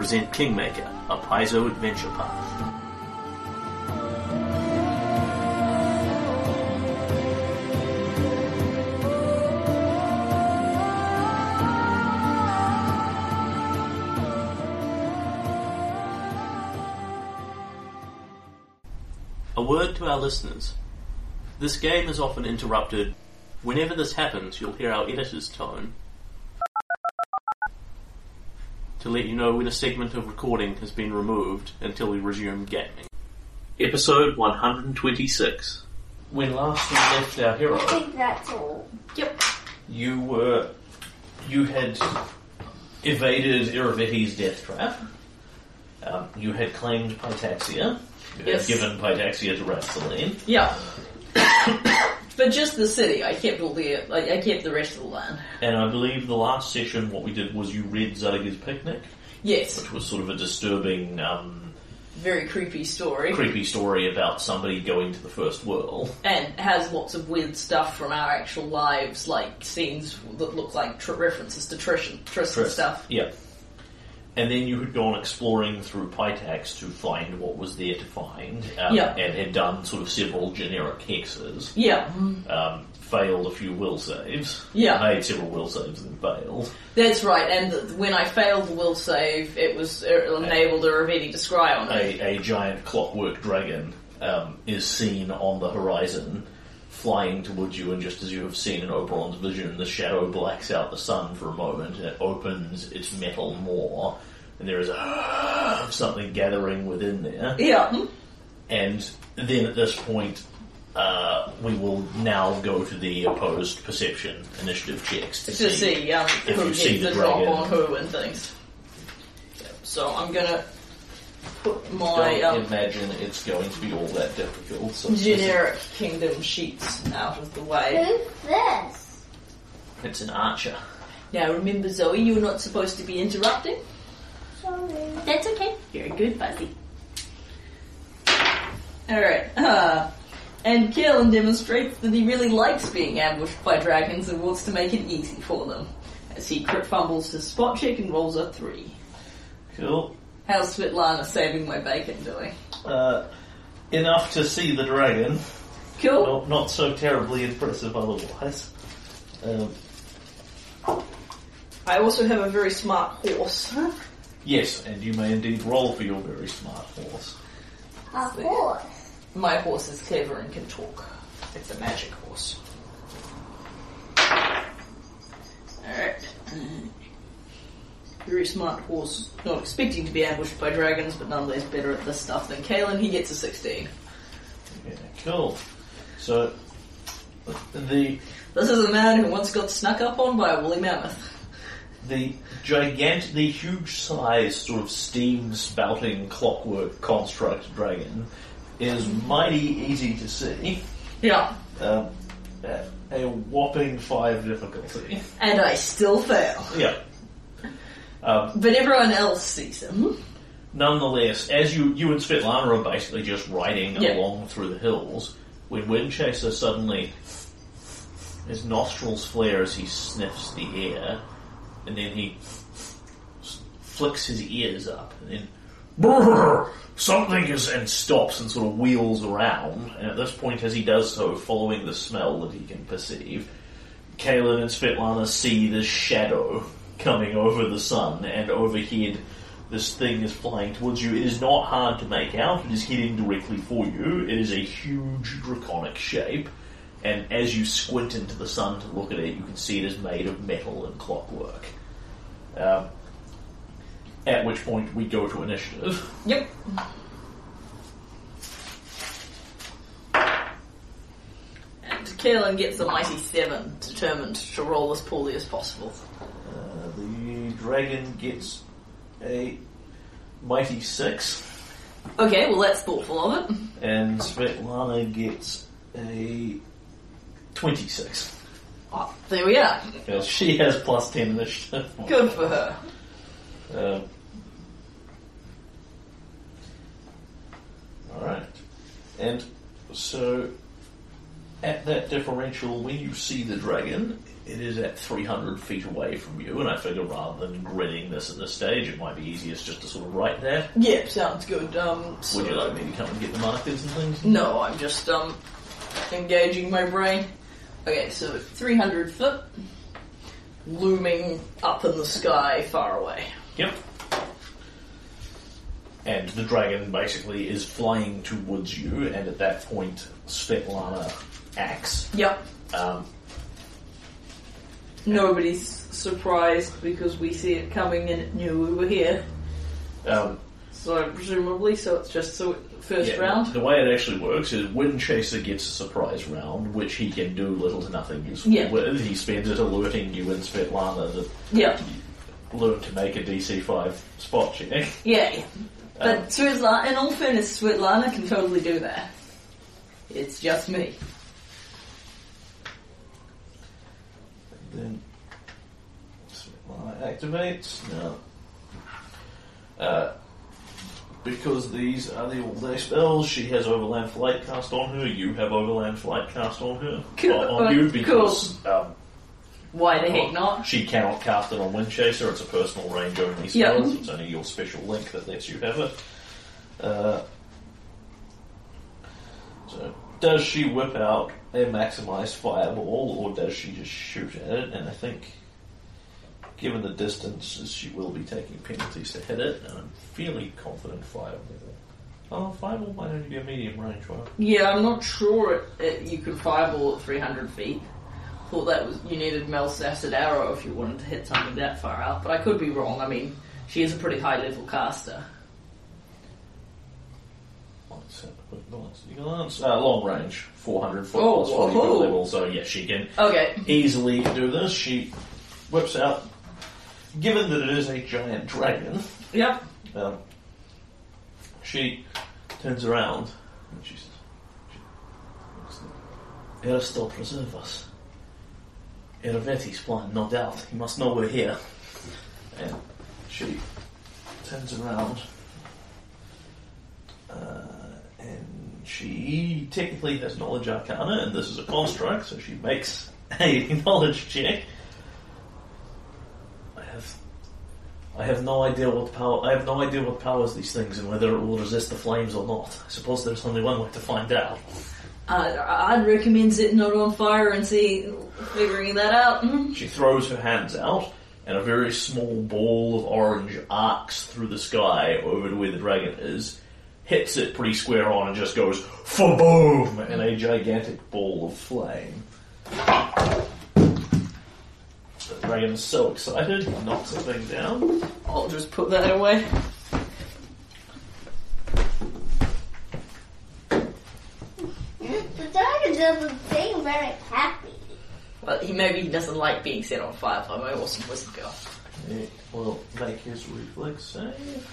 present Kingmaker, a Paizo adventure path. A word to our listeners. This game is often interrupted. Whenever this happens, you'll hear our editor's tone to let you know when a segment of recording has been removed until we resume gaming. Episode 126. When last we left our hero, I think that's all. Yep. you were you had evaded Irovetti's death trap. Um, you had claimed Pytaxia. You Yes. had given Pytaxia to Rathaline. Yeah. but just the city. I kept all the like, I kept the rest of the land. And I believe the last session, what we did was you read Zadiga's Picnic, Yes. which was sort of a disturbing, um, Very creepy story. creepy story about somebody going to the first world. and has lots of weird stuff from our actual lives, like scenes that look like tr- references to Trish and Trish and stuff. Yeah. And then you had gone exploring through Pitax to find what was there to find, um, Yeah. and had done sort of several generic hexes. Yeah, Um, failed a few will saves. Yeah. Made several will saves and failed. that's right. And th- when I failed the will save, it was it enabled Irovetti to scry on it. A, a giant clockwork dragon um, is seen on the horizon, flying towards you, and just as you have seen in Oberon's vision, the shadow blacks out the sun for a moment, and it opens its metal more, and there is a of something gathering within there. Yeah. And then at this point, uh, we will now go to the opposed perception initiative checks to, to see um, if who you see the the drop dragon. on who and things. So I'm gonna put my Don't um, imagine it's going to be all that difficult. So this is- generic kingdom sheets out of the way. Who's this? It's an archer. Now remember, Zoe, you're not supposed to be interrupting. Sorry. That's okay. Very good, Fuzzy. Alright. Uh, and Kalen demonstrates that he really likes being ambushed by dragons and wants to make it easy for them. As he crit fumbles his spot check and rolls a three. Cool. How's Svetlana saving my bacon doing? Uh, enough to see the dragon. Cool. Not, not so terribly impressive otherwise. Um, I also have a very smart horse. Yes, and you may indeed roll for your very smart horse. A horse. My horse is clever and can talk. It's a magic horse. Alright. Very smart horse. Not expecting to be ambushed by dragons, but nonetheless better at this stuff than Kalen. He gets a 16. Yeah, cool. So, the This is a man who once got snuck up on by a woolly mammoth. the gigantic, the huge size, sort of steam spouting clockwork construct dragon is mighty easy to see. Yeah. Um, at a whopping five difficulty. And I still fail. Yeah. Um, But everyone else sees him. nonetheless, as you you and Svetlana are basically just riding Yeah. along through the hills, when Windchaser suddenly his nostrils flare as he sniffs the air, and then he flicks his ears up, and then Brrr, something is and stops and sort of wheels around. And at this point, as he does so, following the smell that he can perceive, Kalen and Svetlana see this shadow coming over the sun, and overhead this thing is flying towards you. It is not hard to make out. It is heading directly for you. It is a huge draconic shape, and as you squint into the sun to look at it, you can see it is made of metal and clockwork. Um, at which point we go to initiative. Yep. And Kalen gets a mighty seven, determined to roll as poorly as possible. Uh, the dragon gets a mighty six, Okay, well that's thoughtful of it. and Svetlana gets a twenty-six. Oh, there we are. She has plus ten initiative. Good for her. Um, Alright. And so, at that differential, when you see the dragon, it is at 300 feet away from you, and I figure rather than grinning this at this stage, it might be easiest just to sort of write that. Yep, sounds good. Um, so- Would you like me to come and get the markers and things? No, I'm just um engaging my brain. Okay, so 300 foot, looming up in the sky, far away. Yep. And the dragon basically is flying towards you, and at that point, Svetlana acts. Yep. Um, Nobody's surprised because we see it coming and it knew we were here. um, So presumably, so it's just so first Yeah, round. The way it actually works is Wind Chaser gets a surprise round, which he can do little to nothing useful Yeah. with. He spends it alerting you and Svetlana that Yep. learn to make a DC5 spot check. Yeah. But Um, Svetlana, in all fairness, Svetlana can totally do that. It's just me. Then Svetlana activates. Now, uh, because these are the all-day spells, she has Overland Flight cast on her. You have Overland Flight cast on her. Cool. On, on you because um, Why the heck not? She cannot cast it on Wind Chaser. It's a personal range only spell. It's only your special link that lets you have it. Uh, so, does she whip out a maximized fireball, or does she just shoot at it? And I think, given the distances, she will be taking penalties to hit it. And I'm fairly confident fireball. Oh, fireball might only be a medium range one. Yeah, I'm not sure it, it, you could fireball at 300 feet. Thought that was you needed Melf's acid arrow if you wanted to hit something that far out, but I could be wrong. I mean, she is a pretty high level caster. What's the glance? Uh, long range, 400 foot Oh, plus 40 foot level. So yeah, she can Okay. easily do this. She whips out. Given that it is a giant dragon, Yep. um, she turns around and she says, "Erastil preserve us. Irovetti's blind, no doubt. He must know we're here." And she turns around, uh, and she technically has knowledge arcana, and this is a construct, so she makes a knowledge check. I have I have no idea what power. I have no idea what powers these things and whether it will resist the flames or not. I suppose there's only one way to find out. Uh, I'd recommend setting it on fire and see figuring that out. Mhm. She throws her hands out, and a very small ball of orange arcs through the sky over to where the dragon is, hits it pretty square on, and just goes boom in a gigantic ball of flame. The dragon so excited, he knocks the thing down. I'll just put that away. The dragon doesn't seem very happy. Well, he maybe he doesn't like being set on fire by my awesome wizard girl. It will make his reflex save.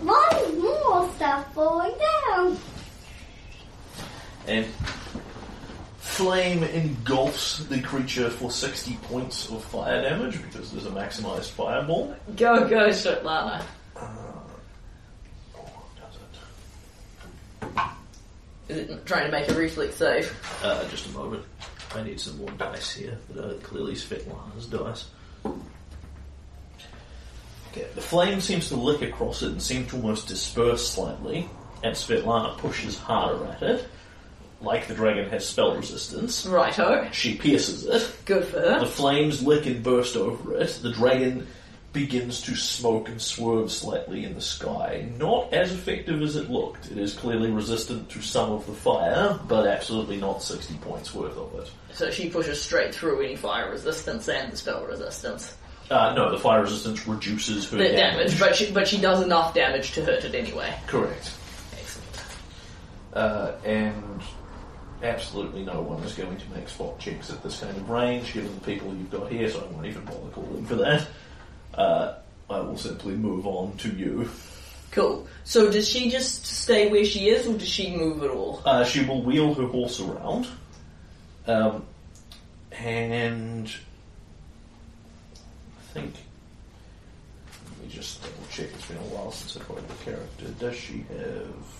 Why is more stuff falling down? And flame engulfs the creature for 60 points of fire damage because there's a maximized fireball. Go, go, Svetlana. Uh, oh, does it? Is it trying to make a reflex save? Uh, just a moment. I need some more dice here that are clearly Svetlana's dice. Okay, the flame seems to lick across it and seem to almost disperse slightly, and Svetlana pushes harder at it. Like the dragon has spell resistance. Righto. She pierces it. Good for The flames lick and burst over it. The dragon begins to smoke and swerve slightly in the sky. Not as effective as it looked. It is clearly resistant to some of the fire, but absolutely not 60 points worth of it. So she pushes straight through any fire resistance and the spell resistance. Uh, no, the fire resistance reduces her The damage. damage, but she but she does enough damage to hurt it anyway. Correct. Excellent. Uh, and absolutely no one is going to make spot checks at this kind of range, given the people you've got here, so I won't even bother calling for that. Uh, I will simply move on to you. Cool. So does she just stay where she is, or does she move at all? Uh, she will wheel her horse around, um, and I think. Let me just double check. It's been a while since I've played the character. Does she have?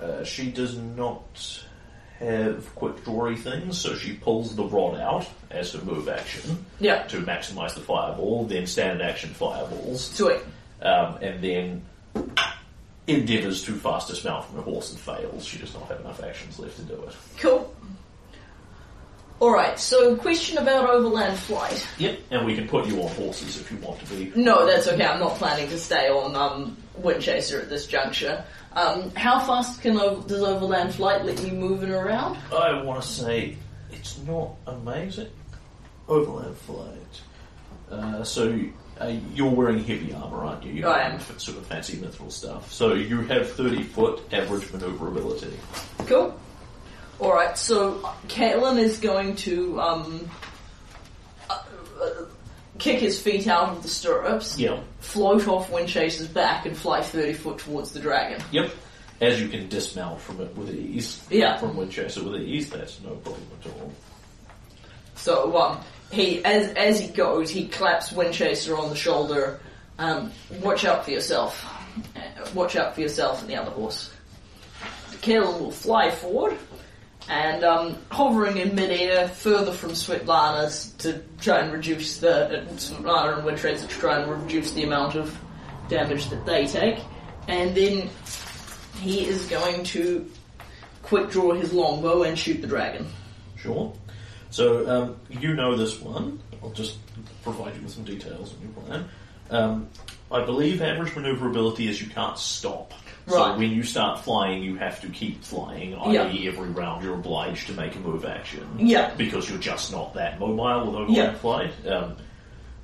Uh, she does not have quick drawy things, so she pulls the rod out as her move action Yeah. to maximise the fireball. Then standard action fireballs Sweet. um, and then endeavours to fast dismount from her horse and fails. She does not have enough actions left to do it. Cool. Alright, so question about overland flight. Yep, and we can put you on horses if you want to be. No, that's okay. I'm not planning to stay on um, Windchaser at this juncture. Um, how fast can o- does overland flight let me moving around? I want to say it's not amazing. Overland flight. Uh, so uh, you're wearing heavy armor, aren't you? You I am. Sort of fancy mithril stuff. So you have 30 foot average maneuverability. Cool. Alright, so Kalen is going to um, uh, kick his feet out of the stirrups, Yeah. float off Windchaser's back, and fly 30 foot towards the dragon. Yep. As you can dismount from it with ease. Yeah. From Windchaser with ease, that's no problem at all. So um, he as as he goes, he claps Windchaser on the shoulder. Um, watch out for yourself. Watch out for yourself and the other horse. Kalen will fly forward and um, hovering in midair, further from Svetlana's to try and reduce the uh, Svetlana and Windchaser to try and reduce the amount of damage that they take, and then he is going to quick draw his longbow and shoot the dragon. Sure. So um, you know this one. I'll just provide you with some details on your plan. Um, I believe average maneuverability is you can't stop. So Right. when you start flying, you have to keep flying. I.e., Yeah. every round you're obliged to make a move action. Yeah. Because you're just not that mobile with overland Yeah. flight. Um,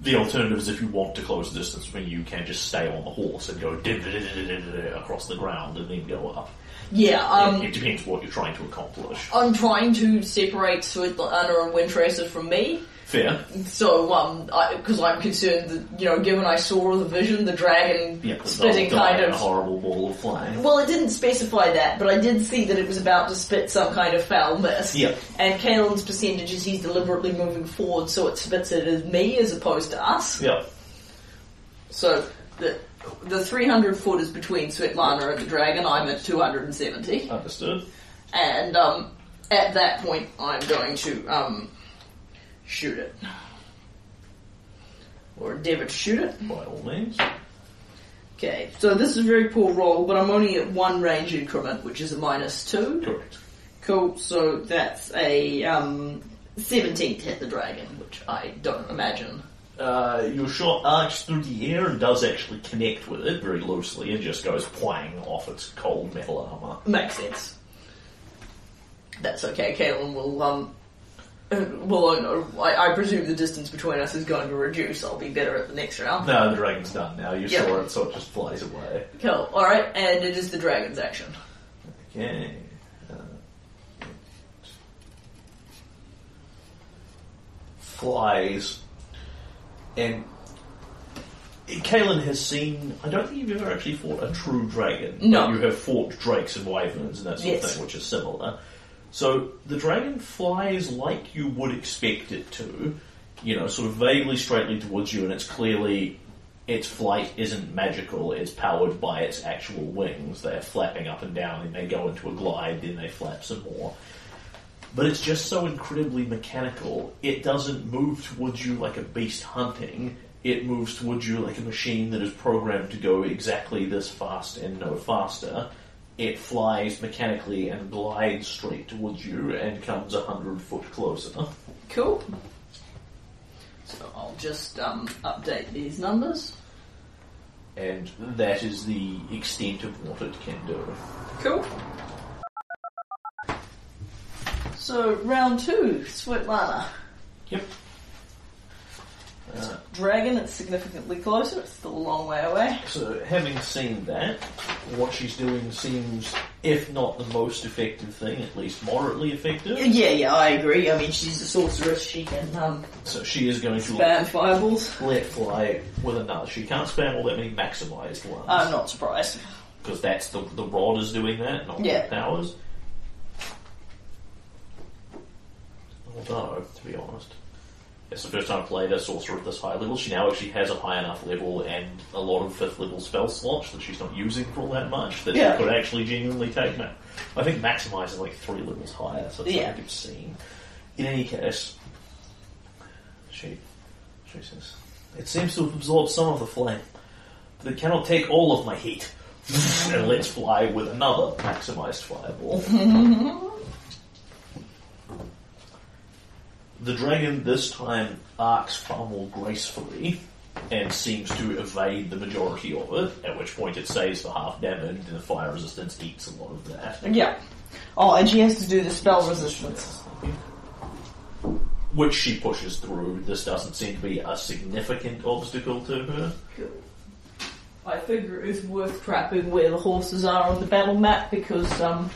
the alternative is if you want to close the distance when you can just stay on the horse and go across the ground and then go up. Yeah, um, it, it depends what you're trying to accomplish. I'm trying to separate Svetlana and Windchaser from me. Fair. So, um, because I'm concerned that, you know, given I saw the vision, the dragon but spitting they'll die kind in a of. horrible ball of flame. Well, it didn't specify that, but I did see that it was about to spit some kind of foul mist. Yeah. And Kalen's percentage is he's deliberately moving forward, so it spits it as me as opposed to us. Yeah. So the the 300 foot is between Svetlana and the dragon. I'm at 270, Understood. and um, at that point, I'm going to um, shoot it or to shoot it. By all means. Okay, so this is a very poor roll, but I'm only at one range increment, which is a minus two. Correct. Cool. So that's a um, 17 to hit the dragon, which I don't imagine. Uh, your shot arcs through the air and does actually connect with it very loosely and just goes pwang off its cold metal armor. Makes sense. That's okay. Kalen will um. Uh, Well, I, I, I presume the distance between us is going to reduce. I'll be better at the next round. No, the dragon's done now. You Yeah. saw it, so it just flies away. Cool. All right, and it is the dragon's action. Okay. Uh, flies. And Kalen has seen. I don't think you've ever actually fought a true dragon. No. You have fought drakes and wyverns and that sort of thing, which is similar. So the dragon flies like you would expect it to, you know, sort of vaguely straightly towards you, and it's clearly its flight isn't magical, it's powered by its actual wings. They're flapping up and down, and they go into a glide, then they flap some more. But it's just so incredibly mechanical, it doesn't move towards you like a beast hunting, it moves towards you like a machine that is programmed to go exactly this fast and no faster. It flies mechanically and glides straight towards you and comes a hundred foot closer. Cool. So I'll just um, update these numbers. And that is the extent of what it can do. Cool. So round two, Svetlana. Yep. Uh, Dragon, it's significantly closer. It's still a long way away. So, having seen that, what she's doing seems, if not the most effective thing, at least moderately effective. Yeah, yeah, I agree. I mean, she's a sorceress. She can um, So she is going to spam fireballs. let fly with another. She can't spam all that many maximized ones. I'm not surprised. Because that's the, the rod is doing that, not Yeah. the powers. Although, to be honest, it's the first time I've played a sorcerer at this high level. She now actually has a high enough level and a lot of fifth level spell slots that she's not using for all that much that Yeah. she could actually genuinely take. Ma- I think maximize is like three levels higher, so it's Yeah. like obscene. In any case, she she says, "It seems to have absorbed some of the flame, but it cannot take all of my heat." and let's fly with another maximized fireball. the dragon this time arcs far more gracefully and seems to evade the majority of it, at which point it saves for half damage and the fire resistance eats a lot of that. Yeah. Oh, and she has to do the spell resistance. Which she pushes through. This doesn't seem to be a significant obstacle to her. I figure it's worth trapping where the horses are on the battle map because, um,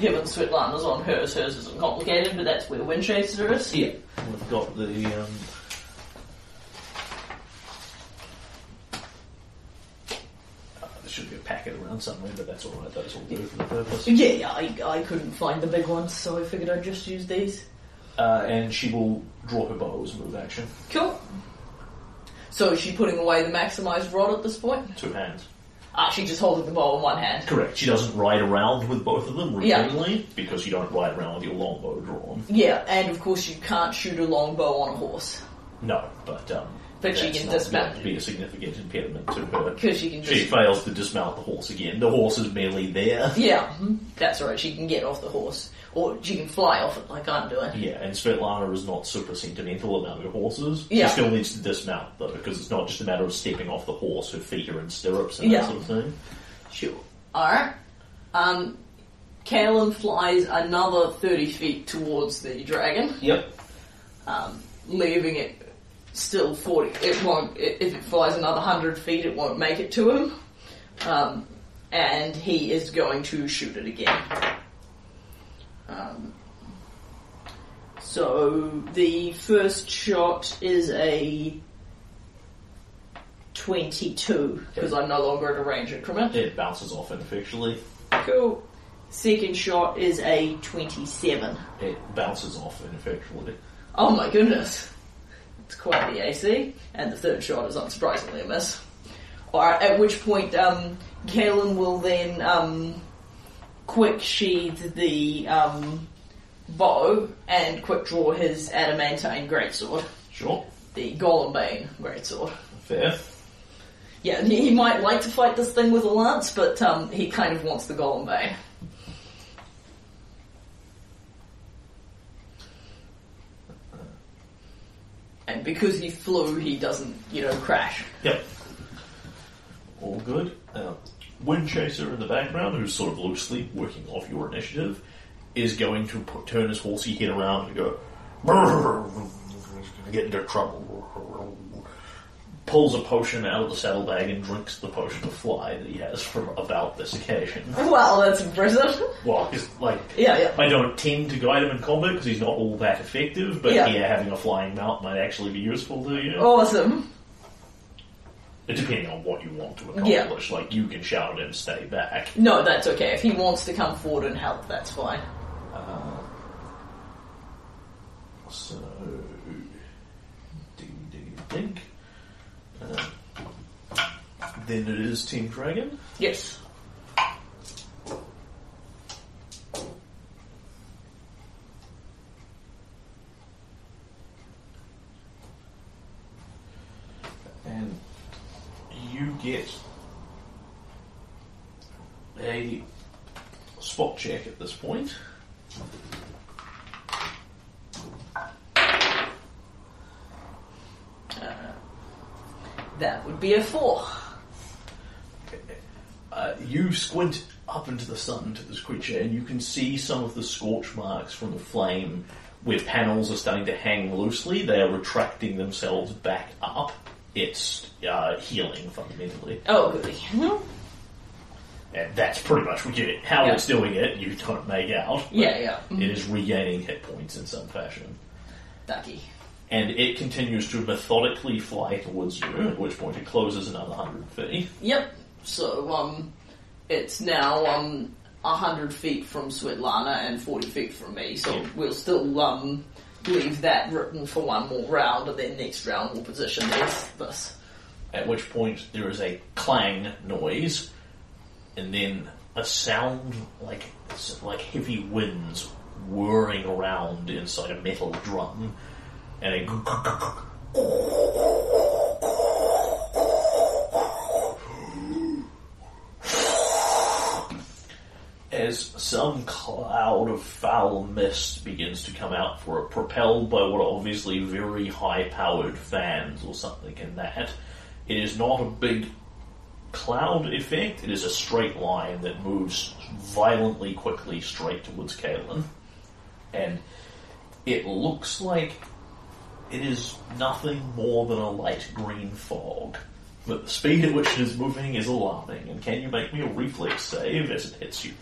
given Svetlana's on hers, hers isn't complicated, but that's where Windchaser is. Yeah. We've got the um, uh, there should be a packet around somewhere, but that's alright, those will do for the purpose. Yeah, yeah, I, I couldn't find the big ones, so I figured I'd just use these. Uh, and she will draw her bow as a move action. Cool. So is she putting away the maximized rod at this point? Two hands. She just holding the bow in one hand. Correct. She doesn't ride around with both of them Yeah. routinely because you don't ride around with your longbow drawn. Yeah, and of course you can't shoot a longbow on a horse. No, but um, But she can dismount. to be a significant impediment to her. Because she can She fails to dismount the horse again. The horse is merely there. Yeah, mhm, that's right, she can get off the horse. Or she can fly off it like I'm doing. Yeah, and Svetlana is not super sentimental about her horses. Yeah. She still needs to dismount though, because it's not just a matter of stepping off the horse. Her feet are in stirrups and Yeah. that sort of thing. Sure. Alright. Um, Kalen flies another 30 feet towards the dragon, Yep. um, leaving it still 40. It won't, if it flies another 100 feet, it won't make it to him. Um, and he is going to shoot it again. Um, so the first shot is a 22, because I'm no longer at a range increment. It bounces off ineffectually. Cool. Second shot is a 27. It bounces off ineffectually. Oh my goodness. It's quite the AC. And the third shot is unsurprisingly a miss. Alright, at which point, um, Kalen will then, um, quick sheath the, um, bow and quick draw his adamantine greatsword. Sure. The Golembane greatsword. Fair. Yeah, he, might like to fight this thing with a lance, but, um, he kind of wants the Golembane. And because he flew, he doesn't, you know, crash. Yep. All good. Uh, Windchaser in the background, who's sort of loosely working off your initiative, is going to put, turn his horsey head around and go, "Brrr, get into trouble. Pulls a potion out of the saddlebag and drinks the potion of fly that he has for about this occasion. Well, that's impressive. Well, it's like Yeah, yeah. I don't tend to guide him in combat because he's not all that effective, but Yeah. here having a flying mount might actually be useful to you. Awesome. Depending on what you want to accomplish. Yeah. like you can shout at him, stay back. No, that's okay. If he wants to come forward and help, that's fine. So, ding, ding, ding. Uh, then it is Team Dragon. Yes. and you get a spot check at this point. That would be a four. Uh, you squint up into the sun to this creature, and you can see some of the scorch marks from the flame where panels are starting to hang loosely. They are retracting themselves back up. It's uh, healing fundamentally. Oh, goody. And that's pretty much what you, how Yeah. it's doing it. You don't make out. but Yeah, yeah. It is regaining hit points in some fashion. Ducky. And it continues to methodically fly towards you, at which point it closes another 100 feet. Yep. So, um, it's now, um, 100 feet from Svetlana and 40 feet from me, so Yeah. we'll still, um, leave that written for one more round, and then next round we'll position this. this. At which point there is a clang noise, and then a sound like like heavy winds whirring around inside a metal drum, and a as some cloud of foul mist begins to come out for it, propelled by what are obviously very high-powered fans or something in that. It is not a big cloud effect, it is a straight line that moves violently quickly straight towards Kalen. And it looks like it is nothing more than a light green fog. But the speed at which it is moving is alarming, and can you make me a reflex save as it hits you?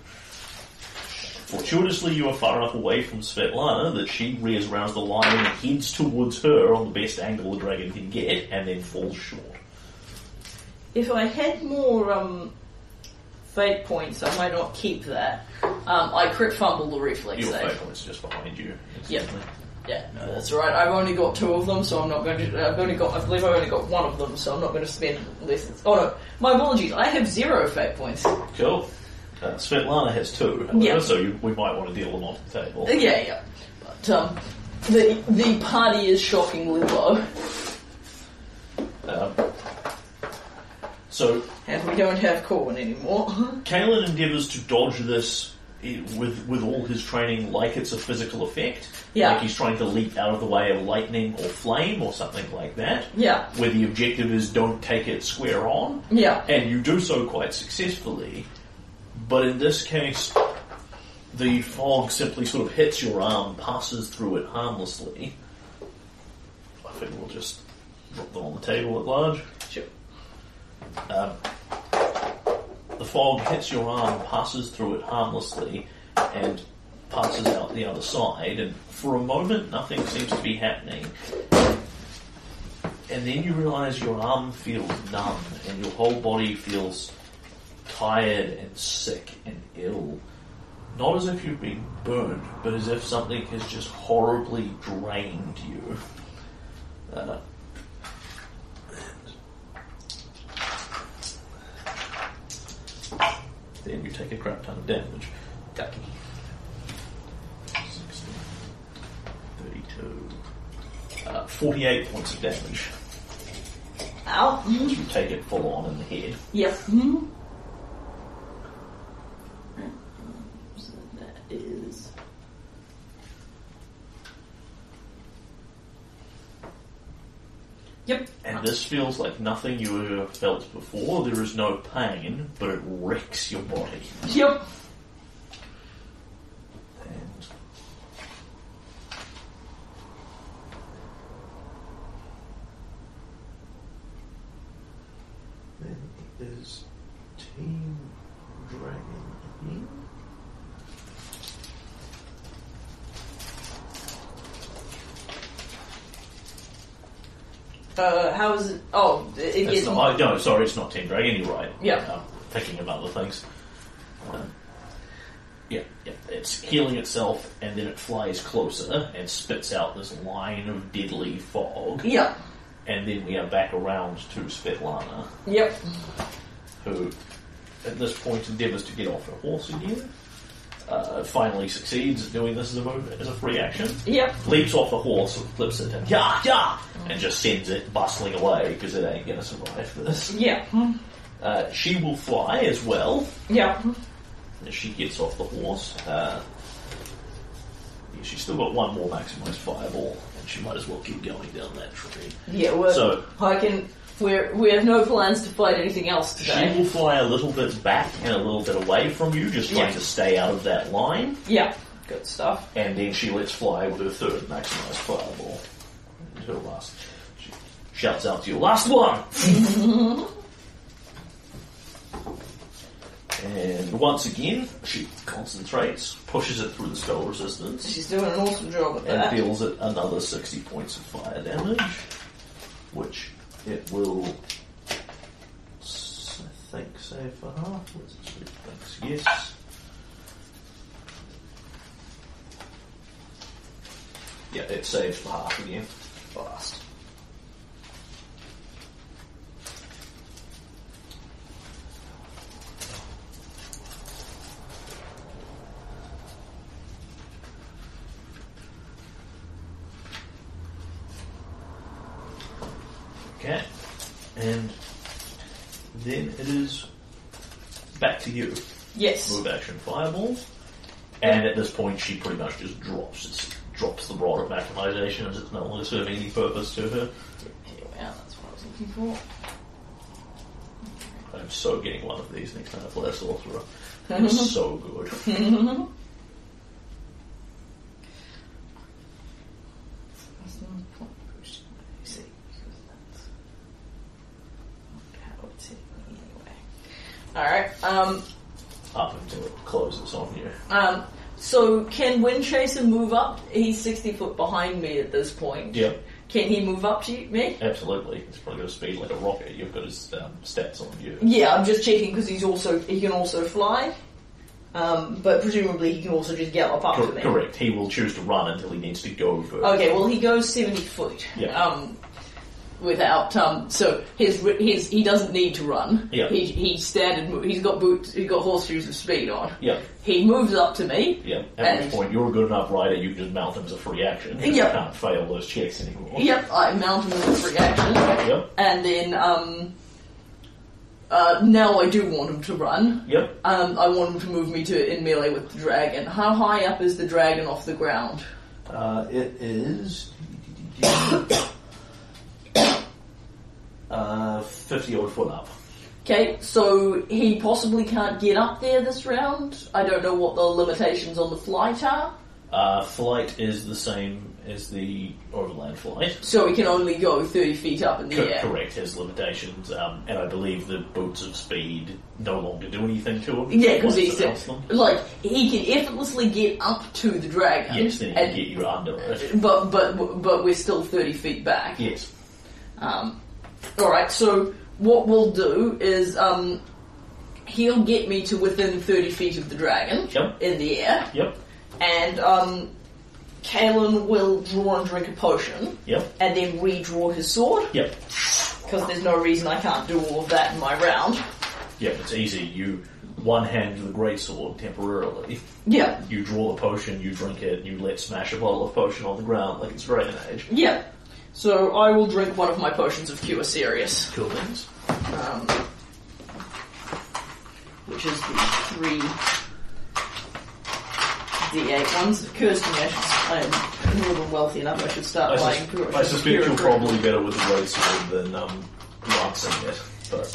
Fortuitously, you are far enough away from Svetlana that she rears around the line and heads towards her on the best angle the dragon can get, and then falls short. If I had more, um, fate points, I might not keep that. Um, I crit fumble the reflex Your save. fate point's just behind you. Yep. Yeah, no, that's all right. I've only got two of them, so I'm not going to. I've only got. I believe I've only got one of them, so I'm not going to spend less. Oh no, my apologies. I have zero fate points. Cool. Uh, Svetlana has two, however, Yeah. so you, we might want to deal them onto the table. Uh, Yeah, yeah. But um, the the party is shockingly low, Um, so and we don't have Corwin anymore. Kalen endeavours to dodge this with with all his training like it's a physical effect. Yeah. Like he's trying to leap out of the way of lightning or flame or something like that. yeah, Where the objective is don't take it square on. yeah, And you do so quite successfully. But in this case, the fog simply sort of hits your arm, passes through it harmlessly. I think we'll just drop them on the table at large. sure. Um, the fog hits your arm, passes through it harmlessly, and passes out the other side. And for a moment, nothing seems to be happening. And then you realise your arm feels numb, and your whole body feels tired and sick and ill. Not as if you've been burned, but as if something has just horribly drained you. Uh, then you take a crap ton of damage. Ducky. 60, 32, uh, 48 points of damage. Ow. You take it full on in the head. Yep. Hmm. So that is. Yep. And this feels like nothing you ever felt before. There is no pain, but it wrecks your body. Yep. And then is Team Dragon again. Uh, how is it? Oh, it It's gets. not, oh, no, sorry, it's not Team Dragon. You're right. Yeah. I'm thinking of other things. Um, yeah, yeah, it's healing itself, and then it flies closer and spits out this line of deadly fog. Yeah. And then we are back around to Svetlana, Yep. who at this point endeavours to get off her horse again. Uh, finally succeeds doing this as a move, as a free action. Yep. Leaps off the horse, flips it, and yeah, yeah, and just sends it bustling away because it ain't going to survive this. Yep. Uh, she will fly as well, Yep. as she gets off the horse. Uh, yeah, she's still got one more maximized fireball, and she might as well keep going down that tree. Yeah, well, So- I can. We're, we have no plans to fight anything else today. She will fly a little bit back and a little bit away from you, just trying Yeah. to stay out of that line. Yeah, good stuff. and then she lets fly with her third maximized fireball. Her last. She shouts out to you, last one! and once again, she concentrates, pushes it through the spell resistance, She's doing an awesome job at and that. deals it another 60 points of fire damage, which it will, I think, save for half. Thanks, yes. Yeah, it saves for half again. Fast. Okay. And then it is back to you. Yes. Move action fireballs. And at this point, she pretty much just drops. It's, drops the rod of maximization as it's no longer serving any purpose to her. We that's what I was looking for. I'm so getting one of these next time I play a sorcerer. It's so good. Alright, um, Up until it closes on you. um, so can Windchaser move up? He's 60 foot behind me at this point. Yep, Can he move up to me? absolutely. It's probably got a speed like a rocket. You've got his um, stats on you. Yeah, I'm just checking because he's also, he can also fly. Um, but presumably he can also just gallop up to Cor- me. correct. He will choose to run until he needs to go first. Okay, well he goes seventy foot. Yeah. Um, without um, so his his he doesn't need to run. Yeah. He he's standard. He's got boots. He's got horseshoes of speed on. Yep. He moves up to me. Yep. At And- which point you're a good enough rider, you can just mount him as a free action. You can't fail those checks anymore. Yep. I mount him with a free action, Yep. and then um. Uh, now I do want him to run. Yep. Um, I want him to move me to in melee with the dragon. How high up is the dragon off the ground? Uh, it is uh, fifty odd foot up. Okay, so he possibly can't get up there this round. I don't know what the limitations on the flight are. Uh, flight is the same as the overland flight. So he can only go 30 feet up in the Co- air. Correct, his limitations, um, and I believe the boots of speed no longer do anything to him. Yeah, because he's like he can effortlessly get up to the dragon. Yes, then he can and- get you under it. But but but we're still 30 feet back. Yes. Um, all right. So what we'll do is um, he'll get me to within 30 feet of the dragon Yep. in the air, Yep. and um, Kalen will draw and drink a potion, Yep. and then redraw his sword. Yep. Because there's no reason I can't do all of that in my round. Yep. It's easy. You one hand the great sword temporarily. Yeah. You draw the potion, you drink it, you let smash a bottle of potion on the ground like it's Dragon Age. Yeah. So I will drink one of my potions of Cure Serious, Cool things. um, which is the three D8 ones. It occurs to me I should, I'm more than wealthy enough, I should start I, buying sus- Cure I suspect Cure- you're probably better with the great sword than um, lancing it. But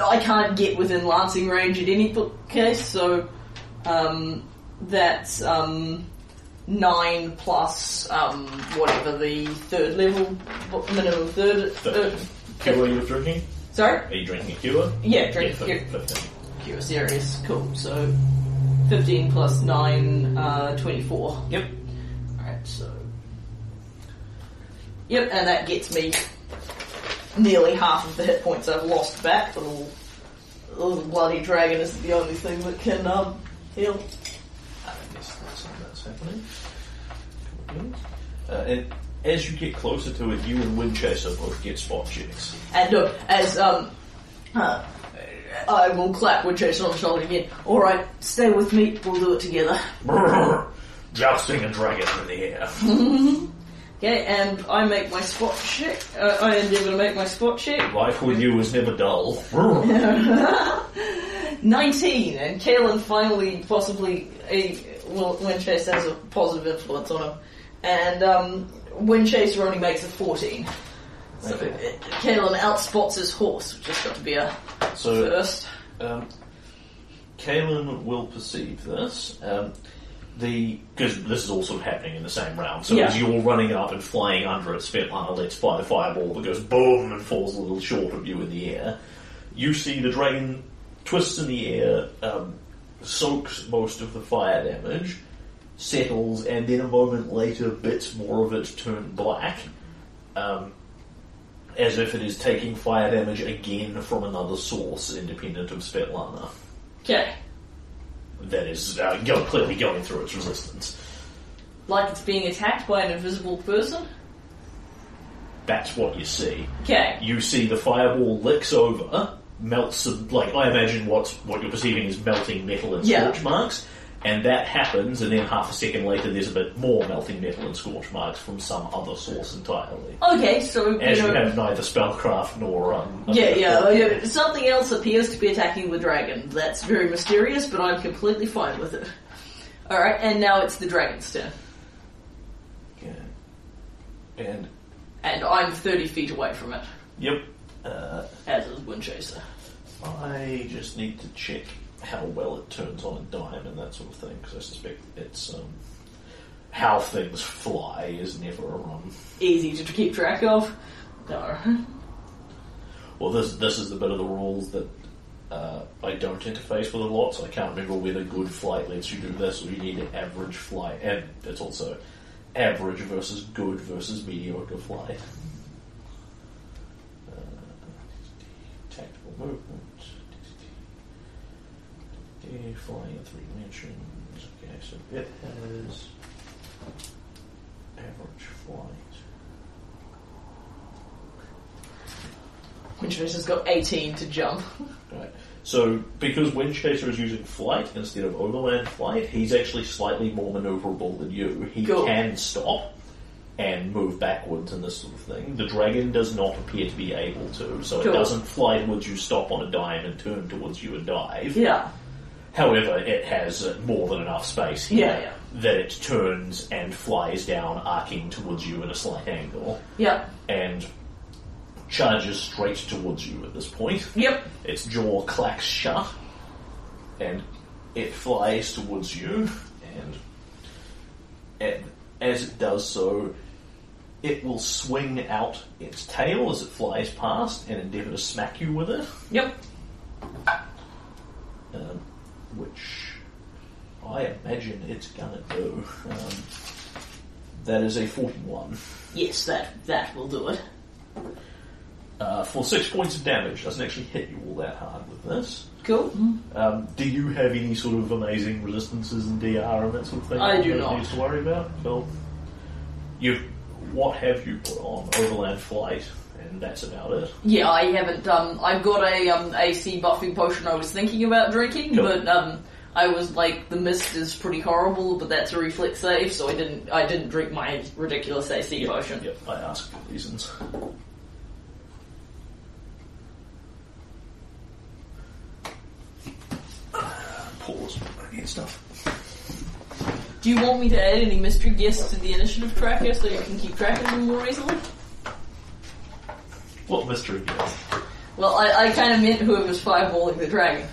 I can't get within lancing range at any case, so um, that's um, nine plus um, whatever the third level minimum third. Fifteen. third cure you're drinking? sorry, Are you drinking a cure? yeah, drink yeah, fifteen. Cure serious. Cool. So 15 plus 9, uh, 24. Yep. Alright, so. Yep, and that gets me nearly half of the hit points I've lost back. The little, little bloody dragon is the only thing that can um, heal. I guess that's, that's happening. Uh, and as you get closer to it, you and Windchaser both get spot checks. And uh, as um, uh, I will clap Windchaser on the shoulder again. Alright, stay with me, we'll do it together. Brrr, jousting a dragon in the air. Okay, and I make my spot check. Uh, I endeavour to make my spot check. Life with you is never dull. 19, and Kalen finally, possibly, a, Windchaser has a positive influence on him. And um, Windchaser only makes a 14. So Okay. Kalen outspots his horse, which has got to be a So, first. um, Kalen will perceive this. Um, the because this is all sort of happening in the same round. So Yeah. as you're running up and flying under it, Svetlana lets fly the fireball that goes boom and falls a little short of you in the air. You see the dragon twists in the air, um, soaks most of the fire damage, settles, and then a moment later, bits more of it turn black. Um, as if it is taking fire damage again from another source independent of Svetlana. Okay. That is uh, go, clearly going through its resistance. Like it's being attacked by an invisible person? That's what you see. Okay. You see the fireball licks over, melts, like I imagine what's, what you're perceiving is melting metal and Yeah. scorch marks, and that happens, and then half a second later there's a bit more melting metal and scorch marks from some other source entirely. Okay, so, As you know, have neither spellcraft nor um, Yeah, yeah, yeah. Something else appears to be attacking the dragon. That's very mysterious, but I'm completely fine with it. Alright, and now it's the dragon's turn. Yeah. And And I'm 30 feet away from it, yep, uh, as is Windchaser. I just need to check how well it turns on a dime and that sort of thing because I suspect it's um, how things fly is never um. Easy to keep track of. No. Well, this this is the bit of the rules that uh, I don't interface with a lot, so I can't remember whether good flight lets you do this or you need an average flight, and it's also average versus good versus mediocre flight. Uh, tactical movement. Flying in three dimensions. Okay, so it has average flight. Windchaser's got 18 to jump. Right. So, because Windchaser is using flight instead of overland flight, he's actually slightly more maneuverable than you. He Cool. can stop and move backwards and this sort of thing. The dragon does not appear to be able to, so Cool. it doesn't fly towards you, stop on a dime, and turn towards you and dive. Yeah. However, it has uh, more than enough space here Yeah, yeah. that it turns and flies down, arcing towards you at a slight angle, Yeah. and charges straight towards you at this point. Yep. Its jaw clacks shut, and it flies towards you, and, and as it does so, it will swing out its tail as it flies past and endeavour to smack you with it, Yep. um, which I imagine it's gonna do. Um, that is a 41. Yes, that that will do it. Uh, for six points of damage, doesn't actually hit you all that hard with this. Cool. Um, do you have any sort of amazing resistances in DR and that sort of thing? I that do you not. Need to worry about. Cool. You, what have you put on? Overland flight, and that's about it. Yeah, I haven't. Um, I've got a um, AC buffing potion I was thinking about drinking, Cool. but um, I was like, the mist is pretty horrible, but that's a reflex save, so I didn't. I didn't drink my ridiculous AC potion. Yep, I ask for reasons. Pause. Get stuff. Do you want me to add any mystery guests to the initiative tracker so you can keep track of them more easily? What mystery guest? Well, I, I kind of meant whoever's fireballing the dragon.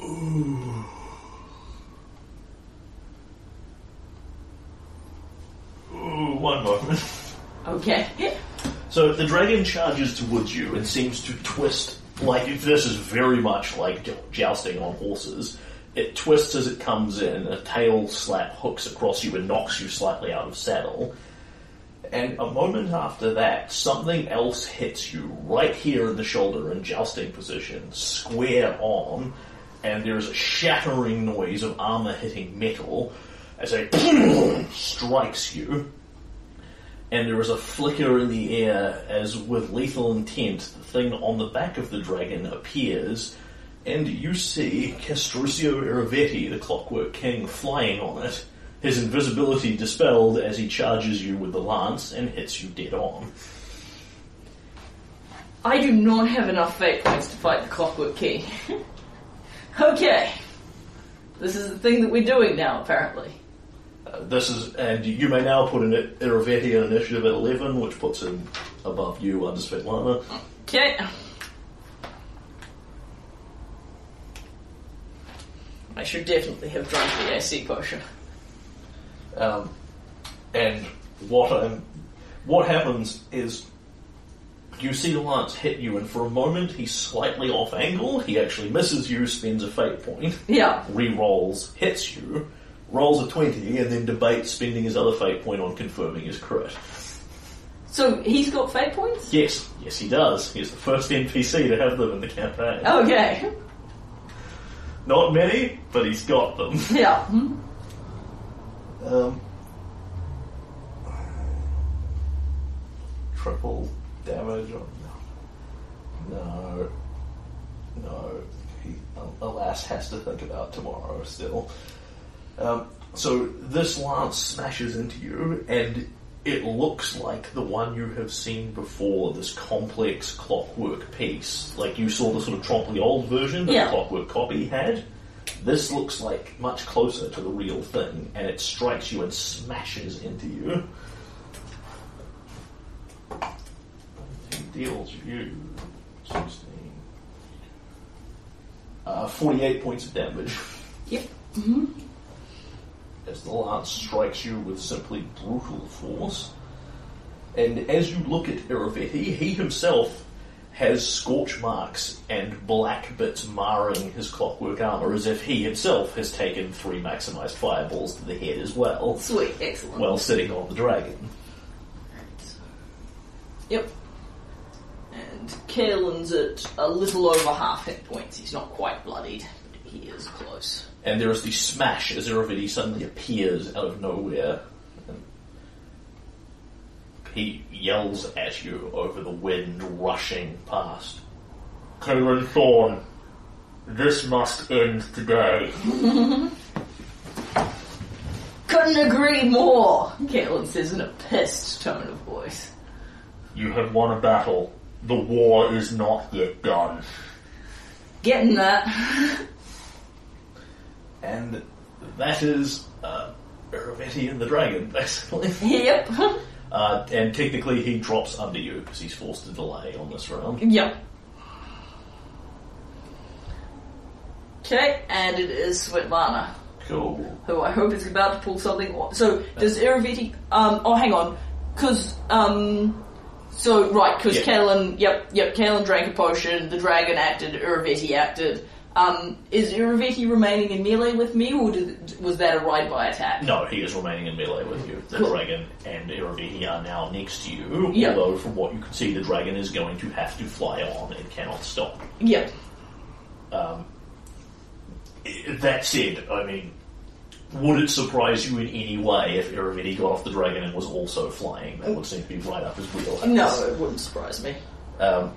Ooh, one moment. Okay. So the dragon charges towards you and seems to twist. Like if this is very much like jou- jousting on horses. It twists as it comes in. A tail slap hooks across you and knocks you slightly out of saddle. And a moment after that, something else hits you right here in the shoulder in jousting position, square on, and there is a shattering noise of armor hitting metal as a strikes you and there is a flicker in the air as, with lethal intent, the thing on the back of the dragon appears, and you see Castruccio Irovetti, the Clockwork King, flying on it, his invisibility dispelled as he charges you with the lance and hits you dead on. I do not have enough fate points to fight the Clockwork King. okay. This is the thing that we're doing now, apparently. This is, and you may now put in it Irovetti in initiative at 11, which puts him above you under Svetlana. Okay. I should definitely have drunk the AC potion. Um, and what um, what happens is you see the lance hit you, and for a moment he's slightly off angle. He actually misses you, spends a fate point, Yeah. re-rolls, hits you, rolls a twenty, and then debates spending his other fate point on confirming his crit. So he's got fate points? Yes, yes, he does. He's the first NPC to have them in the campaign. Okay. Not many, but he's got them. Yeah. Hmm. Um, triple damage on no, no, no. He alas has to think about tomorrow still. Um, so this lance smashes into you, and it looks like the one you have seen before. This complex clockwork piece, like you saw the sort of Trompley old version that Yeah. the clockwork copy had. This looks like much closer to the real thing, and it strikes you and smashes into you. It deals you 16. Uh, 48 points of damage Yep. As the lance strikes you with simply brutal force. And as you look at Irovetti, he himself has scorch marks and black bits marring his clockwork armor, as if he himself has taken three maximized fireballs to the head as well, Sweet. Excellent. while sitting on the dragon. Yep. And Kalen's at a little over half hit points. He's not quite bloodied, but he is close. And there is the smash as Irovetti suddenly appears out of nowhere. And he yells at you over the wind rushing past. Kalen Thorn, this must end today. Couldn't agree more, Caitlin says in a pissed tone of voice. You have won a battle. The war is not yet done. Getting that. And that is uh, Irovetti and the dragon, basically. yep. Uh, and technically he drops under you because he's forced to delay on this round. Yep. Okay, and it is Svetlana, Cool. who I hope is about to pull something. o- So, does Irovetti, um, oh hang on, cause, um, so, right, cause Yeah. Kalen, yep, yep, Kalen drank a potion, the dragon acted, Irovetti acted. Um, is Irovetti remaining in melee with me, or did, was that a ride-by attack? No, he is remaining in melee with you. The Cool. dragon and Irovetti are now next to you, Yeah. although from what you can see, the dragon is going to have to fly on and cannot stop. Yep. Um, i- that said, I mean, would it surprise you in any way if Irovetti got off the dragon and was also flying? That would seem to be right up his wheelhouse. No, it wouldn't surprise me. Um,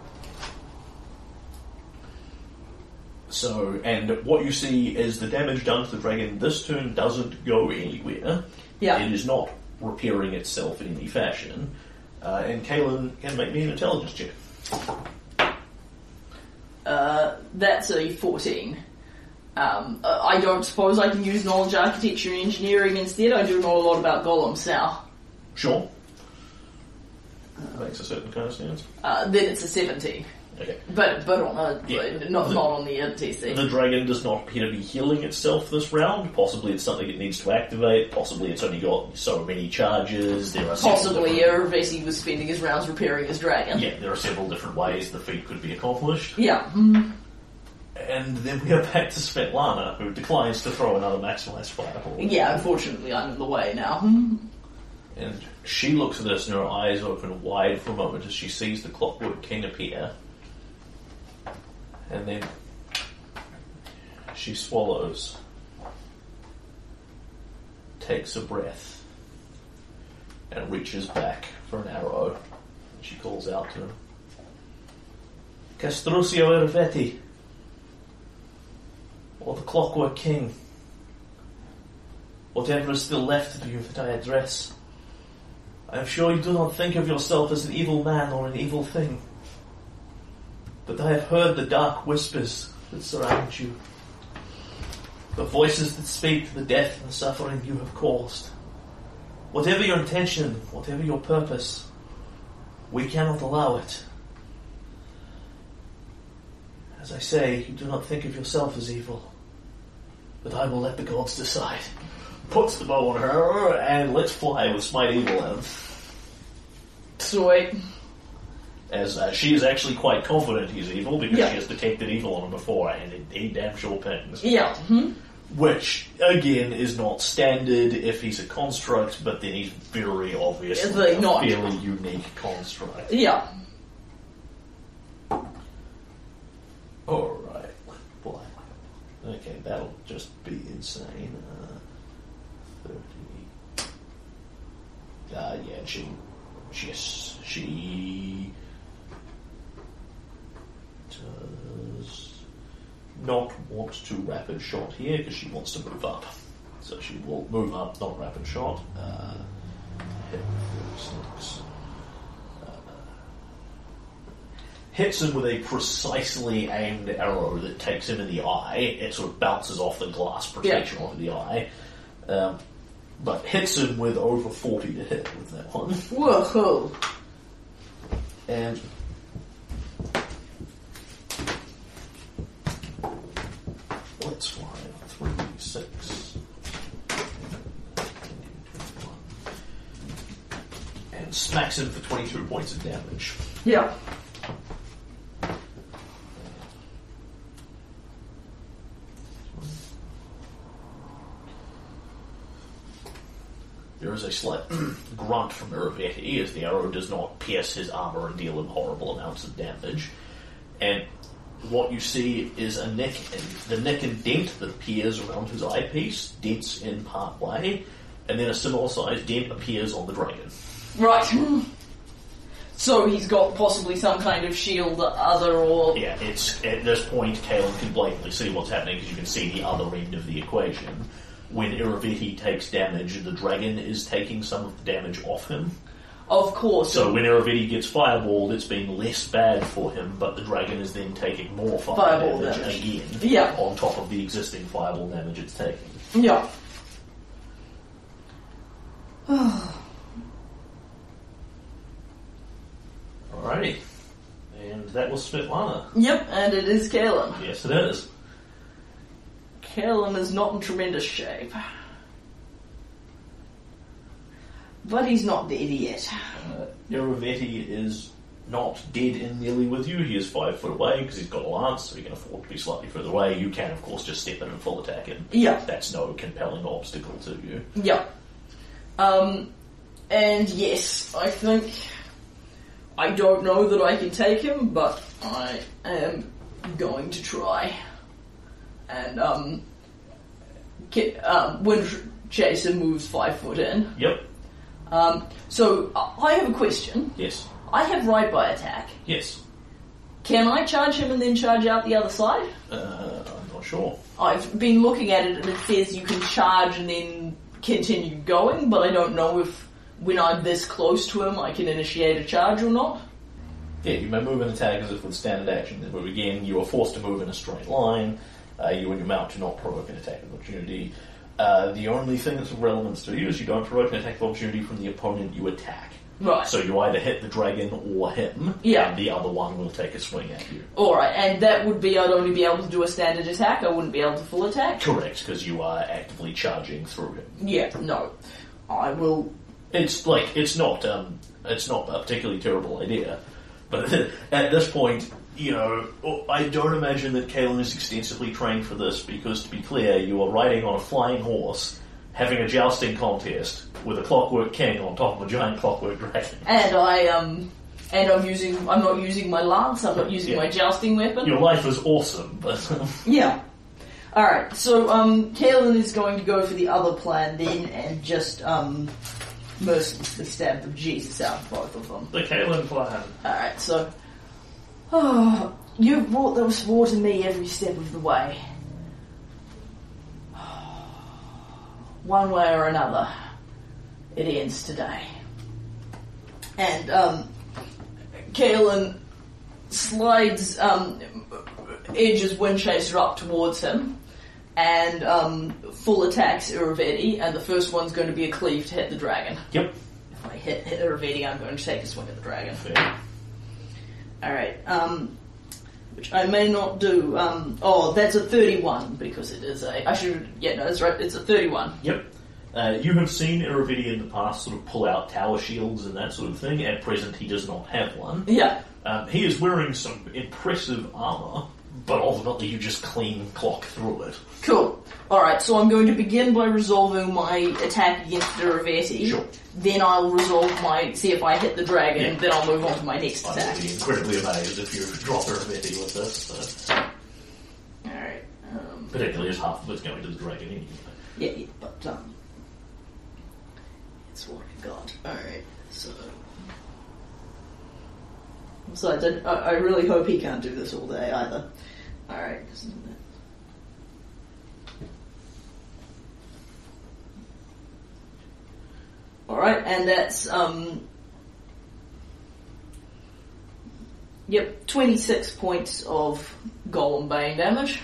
so, and what you see is the damage done to the dragon this turn doesn't go anywhere. Yeah. It is not repairing itself in any fashion. Uh, and Kalen can make me an intelligence check. Uh, that's a 14. Um, uh, I don't suppose I can use knowledge architecture and engineering instead. I do know a lot about golems now. Sure. That Makes a certain kind of sense. Uh, then it's a 17. Okay. But but on a, Yeah. not, The- not on the NTC. The dragon does not appear to be healing itself this round. Possibly it's something it needs to activate. Possibly it's only got so many charges. There are several Possibly different- was spending his rounds repairing his dragon. Yeah, there are several different ways the feat could be accomplished. Yeah. mm, And then we are back to Svetlana, who declines to throw another maximized fireball. Yeah, unfortunately I'm in the way now. And she looks at this and her eyes open wide for a moment as she sees the Clockwork King appear. And then she swallows, takes a breath, and reaches back for an arrow. She calls out to him. Castruccio Irovetti, or the Clockwork King, whatever is still left of you that I address. I am sure you do not think of yourself as an evil man or an evil thing. But I have heard the dark whispers that surround you. The voices that speak the death and suffering you have caused. Whatever your intention, whatever your purpose, we cannot allow it. As I say, you do not think of yourself as evil. But I will let the gods decide. Puts the bow on her and let's fly with Smite Evil. Sweet. As uh, she is actually quite confident he's evil because Yeah. she has detected evil on him before and it, he damn sure pings. Yeah. Hmm? Which, again, is not standard if he's a construct, but then he's very obviously It's like a not. fairly unique construct. Yeah. Alright. Okay, that'll just be insane. Uh, 30. Uh, yeah, she. Yes, she. Does not want to rapid shot here because she wants to move up. So she will move up, not rapid shot. Uh, hit 36. hits him with a precisely aimed arrow that takes him in the eye. It sort of bounces off the glass protection onto the eye. Um, but hits him with over 40 to hit with that one. Whoa. And let's fly three, six, and smacks him for 22 points of damage. Yeah. There is a slight grunt from Irovetti as the arrow does not pierce his armor and deal him horrible amounts of damage. And what you see is a nick, and the nick and dent that appears around his eyepiece dents in part way, and then a similar sized dent appears on the dragon. Right. So he's got possibly some kind of shield other or Yeah, it's at this point, Kalen can blatantly see what's happening because you can see the other end of the equation. When Irovetti takes damage, the dragon is taking some of the damage off him. of course. So when Irovetti gets fireballed, it's been less bad for him, but the dragon is then taking more fire Fireball damage, damage. again Yeah. on top of the existing fireball damage it's taking. Yeah. Alrighty. And that was Svetlana. Yep, and it is Kalen. Yes, it is. Kalen is not in tremendous shape. But he's not dead yet. Uh, Irovetti is not dead in nearly with you. He is five foot away because he's got a lance, so he can afford to be slightly further away. You can, of course, just step in and full attack him. Yeah. That's no compelling obstacle to you. Yeah. Um, and yes, I think I don't know that I can take him, but I am going to try. And um, ki- um when Chaser moves five foot in, Yep. um, so I I have a question. Yes. I have right by attack. Yes. Can I charge him and then charge out the other side? Uh, I'm not sure. I've been looking at it and it says you can charge and then continue going, but I don't know if when I'm this close to him I can initiate a charge or not. Yeah, you may move and attack as if with standard action. But again, you are forced to move in a straight line. Uh, you and your mount do not provoke an attack of opportunity. Uh, the only thing that's of relevance to you is you don't provoke an attack of opportunity from the opponent you attack. Right. So you either hit the dragon or him, Yeah. and the other one will take a swing at you. Alright, and that would be I'd only be able to do a standard attack, I wouldn't be able to full attack? Correct, because you are actively charging through him. Yeah, no. I will. It's like it's not um, it's not a particularly terrible idea, but at this point, you know, I don't imagine that Kalen is extensively trained for this because, to be clear, you are riding on a flying horse, having a jousting contest with a clockwork king on top of a giant clockwork dragon. And I, um. And I'm using. I'm not using my lance, I'm not using Yeah. my jousting weapon. Your life is awesome, but Yeah. Alright, so um Kalen is going to go for the other plan then and just um mercilessly stab the Jesus out of both of them. The Kalen plan. Alright, so. Oh, you've brought those war to me every step of the way. One way or another, it ends today. And, um, Kalen slides, um, edges Windchaser up towards him, and, um, full attacks Irovetti, and the first one's going to be a cleave to hit the dragon. Yep. If I hit, hit Irovetti, I'm going to take a swing at the dragon. Fair. Alright, um, which I may not do. Um, oh, that's a 31 because it is a. I should. Yeah, no, that's right. It's a 31. Yep. Uh, you have seen Irovetti in the past sort of pull out tower shields and that sort of thing. At present, he does not have one. Yeah. Um, he is wearing some impressive armor, but ultimately you just clean clock through it. Cool. Alright, so I'm going to begin by resolving my attack against Derivetti. Sure. Then I'll resolve my. see if I hit the dragon, Yeah. then I'll move on to my next I attack. would be incredibly amazed if you drop Irovetti with this, Alright. Um, particularly as half of it's going to the dragon anyway. Yeah, yeah, but um, it's what I got. All right, so. So I, did, I, I really hope he can't do this all day either. All right. isn't it? All right, and that's um. Yep, twenty-six points of golem bane damage.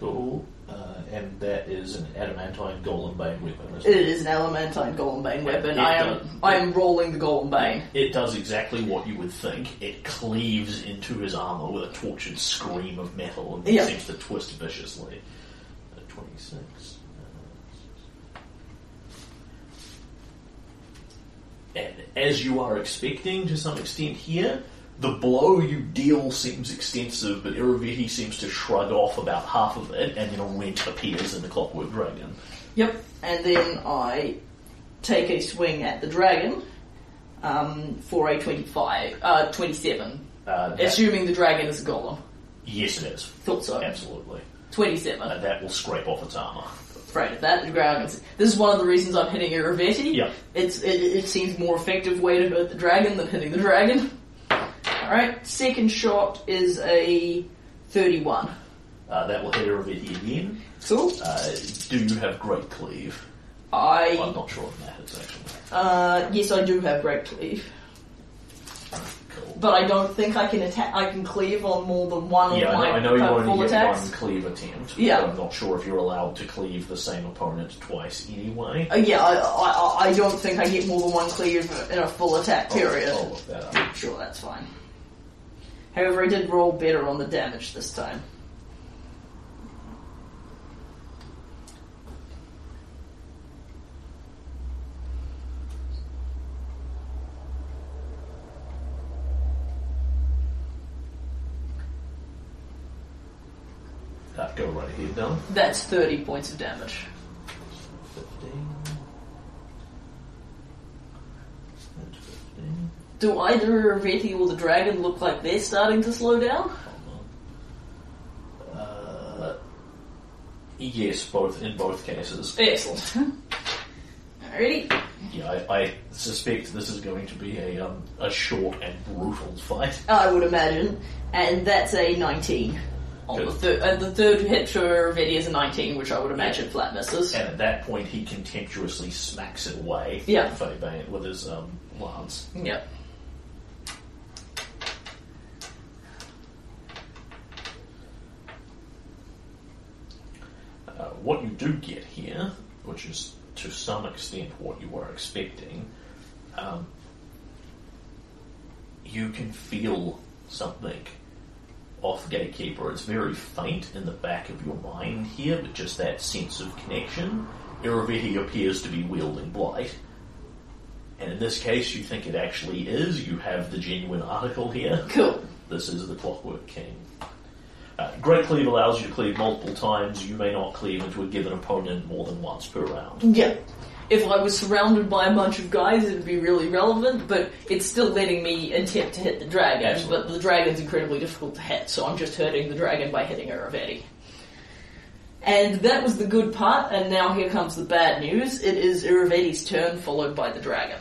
Cool. And that is an adamantine golem bane weapon, isn't It it? is an adamantine golem bane weapon. It I am does. I am rolling the golem bane. It does exactly what you would think. It cleaves into his armor with a tortured scream of metal and Yeah. seems to twist viciously. Uh, 26. Uh, and as you are expecting to some extent here, the blow you deal seems extensive, but Irovetti seems to shrug off about half of it, and then a rent appears in the Clockwork Dragon. Yep. And then I take a swing at the dragon um, for a twenty-five, uh, twenty-seven. Uh, that- Assuming the dragon is a golem. yes, it is. Thought so. Absolutely. Twenty-seven. And that will scrape off its armor. Afraid of that. The dragon. This is one of the reasons I'm hitting Irovetti. Yeah. It's it, it seems more effective way to hurt the dragon than hitting the dragon. All right. Second shot is a thirty-one. Uh, that will hit Irovetti again. Cool. Uh, do you have Great Cleave? I I'm not sure if that is actually. Uh, yes, I do have great cleave, Cool. but I don't think I can attack. I can cleave on more than one yeah, of I my know, I know you only get attacks. one cleave attempt. Yeah. But I'm not sure if you're allowed to cleave the same opponent twice anyway. Uh, yeah, I, I, I- I don't think I get more than one cleave in a full attack period. I'll, I'll look that up. Sure, that's fine. However, I did roll better on the damage this time. Uh, go right ahead, Dylan. That's 30 points of damage. 15. And 15. Do either Reti or the dragon look like they're starting to slow down? Uh, yes, both in both cases. Excellent. Alrighty. Yeah, I, I suspect this is going to be a um, a short and brutal fight. I would imagine. And that's a 19. On the, Good. third, uh, the third hit for Reti is a 19, which I would imagine flat misses. And at that point, he contemptuously smacks it away. Yeah. With his um, lance. Yep. Uh, what you do get here, which is to some extent what you were expecting, um, you can feel something off Gatekeeper. It's very faint in the back of your mind here, but just that sense of connection. Irovetti appears to be wielding Blight. And in this case, you think it actually is. You have the genuine article here. Cool. This is the Clockwork King. Uh, Great Cleave allows you to cleave multiple times. You may not cleave into a given opponent more than once per round. Yeah. If I was surrounded by a bunch of guys, it'd be really relevant, but it's still letting me attempt to hit the dragon, but the dragon's incredibly difficult to hit, so I'm just hurting the dragon by hitting Irovetti. And that was the good part, and now here comes the bad news. It is Irovetti's turn, followed by the dragon.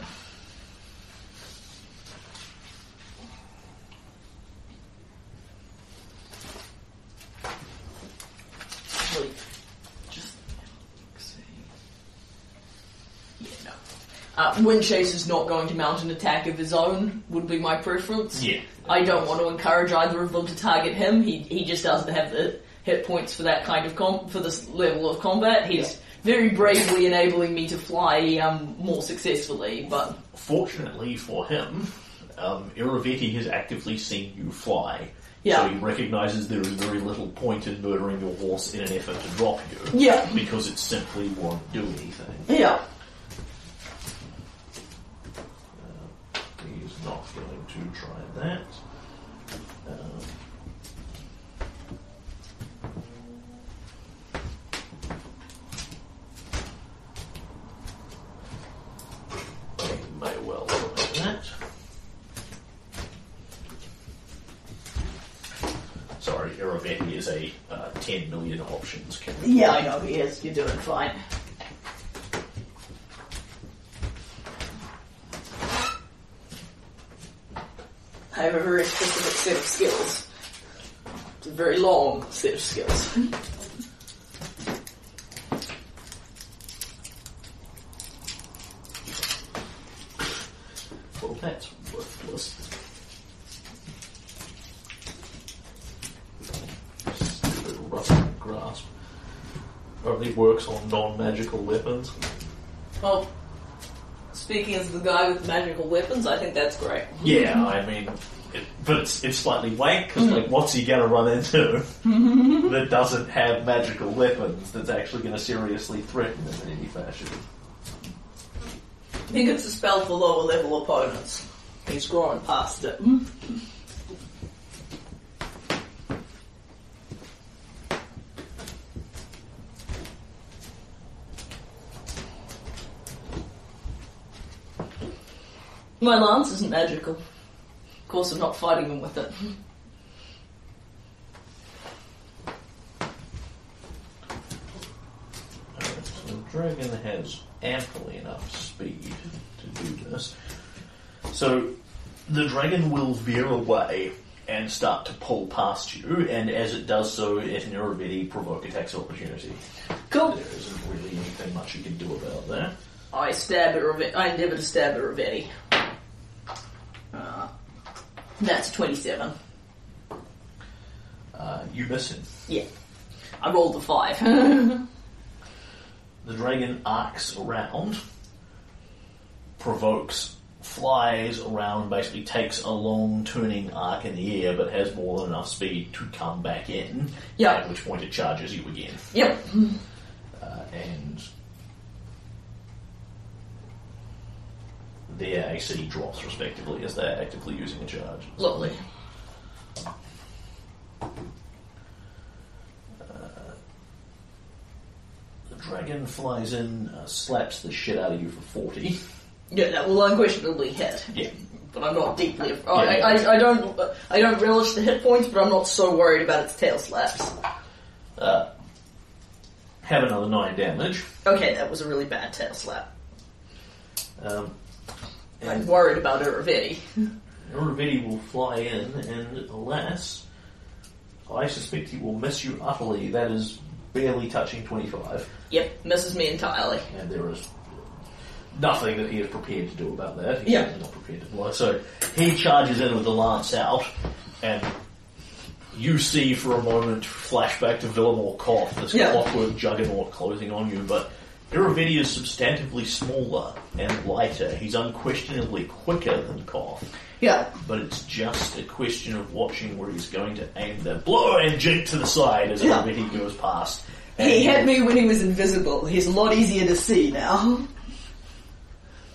Actually, just see. Yeah, no. Uh, Windchaser is not going to mount an attack of his own, would be my preference. Yeah. I don't want to encourage either of them to target him. He he just doesn't have the hit points for that kind of com- for this level of combat. He's very bravely enabling me to fly um, more successfully, but Fortunately for him, um, has actively seen you fly. Yeah. So he recognises there is very little point in murdering your horse in an effort to drop you. Yeah. Because it simply won't do anything. yeah. He is not going to try that. Um, well try that. Sorry, Irovetti is a uh, 10 million options. Yeah, I know he is. You're doing fine. I have a very specific set of skills. It's a very long set of skills. Well, that's worthless. Rusted grasp. Only works on non-magical weapons. Well, speaking as the guy with magical weapons, I think that's great. Yeah, I mean, but it's, it's slightly wank because hmm. like, what's he gonna run into that doesn't have magical weapons that's actually gonna seriously threaten him in any fashion? I think it's a spell for lower level opponents. He's growing past it. Hmm. My lance isn't magical. Of course, I'm not fighting them with it. So the dragon has amply enough speed to do this. So the dragon will veer away and start to pull past you, and as it does so, it already provoke attacks of opportunity. Cool. There isn't really anything much you can do about that. I stab at Rave- I endeavour to stab at Ravetti. That's 27. Uh, you miss him. Yeah. I rolled a 5. The dragon arcs around, provokes, flies around, basically takes a long turning arc in the air, but has more than enough speed to come back in. Yeah. At which point it charges you again. yep. Uh, and their AC drops respectively as they're actively using a charge. Lovely. The dragon flies in, uh, slaps the shit out of you for 40. Yeah, that will unquestionably hit. Yeah. But I'm not deeply. Af- I, I, I don't. I don't relish the hit points, but I'm not so worried about its tail slaps. Uh, have another 9 damage. Okay, that was a really bad tail slap. Um, I'm worried about Irovetti. Irovetti will fly in, and alas, I suspect he will miss you utterly. That is barely touching 25, Yep, misses me entirely. and there is nothing that he is prepared to do about that. He's Yeah. not prepared to fly. So he charges in with the lance out, and you see for a moment flashback to Vilamor Koth, this Yeah. clockwork juggernaut closing on you, but Irovetti is substantively smaller and lighter. He's unquestionably quicker than Koth Yeah. but it's just a question of watching where he's going to aim the blow and jink to the side as Yeah. goes past. He hit me when he was invisible. He's a lot easier to see now.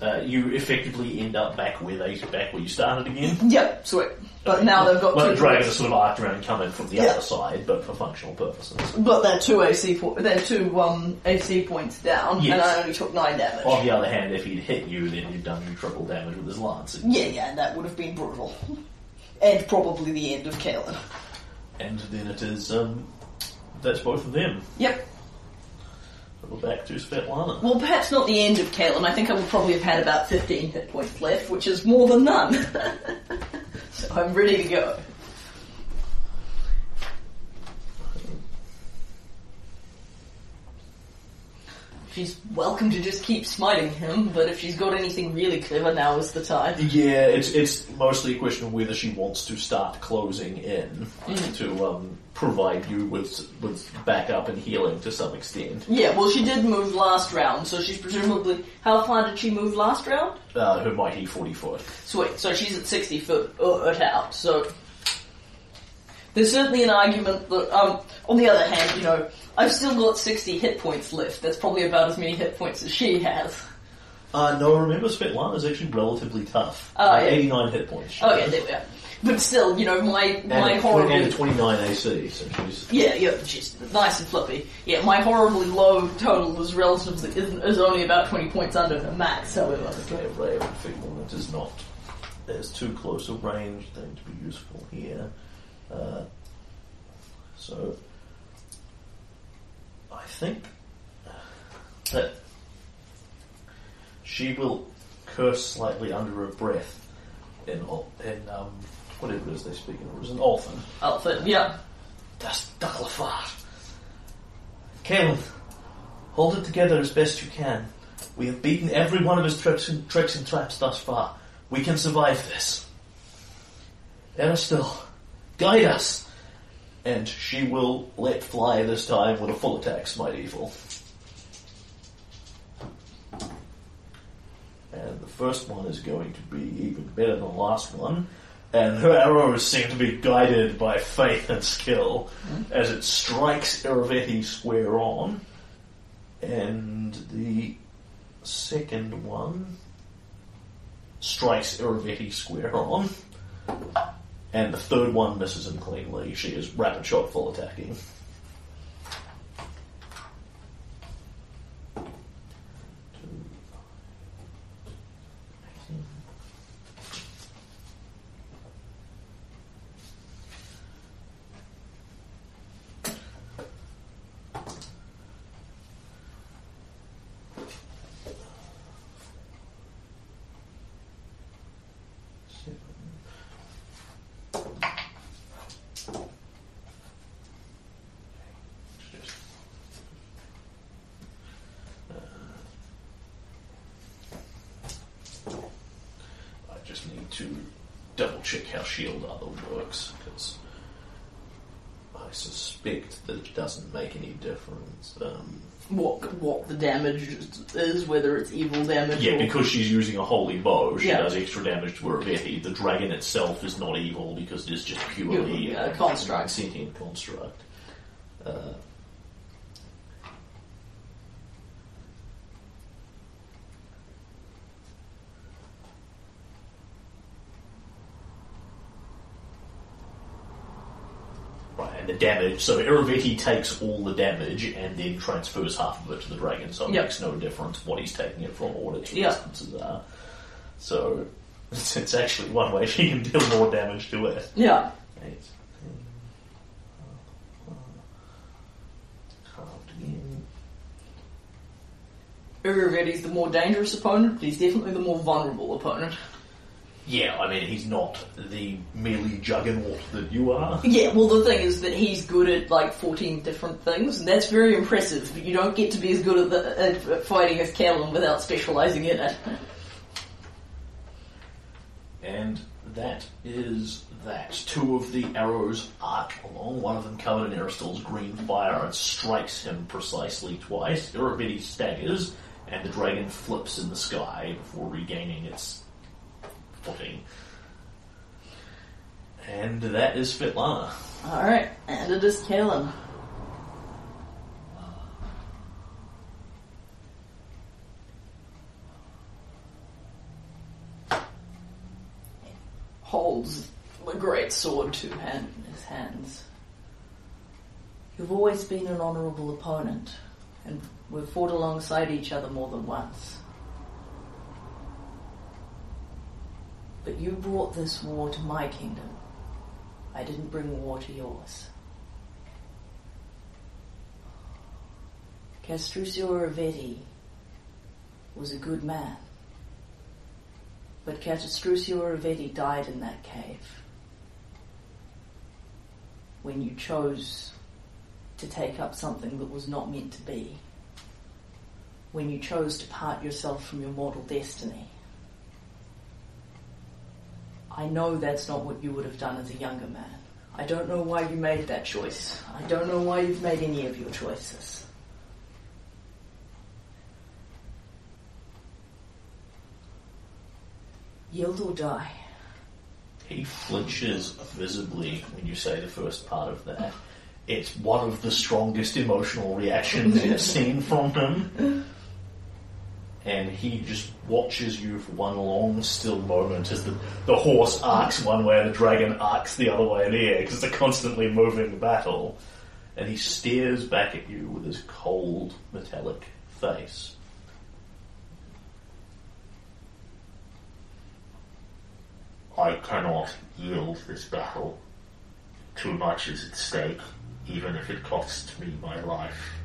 Uh, you effectively end up back where they back where you started again. Yep, sweet. But now they've got well, two the dragon points. is sort of arced around and come in from the Yeah. other side, but for functional purposes. But they're two AC po- they're two um, AC points down, Yes. and I only took nine damage. On the other hand, if he'd hit you, then you'd done triple damage with his lance. Yeah, yeah, and that would have been brutal, and probably the end of Kalen. And then it is, um, that's both of them. Yep. we're back to Svetlana. Well, perhaps not the end of Kalen. I think I would probably have had about 15 hit points left, which is more than none. so I'm ready to go. She's welcome to just keep smiting him, but if she's got anything really clever, now is the time. Yeah, it's it's mostly a question of whether she wants to start closing in to um, provide you with with backup and healing to some extent. Yeah, well, she did move last round, so she's presumably. How far did she move last round? Uh, her mighty forty foot. Sweet. So she's at 60 foot uh, at out. So there's certainly an argument that, um, on the other hand, you know, I've still got 60 hit points left. That's probably about as many hit points as she has. Uh, no, remember Svetlana is actually relatively tough. Oh, Uh, yeah. eighty nine hit points. Oh yeah, there we are. But still, you know, my and, my a, horribly and a twenty nine AC. So she's yeah yeah she's nice and fluffy. Yeah, my horribly low total was relatively is, is only about 20 points under her max. However, Ray of Enfeeblement is not there's too close a range thing to be useful here. Uh, so I think that she will curse slightly under her breath in in um, whatever it is they speak in. It was an Olfin. outfit oh, yeah. Das Ducklefart. Caleb, hold it together as best you can. We have beaten every one of his tricks and, tricks and traps thus far. We can survive this. Erastil, guide us! And she will let fly this time with a full attack, Smite Evil. And the first one is going to be even better than the last one. And her arrows seem to be guided by faith and skill as it strikes Irovetti square on. And the second one strikes Irovetti square on. And the third one misses him cleanly. She is rapid shot full attacking. I just need to double check how shield other works because I suspect that it doesn't make any difference. Um, What what the damage is, whether it's evil damage yeah, or because she's using a holy bow, she Yeah. does extra damage to Irovetti. The dragon itself is not evil because it is just purely uh, construct. sentient construct. Uh, damage, so Irovetti takes all the damage and then transfers half of it to the dragon, so it Yep. makes no difference what he's taking it from or what its Yep. resistances are. So, it's, it's actually one way she can deal more damage to it. yeah. Eight, again. The more dangerous opponent, but he's definitely the more vulnerable opponent. Yeah, I mean, he's not the merely juggernaut that you are. Yeah, well the thing is that he's good at like 14 different things, and that's very impressive, but you don't get to be as good at, the, at, fighting as Kalen without specialising in it. And that is that. Two of the arrows arc along, one of them covered in Erastil's green fire and strikes him precisely twice. Irovetti staggers, and the dragon flips in the sky before regaining its footing. And that is Svetlana. Alright, and it is Kalen. Holds the great sword to hand in his hands. You've always been an honourable opponent, and we've fought alongside each other more than once. But you brought this war to my kingdom. I didn't bring war to yours. Castruccio Ravetti was a good man. But Castruccio Ravetti died in that cave when you chose to take up something that was not meant to be. When you chose to part yourself from your mortal destiny. I know that's not what you would have done as a younger man. I don't know why you made that choice. I don't know why you've made any of your choices. Yield or die. He flinches visibly when you say the first part of that. It's one of the strongest emotional reactions you've seen from him. And he just watches you for one long, still moment as the, the horse arcs one way and the dragon arcs the other way in the air because it's a constantly moving battle. And he stares back at you with his cold, metallic face. I cannot yield this battle. Too much is at stake, even if it costs me my life.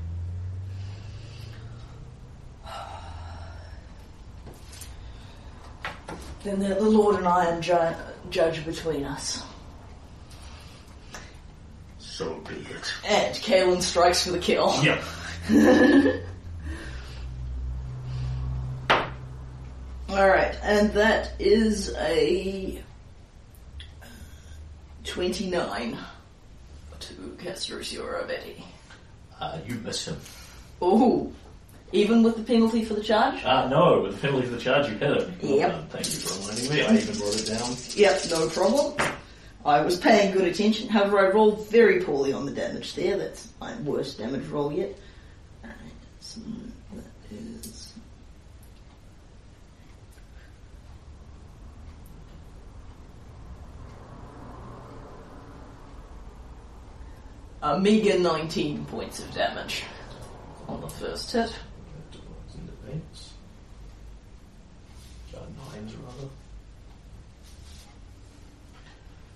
Then the, the Lord and I are ju- judge between us. So be it. And Kalen strikes for the kill. Yep. Alright, and that is a 29 to Castruccio Ravetti. Uh, you miss him. Oh, even with the penalty for the charge? Uh, no, with the penalty for the charge, you hit it. Yep. Thank you for reminding me. I even wrote it down. Yep, no problem. I was paying good attention. However, I rolled very poorly on the damage there. That's my worst damage roll yet. Alright, so that is. A meager 19 points of damage on the first hit. In. Uh, nines rather.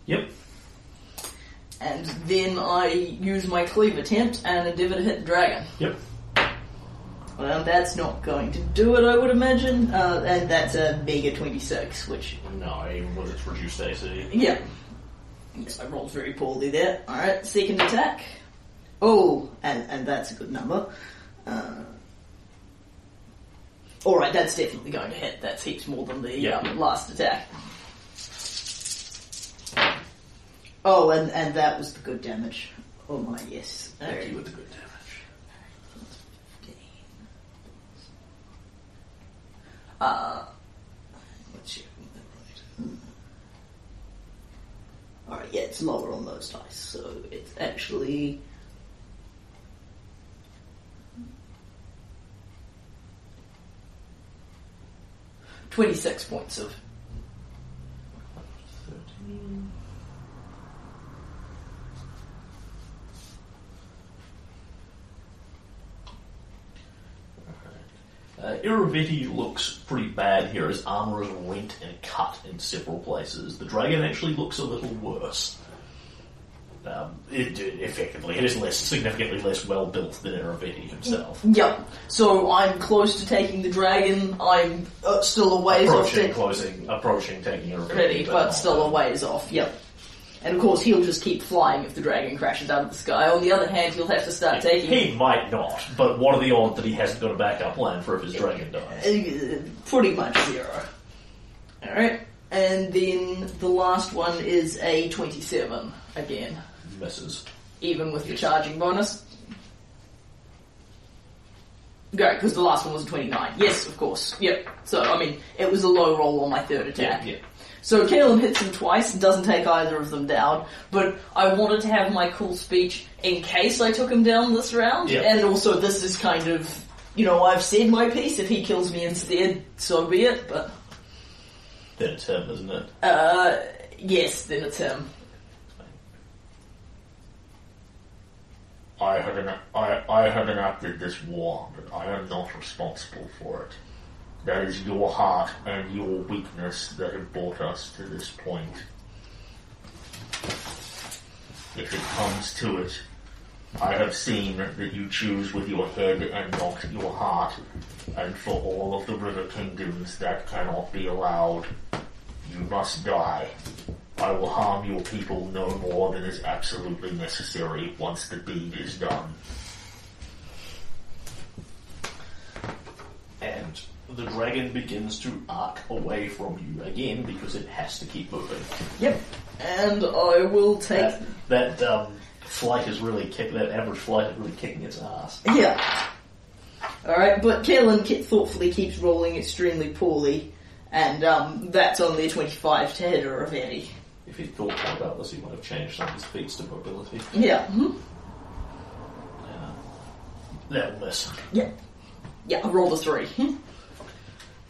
Yep. And then I use my cleave attempt and endeavour to hit the dragon. Yep. Well, that's not going to do it, I would imagine. Uh, and that's a mega 26, which, No, even with its reduced AC. yeah. Yes, I rolled very poorly there. Alright, second attack. Oh, and, and that's a good number. Uh, Alright, that's definitely going to hit. That's heaps more than the Yeah. um, last attack. Oh, and, and that was the good damage. Oh my, yes. Thank you with the good damage. Uh, let's check. Alright, yeah, it's lower on those dice, so it's actually. Twenty-six points of 13. Uh, Irovetti looks pretty bad here. His armor is rent and cut in several places. The dragon actually looks a little worse. Um, it, it- effectively, it is less significantly less well built than Irovetti himself. Yep. So I'm close to taking the dragon. I'm uh, still a ways off. Approaching, to- closing, approaching, taking Ready, but not- still a ways off. Yep. And of course, he'll just keep flying if the dragon crashes out of the sky. On the other hand, he'll have to start taking He might not, but what are the odds that he hasn't got a backup plan for if his dragon dies? Uh, pretty much zero. Alright, and then the last one is a 27 again, Misses. even with the charging bonus. Go, because the last one was a 29. Yes, of course. Yep. So, I mean, it was a low roll on my third attack. Yeah. So Kalen hits him twice and doesn't take either of them down, but I wanted to have my cool speech in case I took him down this round, Yeah. and also this is kind of, you know, I've said my piece, if he kills me instead, so be it, but, Then it's him, isn't it? uh, yes, then it's him. I have, en- I, I have enacted this war, but I am not responsible for it. That is your heart and your weakness that have brought us to this point. If it comes to it, I have seen that you choose with your head and not your heart, and for all of the river kingdoms that cannot be allowed. You must die. I will harm your people no more than is absolutely necessary once the deed is done. And the dragon begins to arc away from you again because it has to keep moving. Yep. And I will take. That, that um, flight is really kick. That average flight is really kicking its ass. Yeah. Alright, but Kalen thoughtfully keeps rolling extremely poorly, and um, that's only a 25 to hit or a Vanny. If he'd thought more about this, he might have changed some of his feats to mobility. Yeah. Mm-hmm. That'll miss. Yeah. Yeah, I rolled a 3.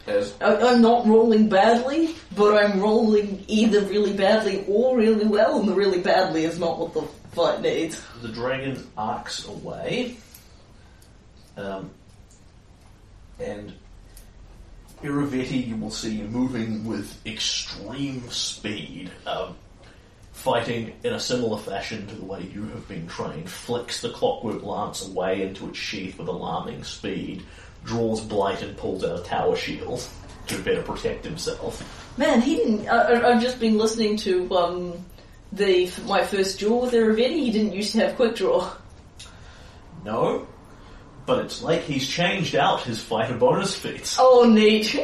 As I- I'm not rolling badly, but I'm rolling either really badly or really well, and the really badly is not what the fight needs. the dragon arcs away, um, and Irovetti you will see moving with extreme speed, um, fighting in a similar fashion to the way you have been trained, flicks the clockwork lance away into its sheath with alarming speed, draws blight and pulls out a tower shield to better protect himself. Man, he didn't. I, I've just been listening to um, the my first duel with Irovetti. He didn't used to have quick draw. No, but it's like he's changed out his fighter bonus feats. Oh, neat.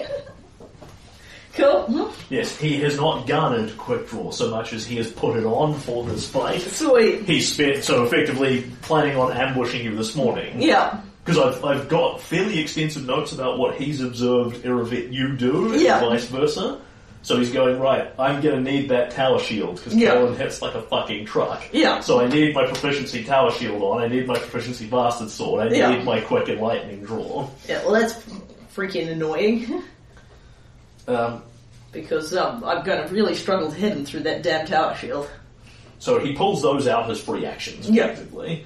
cool. Mhm. Yes, he has not garnered quick draw so much as he has put it on for this fight. Sweet. He spent so effectively planning on ambushing you this morning. Yeah. Because I've, I've got fairly extensive notes about what he's observed Iravet you do, Yeah. and vice versa. So he's going, right, I'm gonna need that tower shield, because Yeah. Hits like a fucking truck. Yeah. So I need my proficiency tower shield on, I need my proficiency bastard sword, I need Yeah. my quick and lightning draw. Yeah. Well, that's freaking annoying Um, because um, I'm going to really struggle to hit him through that damn tower shield. So he pulls those out as free actions, Yeah. effectively.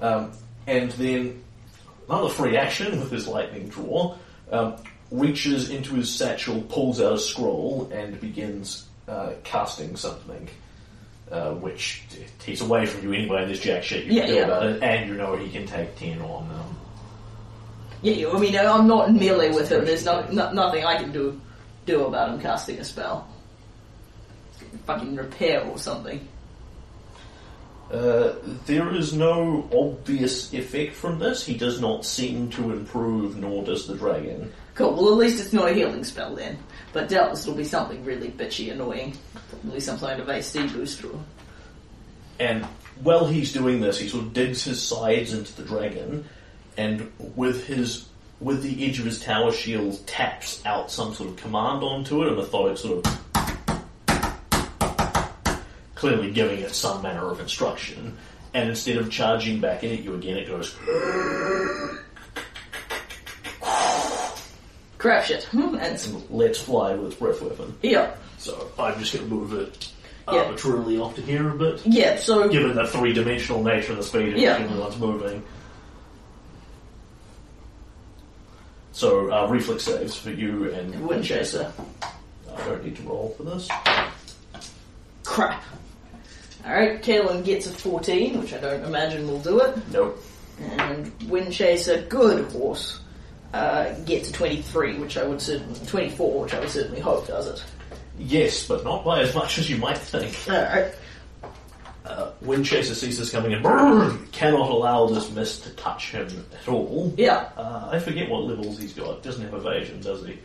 Um, and then another free action with his lightning draw um, reaches into his satchel, pulls out a scroll, and begins uh, casting something. Uh, which he's away from you anyway, and there's jack shit you Yeah, can do yeah. about it, and you know he can take 10 on um, Yeah. I mean, I'm not melee with him. There's no, no, nothing I can do do about him casting a spell. Fucking repair or something. Uh, there is no obvious effect from this. He does not seem to improve, nor does the dragon. Cool. Well, at least it's not a healing spell then. But doubtless it'll be something really bitchy annoying. Probably some kind of AC booster. And while he's doing this, he sort of digs his sides into the dragon, and with his with the edge of his tower shield taps out some sort of command onto it, a methodic sort of clearly giving it some manner of instruction. And instead of charging back in at you again, it goes Crap shit. Hmm, And Let's fly with breath weapon. yeah, So I'm just going to move it Yeah. arbitrarily off to here a bit. yeah. So given the three-dimensional nature of the speed at Yeah. everyone's moving. So, uh, reflex saves for you and Windchaser. I don't need to roll for this. Crap. Alright, Kalen gets a 14, which I don't imagine will do it. Nope. And Windchaser, good horse, uh, gets a 23, which I would certainly, 24, which I would certainly hope does it. Yes, but not by as much as you might think. Alright. Uh, Windchaser sees this coming in, brrr, cannot allow this mist to touch him at all. Yeah. Uh, I forget what levels he's got. Doesn't have evasion, does he?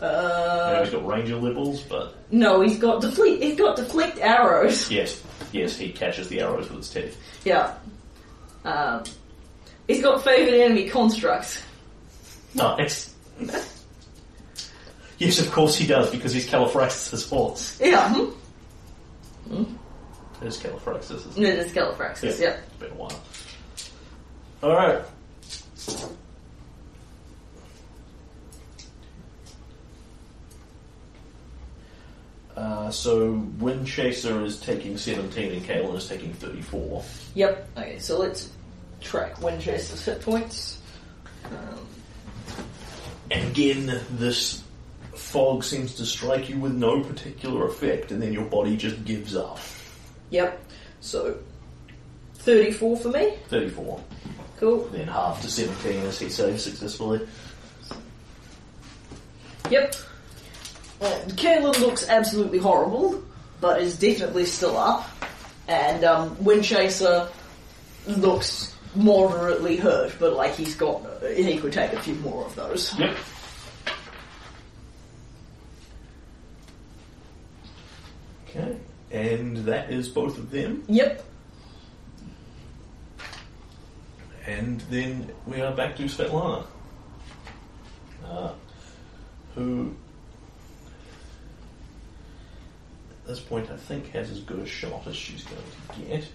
Maybe Uh, he's got ranger levels, but no, he's got deflect, he's got deflect arrows. yes, yes, he catches the arrows with his teeth. Yeah. Um, he's got favored enemy constructs. Nice. yes, of course he does, because he's Califraxis' horse. Yeah. Hmm? It is Califraxis, isn't No, it? it's Califraxis, yeah. It's been a while. Alright. Uh, so Windchaser is taking 17 and Kalen is taking 34. Yep. Okay, so let's track Windchaser's hit points. Um, And again, this fog seems to strike you with no particular effect, and then your body just gives up. Yep. So 34 for me. 34. Cool. Then half to 17 as he saves successfully. Yep. And Kalen looks absolutely horrible, but is definitely still up. And um, Windchaser looks moderately hurt, but like he's got, he could take a few more of those. Yep. Okay. And that is both of them. Yep. And then we are back to Svetlana. Uh, who, at this point, I think has as good a shot as she's going to get.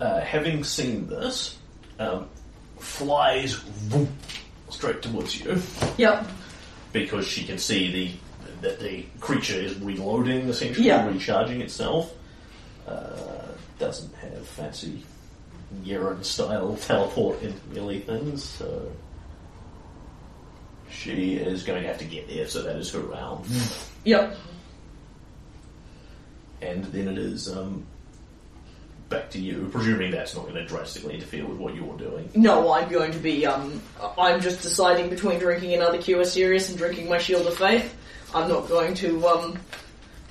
Uh, having seen this, um, flies vroom, straight towards you Yep. because she can see the that the creature is reloading, essentially Yeah. recharging itself. Uh, doesn't have fancy Yeren style teleport into melee things, so she is going to have to get there. So that is her round, Yep. and then it is um, back to you. Presuming that's not going to drastically interfere with what you're doing. No, I'm going to be, um, I'm just deciding between drinking another Cure Serious and drinking my Shield of Faith. I'm not going to, um,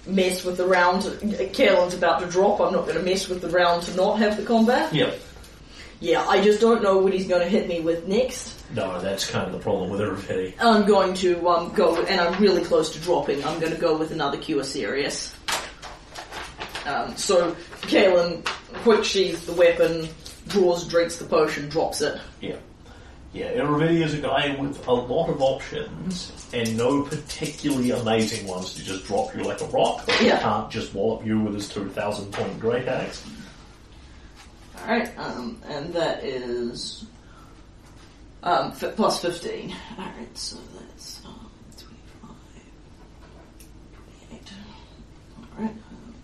mess with the round. Kalen's about to drop. I'm not going to mess with the round to not have the combat. Yep. Yeah, I just don't know what he's going to hit me with next. No, that's kind of the problem with everybody. I'm going to, um, go, and I'm really close to dropping. I'm going to go with another Cure Serious. Um, so, Kalen quick sheathes the weapon, draws, drinks the potion, drops it. Yeah. Yeah, Irovetti is a guy with a lot of options and no particularly amazing ones to just drop you like a rock, but Yeah. he can't just wallop you with his 2000 point great axe. Alright, um, and that is um, f- plus 15. Alright, so that's um, 25, 28. Alright. um,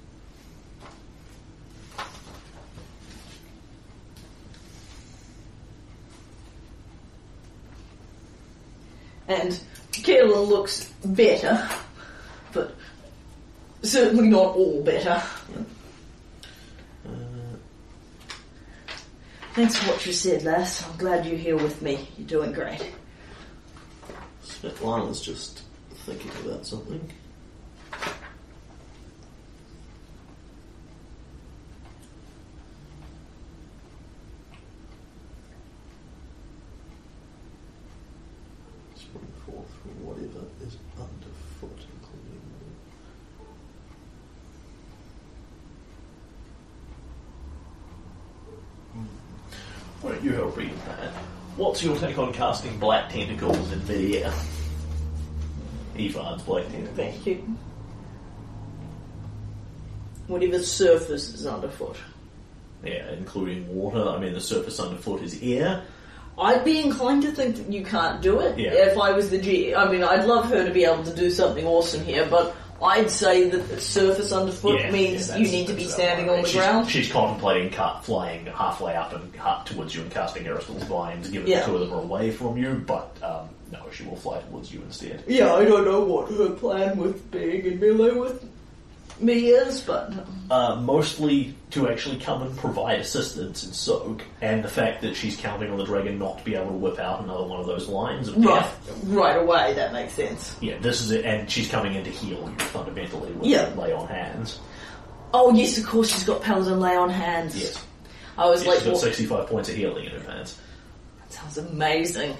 And Kalen looks better, but certainly not all better. Uh, thanks for what you said, lass. I'm glad you're here with me. You're doing great. Svetlana's just thinking about something. Spring forth from whatever is underfoot, including Why don't you help read that? What's your take on casting black tentacles in midair? Evard's black tentacles. Thank you. Whatever surface is underfoot. Yeah, including water. I mean, the surface underfoot is air. I'd be inclined to think that you can't do it Yeah. if I was the G. I mean, I'd love her to be able to do something awesome here, but I'd say that the surface underfoot Yeah, means yeah, you that's- need to be that's standing right. on the she's, ground. She's contemplating cut, flying halfway up and up towards you and casting Erastil's vines, given Yeah. the two of them are away from you, but um, no, she will fly towards you instead. Yeah, I don't know what her plan with being in melee with me is, but Uh, mostly to actually come and provide assistance and soak, and the fact that she's counting on the dragon not to be able to whip out another one of those lines of right, death. right away that makes sense. Yeah, this is it, and she's coming in to heal you fundamentally with Yeah. lay on hands. Oh yes, of course she's got Paladin lay on hands. Yes, I was she's like, got what- 65 points of healing in her hands. That sounds amazing.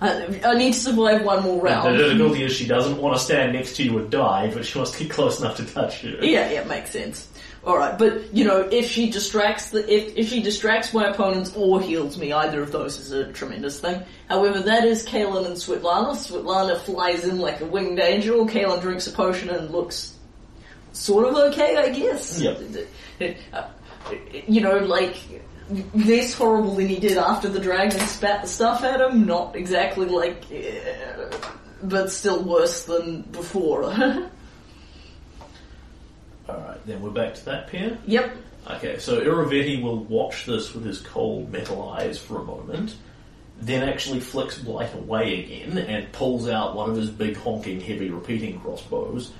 I, I need to survive one more round. The difficulty is she doesn't want to stand next to you and die, but she wants to get close enough to touch you. Yeah, yeah, makes sense. Alright, but you know, if she distracts the if, if she distracts my opponents or heals me, either of those is a tremendous thing. However, that is Kalen and Svetlana. Svetlana flies in like a winged angel, Kalen drinks a potion and looks sort of okay, I guess. Yep. Uh, You know, like less horrible than he did after the dragon spat the stuff at him, not exactly like uh, but still worse than before. Alright, then we're back to that pair. yep. Okay, so Irovetti will watch this with his cold metal eyes for a moment, then actually flicks Blight away again and pulls out one of his big honking heavy repeating crossbows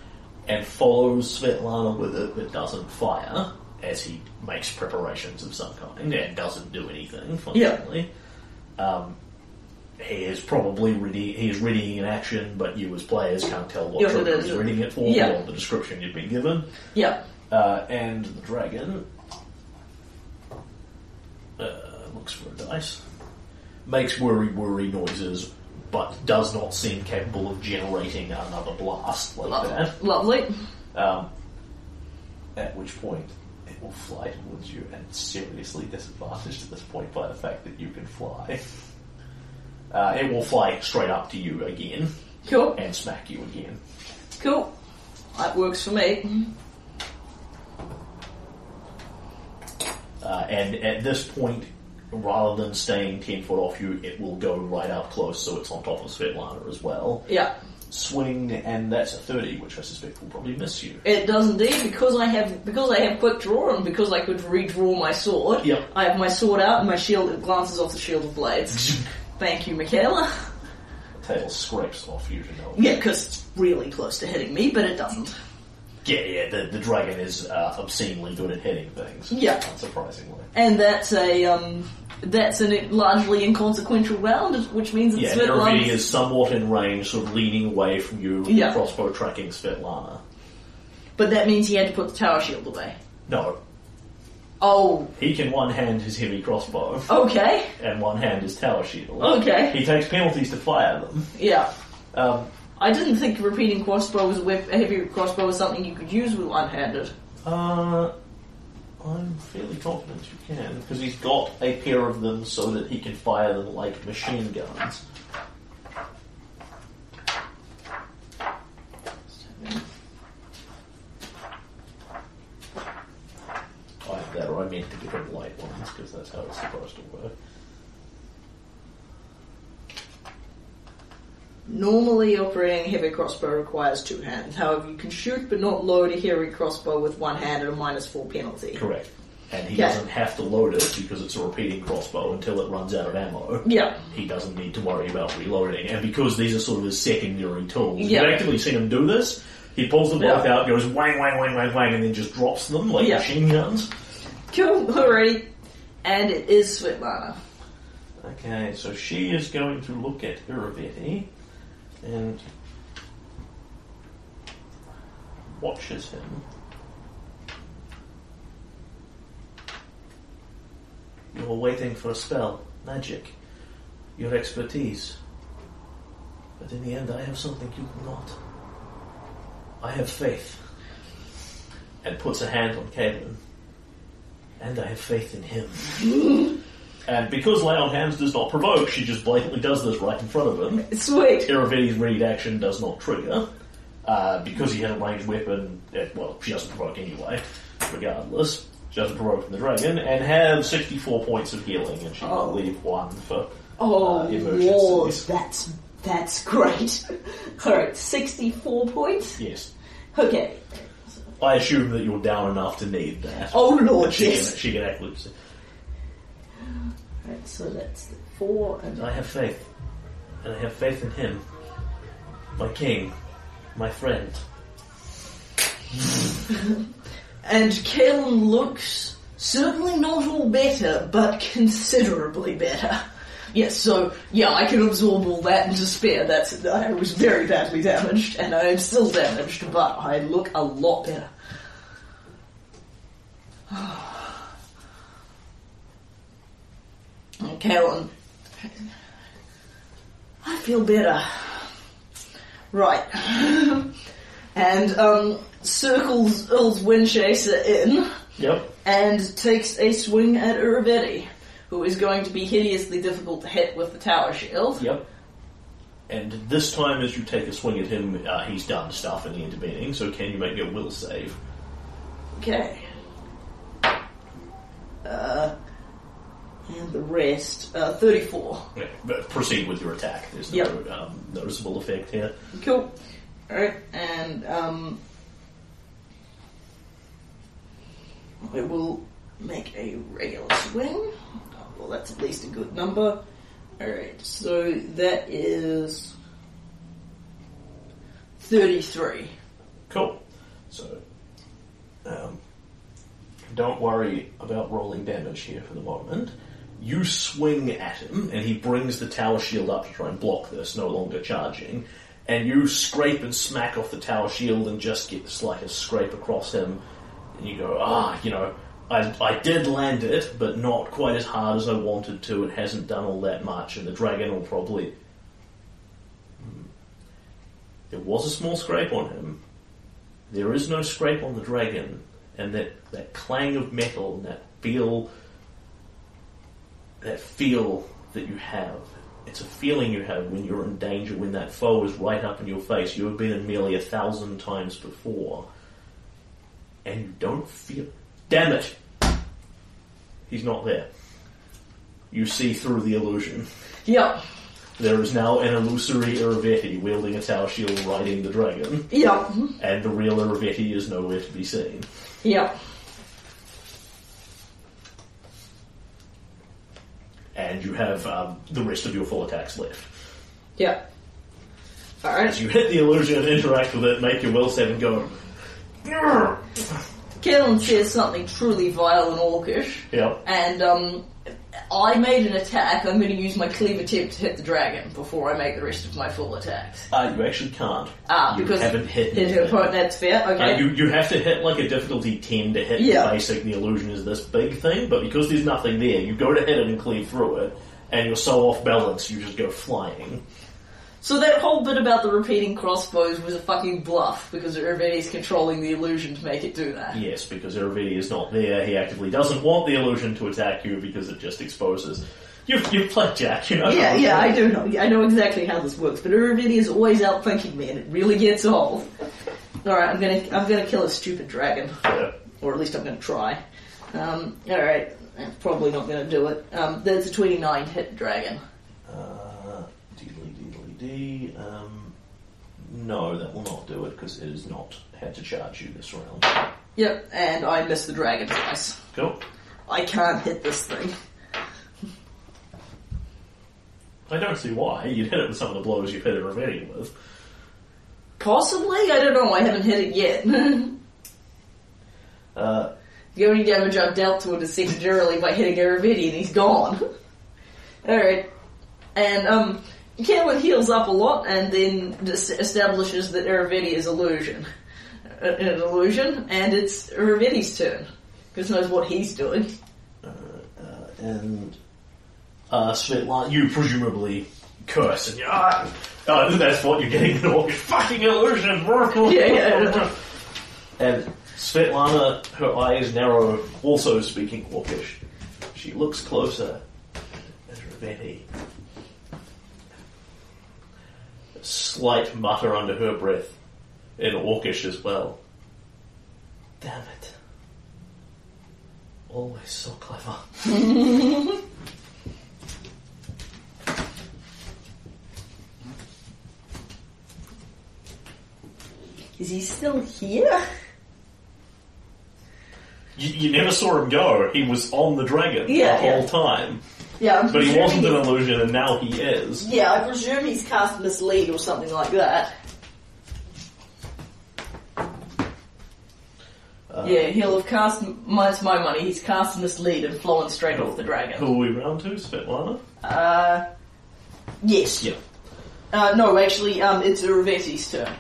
and follows Svetlana with it but doesn't fire. As he makes preparations of some kind and doesn't do anything. Fundamentally, um, he is probably ready. He is readying an action, but you as players can't tell what Yeah, trigger it is. he's readying it for Yeah. beyond the description you've been given. Yeah. Uh, and the dragon uh, looks for a dice, makes worry worry noises, but does not seem capable of generating another blast like Lo- that. Lovely. Um, at which point it will fly towards you and seriously disadvantaged at this point by the fact that you can fly. Uh, it will fly straight up to you again Cool. and smack you again. Cool. That works for me. Uh, and at this point, rather than staying 10 foot off you, it will go right up close so it's on top of Svetlana as well. Yeah. Swing, and that's a 30, which I suspect will probably miss you. It does indeed because I have because I have quick draw and because I could redraw my sword. Yep. I have my sword out and my shield it glances off the shield of blades. Thank you, Michaela. Tail scrapes off you to know. Yeah, because it's really close to hitting me, but it doesn't. Yeah, yeah, the, the dragon is uh, obscenely good at hitting things. Yeah. Unsurprisingly. And that's a um, that's a largely inconsequential round, which means that Yeah, Svetlana. Is somewhat in range, sort of leaning away from you, with Yeah. the crossbow tracking Svetlana. But that means he had to put the tower shield away. No, Oh, he can one hand his heavy crossbow okay, and one hand his tower shield. okay, He takes penalties to fire them. yeah. Um, I didn't think repeating crossbow was a, a heavy crossbow was something you could use with one-handed. uh, I'm fairly confident you can, because he's got a pair of them so that he can fire them like machine guns. Either that or I meant to give him light ones, because that's how it's supposed to work. Normally, operating a heavy crossbow requires two hands. However, you can shoot but not load a heavy crossbow with one hand at a minus four penalty. Correct. And he Yeah. doesn't have to load it because it's a repeating crossbow until it runs out of ammo. Yeah, He doesn't need to worry about reloading. And because these are sort of his secondary tools, Yeah. you've actually seen him do this. He pulls them both Yeah. out, goes wang, wang, wang, wang, wang, and then just drops them like Yeah. machine guns. cool, alrighty. And it is Svetlana. Okay, so she is going to look at Irovetti and watches him. You're waiting for a spell, magic, your expertise. But in the end, I have something you cannot. I have faith. And puts a hand on Caitlin. And I have faith in him. And because lay on hands does not provoke, she just blatantly does this right in front of him. Sweet. Irovetti's read action does not trigger. Uh, because he has a ranged weapon, eh, well, she doesn't provoke anyway, regardless. She doesn't provoke from the dragon, and have 64 points of healing, and she Oh. will leave one for Oh, uh, Lord, emergencies. that's that's great. Alright, sixty-four points. Yes. Okay. I assume that you're down enough to need that. Oh Lord, she, yes. can, she can actually. Right, so that's four and I have faith. And I have faith in him. My king. My friend. and Kalen looks certainly not all better, but considerably better. Yes, so yeah, I can absorb all that and despair. That's I was very badly damaged, and I am still damaged, but I look a lot better. And Kalen, I feel better. Right. and um, circles Earl's Windchaser in Yep. and takes a swing at Irovetti, who is going to be hideously difficult to hit with the tower shield. Yep. And this time, as you take a swing at him, uh, he's done stuff in the intervening, so can you make me a will save? Okay. Uh, and the rest, uh, 34. Yeah, but proceed with your attack. There's no Yep. um, noticeable effect here. Cool. Alright, and um, I will make a regular swing. Oh, well, that's at least a good number. Alright, so that is 33. Cool. So, um, don't worry about rolling damage here for the moment. You swing at him, and he brings the tower shield up to try and block this, no longer charging. And you scrape and smack off the tower shield and just get this like a scrape across him. And you go, ah, you know, I, I did land it, but not quite as hard as I wanted to. It hasn't done all that much, and the dragon will probably. Hmm. There was a small scrape on him. There is no scrape on the dragon, and that, that clang of metal and that feel that feel that you have. It's a feeling you have when you're in danger, when that foe is right up in your face. You have been in melee a thousand times before, and you don't feel. Damn it! He's not there. You see through the illusion. Yep. There is now an illusory Irovetti wielding a tower shield riding the dragon, Yep. and the real Irovetti is nowhere to be seen. Yep. And you have um, the rest of your full attacks left. Yep. As Alright. you hit the illusion and interact with it, make your will save and go. "Grr." Says something truly vile and orcish, Yep. and um, I made an attack. I'm going to use my cleaver tip to hit the dragon before I make the rest of my full attacks. Uh, you actually can't. Ah, because. you because haven't hit hit her point. That's fair. Uh, Okay. you, you have to hit like a difficulty 10 to hit Yeah. the basic, the illusion is this big thing, but because there's nothing there, you go to hit it and cleave through it, and you're so off balance, you just go flying. So that whole bit about the repeating crossbows was a fucking bluff because everybody's controlling the illusion to make it do that. Yes, because Irovetti is not there, he actively doesn't want the illusion to attack you because it just exposes. You've, you've played Jack, you know? Yeah, yeah, I do know. I know exactly how this works, but Irovetti is always outthinking me, and it really gets old. All right, I'm gonna I'm gonna kill a stupid dragon, Yeah. or at least I'm gonna try. Um, all right, I'm probably not gonna do it. Um, that's a 29 hit dragon. Dee. Um, no, that will not do it because it has not had to charge you this round. Yep, and I miss the dragon twice. Cool. I can't hit this thing. I don't see why. You'd hit it with some of the blows you've hit it with. Possibly, I don't know. I haven't hit it yet. Uh, the only damage I've dealt to it is secondarily by hitting Irovetti, and he's gone. Alright. And, um, Kalen heals up a lot and then establishes that Irovetti is illusion. Uh, an illusion, and it's Irovetti's turn. Because knows what he's doing. uh, and uh, Svetlana, you presumably curse and you ah, uh, that's what you're getting an orc fucking illusion. Yeah, yeah. And Svetlana, her eyes narrow, also speaking orcish. She looks closer at Raveni. A slight mutter under her breath, in orcish as well. Damn it. Always so clever. Is he still here? You, you never saw him go. He was on the dragon Yeah, the whole yeah. time. Yeah, I'm But he presuming wasn't an he's- illusion, and now he is. Yeah, I presume he's cast mislead or something like that. yeah, he'll have cast, minus my money, he's cast mislead and flown straight off the dragon. Who are we round to? Svetlana? Uh, yes. Yeah. Uh, no, actually, um, it's Raveti's turn.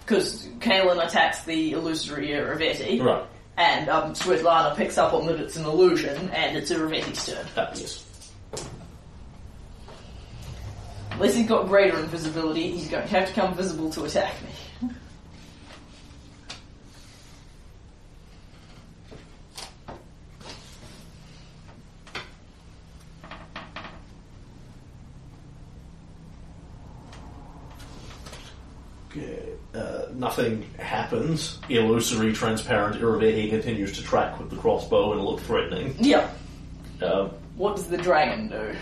Because Kalen attacks the illusory Raveti, Right. And um, Svetlana picks up on that it's an illusion, and it's Raveti's turn. Yes. Unless he's got greater invisibility, he's going to have to come visible to attack me. Okay. Uh, nothing happens. Illusory, transparent Irovetti continues to track with the crossbow and look threatening. Yeah. Um, What does the dragon do?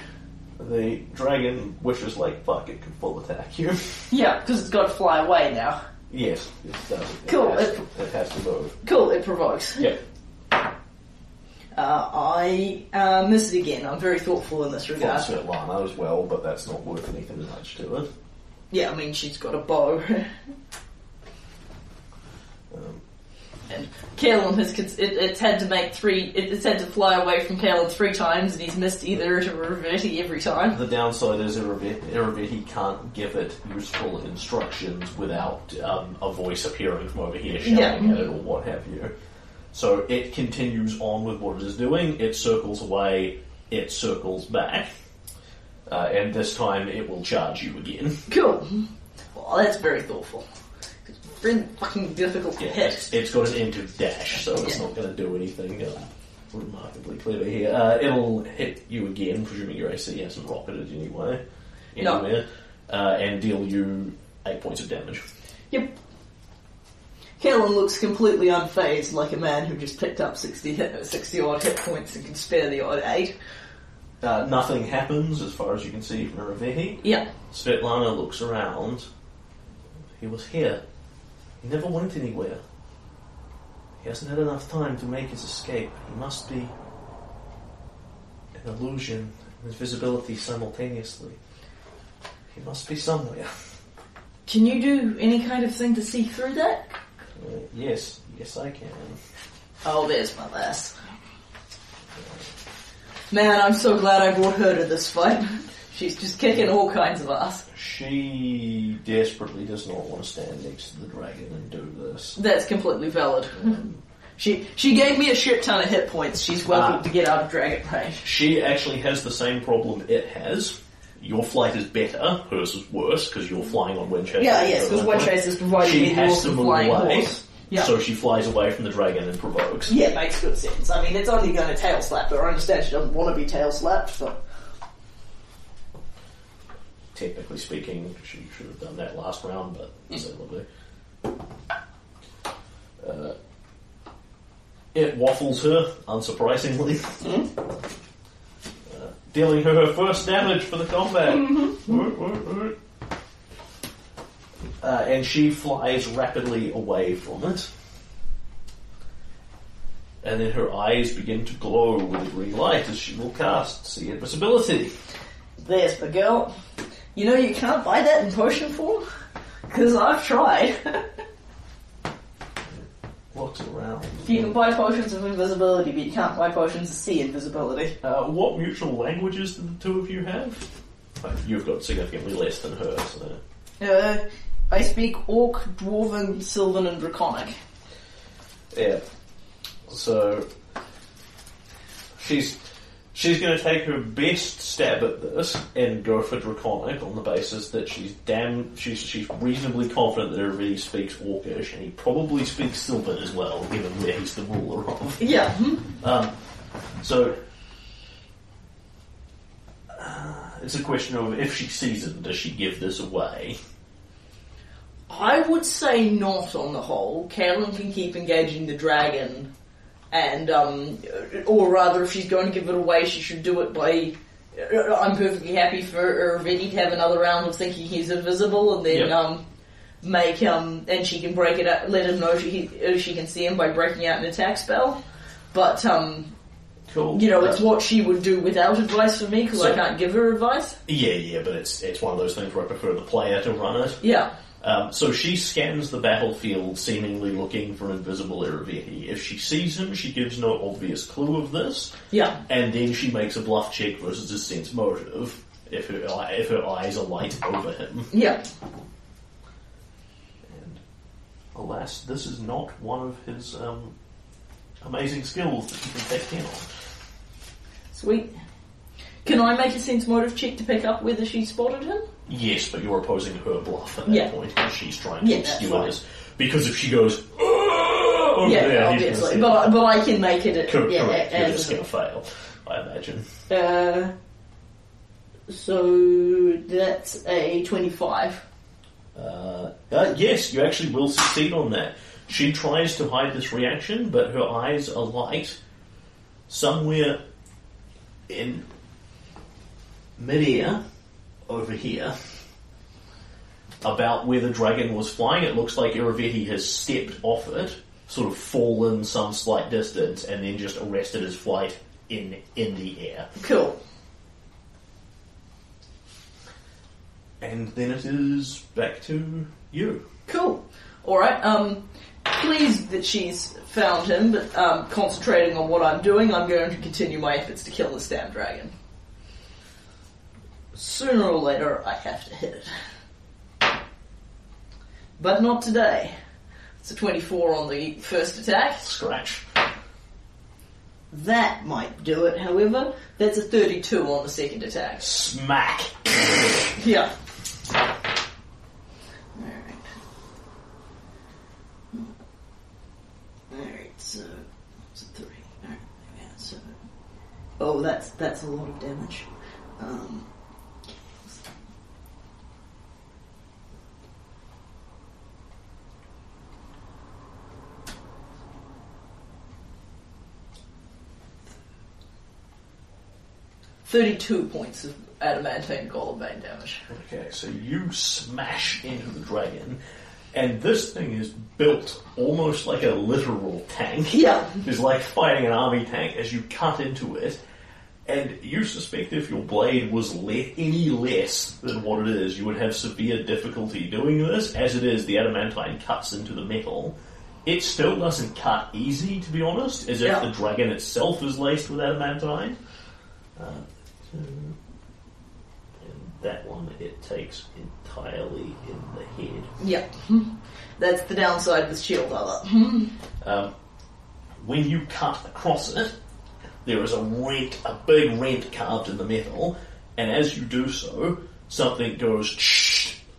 the dragon wishes like fuck it can full attack you. Yeah, because it's got to fly away now. yes, it does. It Cool. Has, it has to move. Cool, it provokes. Yeah. Uh, I uh, miss it again. I'm very thoughtful in this regard. From regard. Svetlana as well, but that's not worth anything much to it. Yeah, I mean, she's got a bow. Um, And Kalen has cons- it, it's had to make three. It, it's had to fly away from Kalen three times, and he's missed either to Reverti every time. The downside is Irovetti can't give it useful instructions without um, a voice appearing from over here shouting Yeah. at it or what have you. So it continues on with what it is doing. It circles away. It circles back. Uh, and this time it will charge you again. Cool. Well, that's very thoughtful. It's fucking difficult to hit. it's, got an end of dash, so it's Yeah. not going to do anything uh, remarkably clever here. Uh, it'll hit you again, presuming your AC hasn't rocketed anyway, No. anywhere, uh, and deal you eight points of damage. Yep. Kalen looks completely unfazed, like a man who just picked up 60, hit, 60 odd hit points and can spare the odd 8. Uh, nothing happens as far as you can see from Ravehi. Yeah. Svetlana looks around. He was here. He never went anywhere. He hasn't had enough time to make his escape. He must be an illusion and visibility simultaneously. He must be somewhere. Can you do any kind of thing to see through that? Uh, yes, yes I can. Oh, there's my lass. Man, I'm so glad I brought her to this fight. She's just kicking all kinds of ass. She desperately does not want to stand next to the dragon and do this. That's completely valid. She she gave me a shit ton of hit points. She's welcome Ah. to get out of dragon range. She actually has the same problem it has. Your flight is better, hers is worse because you're flying on wind chase. Yeah, yes, because Wind Chase is providing She has to move away, horse. Yeah. so she flies away from the dragon and provokes. Yeah, it makes good sense. I mean, it's only going to tail slap her. I understand she doesn't want to be tail slapped, but Technically speaking, she should have done that last round, but so lovely. Uh, it waffles her, unsurprisingly. Uh, dealing her her first damage for the combat. Woot. Uh, and she flies rapidly away from it. And then her eyes begin to glow with a green light as she will cast See Invisibility. there's the girl. You know, you can't buy that in potion form because I've tried. Looks around. you can buy potions of invisibility, but you can't buy potions of see invisibility. Uh, what mutual languages do the two of you have? You've got significantly less than her, so. Uh, I speak Orc, Dwarven, Sylvan, and Draconic. Yeah. So. She's. She's going to take her best stab at this and go for Draconic on the basis that she's damn. She's, she's reasonably confident that everybody speaks Orcish and he probably speaks Sylvan as well, given where he's the ruler of. Yeah. hmm. Um, so uh, it's a question of if she sees it, does she give this away? I would say not on the whole. Carolyn can keep engaging the dragon, and um, or rather, if she's going to give it away, she should do it by. uh, I'm perfectly happy for Vinny to have another round of thinking he's invisible, and then Yeah. um, make um, and she can break it out, let him know she uh, she can see him by breaking out an attack spell. But um, Cool. you know, it's what she would do without advice from me because I can't give her advice. yeah, yeah, but it's it's one of those things where I prefer the player to run it. Yeah. Um, so she scans the battlefield, seemingly looking for invisible Irovetti. If she sees him, she gives no obvious clue of this, Yeah. and then she makes a bluff check versus a sense motive. If her if her eyes are light over him, Yeah. and alas, this is not one of his um, amazing skills that you can take in on. Sweet. Can I make a sense motive check to pick up whether she spotted him? Yes, but you're opposing her bluff at that Yeah. point because she's trying to Yeah, that's obscure this. Because if she goes, "Oh," over yeah, there, he's gonna obviously. But, but I can make it. Cor- yeah, correct, you're as just going to fail, I imagine. uh, so that's a twenty-five. Uh, uh, yes, you actually will succeed on that. She tries to hide this reaction, but her eyes are light somewhere in midair over here. About where the dragon was flying, it looks like Irovetti has stepped off it, sort of fallen some slight distance, and then just arrested his flight in in the air. Cool. And then it is back to you. Cool. All right. Um, pleased that she's found him, but um, concentrating on what I'm doing, I'm going to continue my efforts to kill this damn dragon. Sooner or later, I have to hit it. But not today. It's a 24 on the first attack. Scratch. That might do it, however. That's a 32 on the second attack. Smack. Yeah. Alright. Alright, so it's a three. Alright, yeah, so Oh that's that's a lot of damage. Um Thirty-two points of adamantine golem bane damage. Okay, so you smash into the dragon, and this thing is built almost like a literal tank. Yeah. It's like fighting an army tank as you cut into it, and you suspect if your blade was le- any less than what it is, you would have severe difficulty doing this. As it is, the adamantine cuts into the metal. It still doesn't cut easy, to be honest, as if Yeah. the dragon itself is laced with adamantine. Uh, so- and that one it takes entirely in the head. Yeah. That's the downside with shield armor. Um, when you cut across it, there is a rent, a big rent carved in the metal, and as you do so, something goes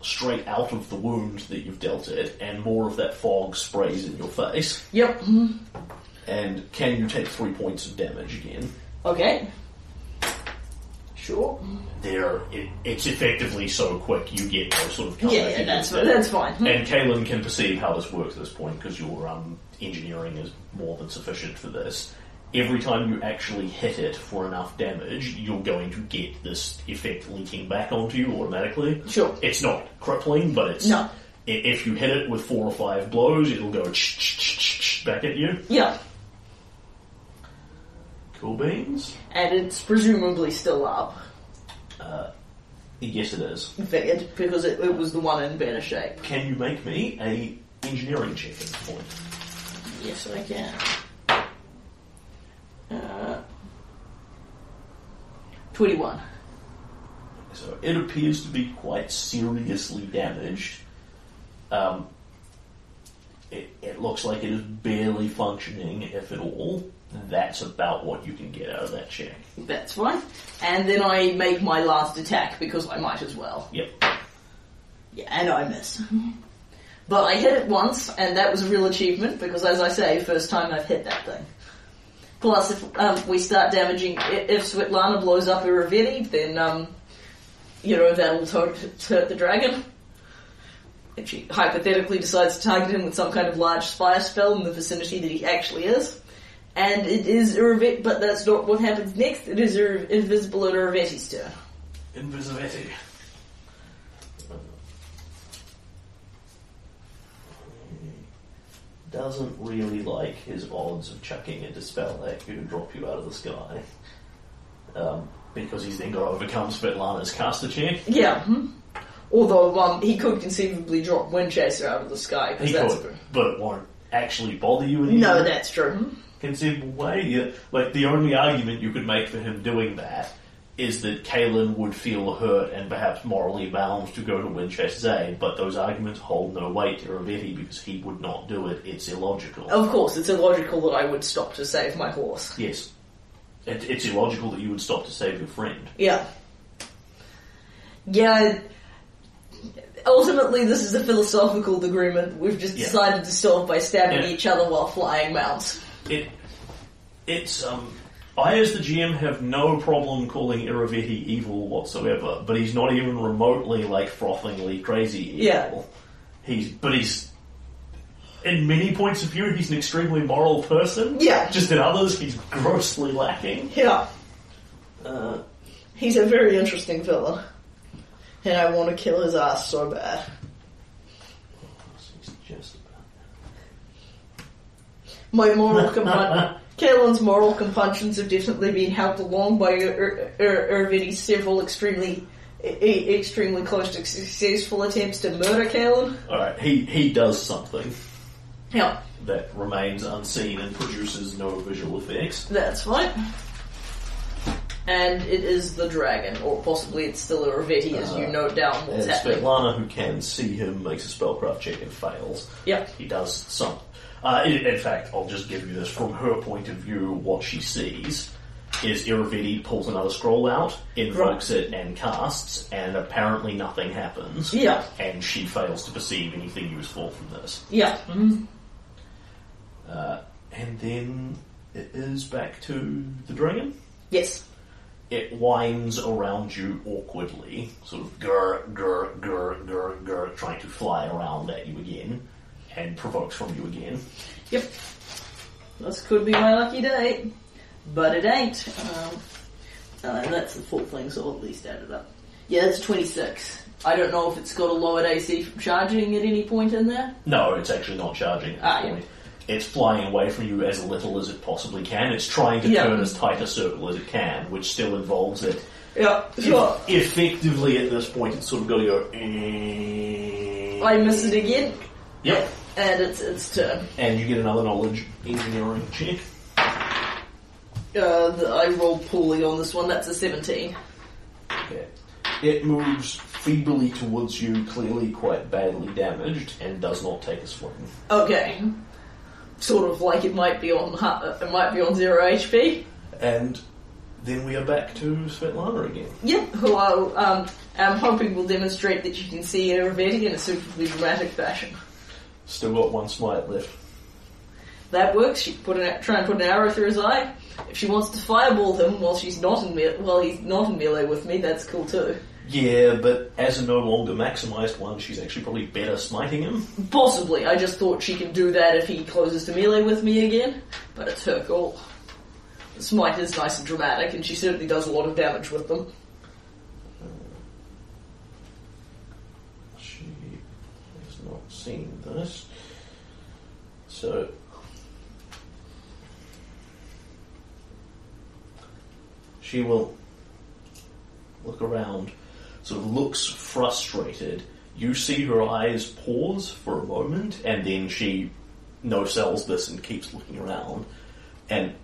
straight out of the wound that you've dealt it, and more of that fog sprays in your face. Yep. And can you take three points of damage again? Okay. Sure. There, it, it's effectively so quick you get no sort of Yeah, yeah, that's it. that's fine. And Kalen can perceive how this works at this point because your um, engineering is more than sufficient for this. Every time you actually hit it for enough damage, you're going to get this effect leaking back onto you automatically. Sure. It's not crippling, but it's No. if you hit it with four or five blows, it'll go back at you. Yeah. Cool beans. And it's presumably still up. Yes, it is. Figured, because it, it was the one in better shape. Can you make me a engineering check at this point? Yes, I can. Uh, 21. So it appears to be quite seriously damaged. Um, it, it looks like it is barely functioning, if at all. That's about what you can get out of that check. That's fine. And then I make my last attack because I might as well. Yep. Yeah, and I miss. But I hit it once, and that was a real achievement because, as I say, first time I've hit that thing. Plus, if um, we start damaging, if Svetlana blows up Irovetti, then, um, you know, that'll hurt the dragon. If she hypothetically decides to target him with some kind of large fire spell in the vicinity that he actually is. And it is Irovetti, but that's not what happens next. It is Ir- invisible at Irovetti's turn. Invisibility. Doesn't really like his odds of chucking a dispel that could drop you out of the sky. Um, because he's then got to overcome Svetlana's caster check. Yeah. hmm. Although um, he could conceivably drop Windchaser out of the sky. 'cause He that's could, but it won't actually bother you in any no, that's true. Conceivable way. Like the only argument you could make for him doing that is that Kalen would feel hurt and perhaps morally bound to go to Windchaser's aid, but those arguments hold no weight to Ravetti because he would not do it. It's illogical. Of course, it's illogical that I would stop to save my horse. Yes. It, it's illogical that you would stop to save your friend. Yeah. Yeah. Ultimately, this is a philosophical agreement we've just Yeah. decided to solve by stabbing Yeah. each other while flying mounts. It, it's, um, I as the GM have no problem calling Irovetti evil whatsoever, but he's not even remotely like frothingly crazy evil. Yeah. He's, but he's, in many points of view, he's an extremely moral person. Yeah. Just in others, he's grossly lacking. Yeah. Uh, He's a very interesting villain. And I want to kill his ass so bad. he's just My moral compun- Kalen's moral compunctions have definitely been helped along by Ir- Ir- Irovetti's several extremely, extremely close to successful attempts to murder Kalen. Alright, he, he does something. Yeah, that remains unseen and produces no visual effects. that's fine. And it is the dragon, or possibly it's still Irovetti as you Uh, note down what's And happening. Svetlana, who can see him, makes a spellcraft check and fails. Yep. He does some. Uh, in, in fact, I'll just give you this from her point of view. What she sees is Irovetti pulls another scroll out, invokes it, and casts, and apparently nothing happens. Yeah. And she fails to perceive anything useful from this. Yeah. Uh, and then it is back to the dragon. Yes. It winds around you awkwardly, sort of grr, grr, grr, grr, grr, trying to fly around at you again, and provokes from you again. Yep. This could be my lucky day, but it ain't. Um, uh, that's the full thing, so I'll at least add it up. Yeah, that's 26. I don't know if it's got a lowered AC from charging at any point in there. No, it's actually not charging at Ah, yeah. It's flying away from you as little as it possibly can. It's trying to Yeah. turn as tight a circle as it can, which still involves it. Yeah, sure. Effectively, at this point, it's sort of got to go. "Eh." I miss it again, Yep. And it's its turn. And you get another knowledge engineering check. Uh, the, I rolled poorly on this one, that's a 17. Okay. It moves feebly towards you, clearly quite badly damaged, and does not take a swing. Okay. Sort of like it might be on uh, it might be on zero HP. And then we are back to Svetlana again. Yep, who I um, am hoping will demonstrate that you can see Ravetti in a suitably dramatic fashion. Still got one smite left. That works. She put an, try and put an arrow through his eye. If she wants to fireball him while she's not in me- while he's not in melee with me, that's cool too. Yeah, but as a no longer maximized one, she's actually probably better smiting him. Possibly. I just thought she can do that if he closes to melee with me again, but it's her call. Smite is nice and dramatic, and she certainly does a lot of damage with them. She has not seen this. So. She will look around, sort of looks frustrated. You see her eyes pause for a moment, and then she no sells this and keeps looking around, and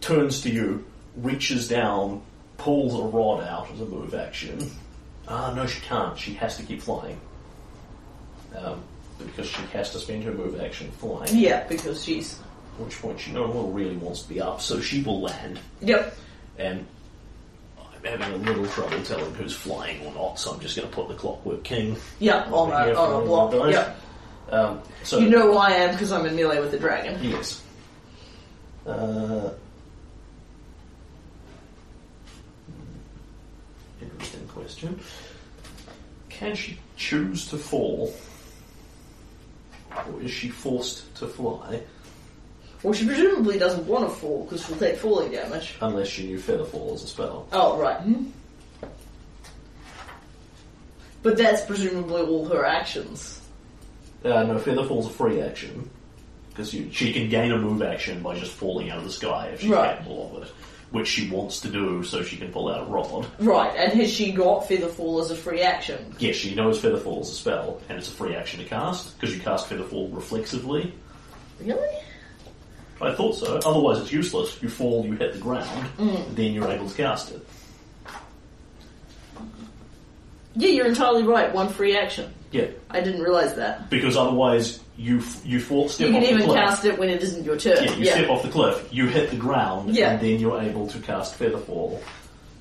turns to you, reaches down, pulls a rod out as a move action. Ah, no, she can't. She has to keep flying. Um, because she has to spend her move action flying. Yeah, because she's. At which point she no longer really wants to be up, so she will land. Yep. And I'm having a little trouble telling who's flying or not, so I'm just going to put the Clockwork King. Yep, on a, on a block. Yep. Um, so You know who I am because I'm in melee with the dragon. Yes. Uh, interesting question. Can she choose to fall? Or is she forced to fly Well, she presumably doesn't want to fall because she'll take falling damage. unless she knew Feather Fall as a spell? Oh, right. But that's presumably all her actions. Uh, no, Feather Fall's a free action. Because she can gain a move action by just falling out of the sky if she's Right. capable of it. Which she wants to do so she can pull out a rod. Right, and has she got Featherfall as a free action? Yes, she knows Featherfall is a spell, and it's a free action to cast, because you cast Featherfall reflexively. Really? I thought so. Otherwise, it's useless. You fall, you hit the ground, mm. then you're able to cast it. Yeah, you're entirely right. One free action. Yeah, I didn't realize that. because otherwise you f- you fall step You can off the even cliff. cast it when it isn't your turn. yeah, you step off the cliff, you hit the ground, Yeah. and then you're able to cast Featherfall,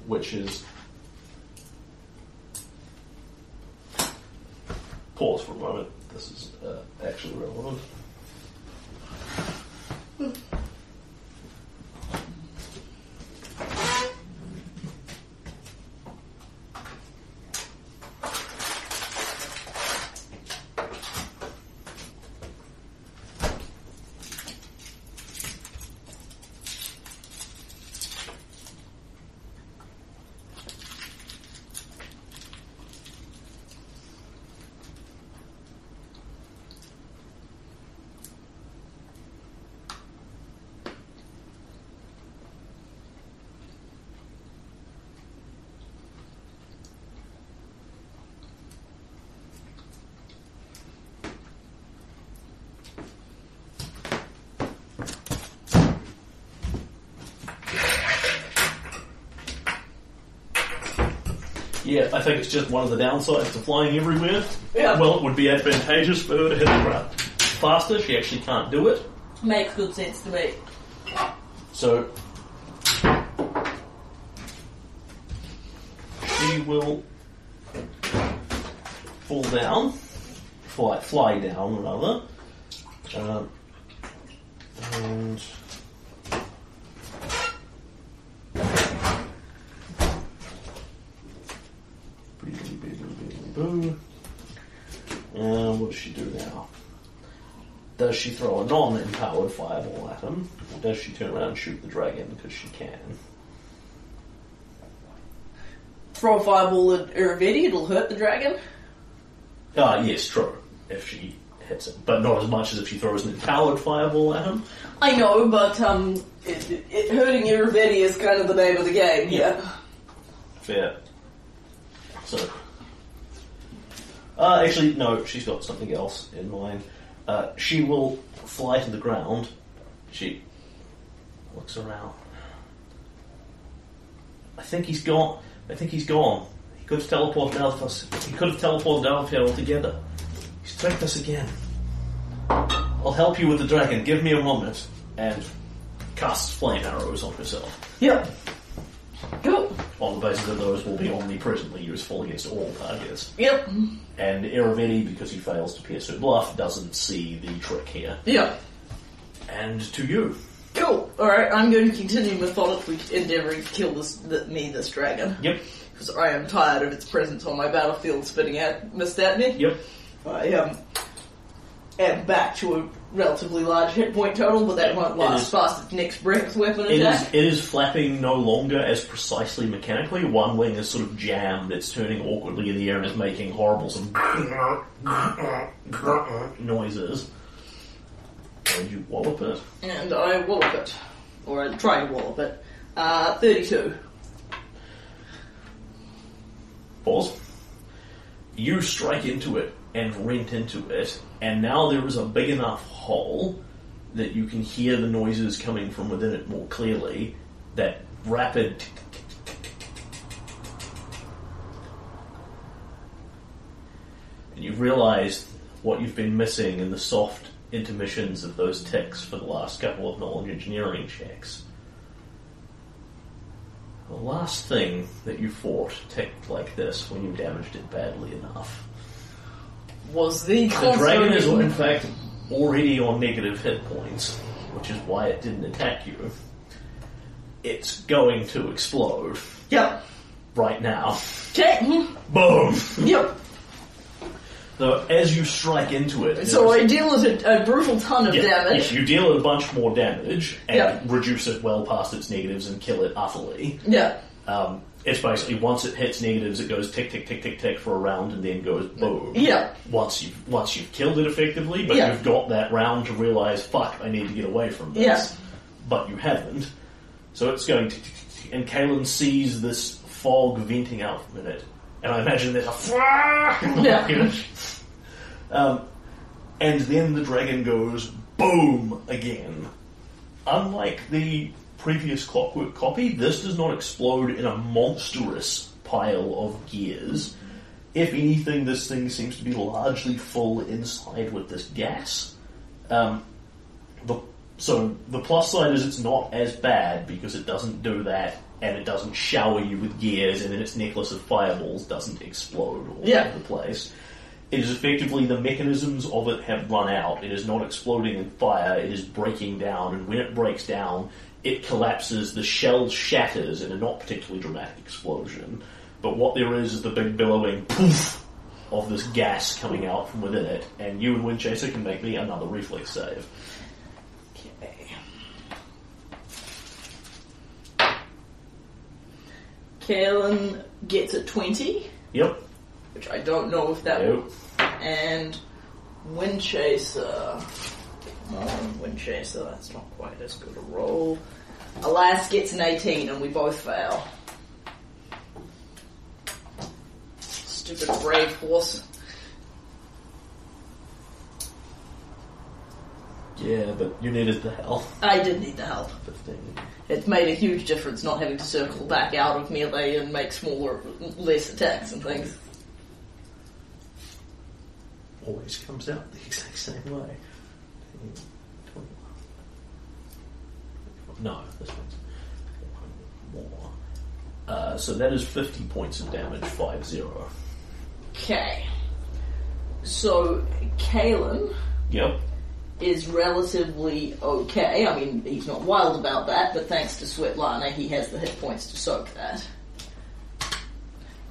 which is. Pause for a moment. This is uh, actually relevant. I think it's just one of the downsides to flying everywhere. Yeah. Well, it would be advantageous for her to hit the ground faster. She actually can't do it. Makes good sense to me. So she will fall down, fly, fly down rather, um, and boo. And what does she do now? Does she throw a non-empowered fireball at him? Or does she turn around and shoot the dragon because she can? Throw a fireball at Irovetti, it'll hurt the dragon. Ah, yes, true. If she hits him, but not as much as if she throws an empowered fireball at him. I know, but um, it, it, it hurting Irovetti is kind of the name of the game. Yeah. Fair. So, uh, actually, no. She's got something else in mind. Uh, she will fly to the ground. She looks around. I think he's gone. I think he's gone. He could have teleported out of us. He could have teleported out of here altogether. He's tricked us again. I'll help you with the dragon. Give me a moment. And casts flame arrows on herself. Yep. Cool. On the basis that those will be omnipresently useful against all targets. Yep. And Irovetti, because he fails to pierce her bluff, doesn't see the trick here. Yep. And to you. Cool. Alright, I'm going to continue methodically endeavouring to kill this, th- me, this dragon. Yep. Because I am tired of its presence on my battlefield spitting at mist at me. Yep. I um, am back to a relatively large hit point total, but that won't last is- past its next breath weapon It is, attack. it is flapping no longer as precisely mechanically. One wing is sort of jammed, it's turning awkwardly in the air and is making horrible some noises. And you wallop it. And I wallop it. Or I try and wallop it. Uh, 32. Pause. You strike into it and rent into it, and now there is a big enough hole that you can hear the noises coming from within it more clearly. That rapid. tick, tick, tick. And you've realized what you've been missing in the soft intermissions of those ticks for the last couple of knowledge engineering checks. The last thing that you fought ticked like this when you damaged it badly enough. Was the The dragon is, in fact, already on negative hit points, which is why it didn't attack you. It's going to explode Yep. right now. Okay. Boom! Yep. So as you strike into it, So I deal with a, a brutal ton of Yeah, damage. yeah, you deal it a bunch more damage and Yeah. reduce it well past its negatives and kill it utterly. Yeah. Um, it's basically once it hits negatives, it goes tick tick tick tick tick for a round and then goes boom. Yeah. Once you've once you've killed it effectively, but Yeah. you've got that round to realize, fuck, I need to get away from this. Yeah. But you haven't. So it's going tick tick tick tick, and Kalen sees this fog venting out from it. And I imagine there's a fuck. Yeah. um, and then the dragon goes boom again. Unlike the previous Clockwork copy, this does not explode in a monstrous pile of gears. If anything, this thing seems to be largely full inside with this gas. Um, the, so the plus side is it's not as bad because it doesn't do that and it doesn't shower you with gears and then its necklace of fireballs doesn't explode all Yeah. over the place. It is effectively the mechanisms of it have run out. It is not exploding in fire, it is breaking down, and when it breaks down, it collapses, the shell shatters in a not particularly dramatic explosion. But what there is is the big billowing poof of this gas coming out from within it, and you and Windchaser can make me another reflex save. Okay. Kalen gets a 20, Yep. which I don't know if that Yep. will. And Windchaser. Um, On, Windchaser, that's not quite as good a roll. Alas gets an 18, and we both fail. Stupid brave horse. Yeah, but you needed the help. I did need the help. 15. It made a huge difference not having to circle back out of melee and make smaller, less attacks and things. Always comes out the exact same way. 21. No, this one's more. Uh, so that is 50 points of damage, 5 0. Okay. So, Kalen Yep. is relatively okay. I mean, he's not wild about that, but thanks to Svetlana, he has the hit points to soak that.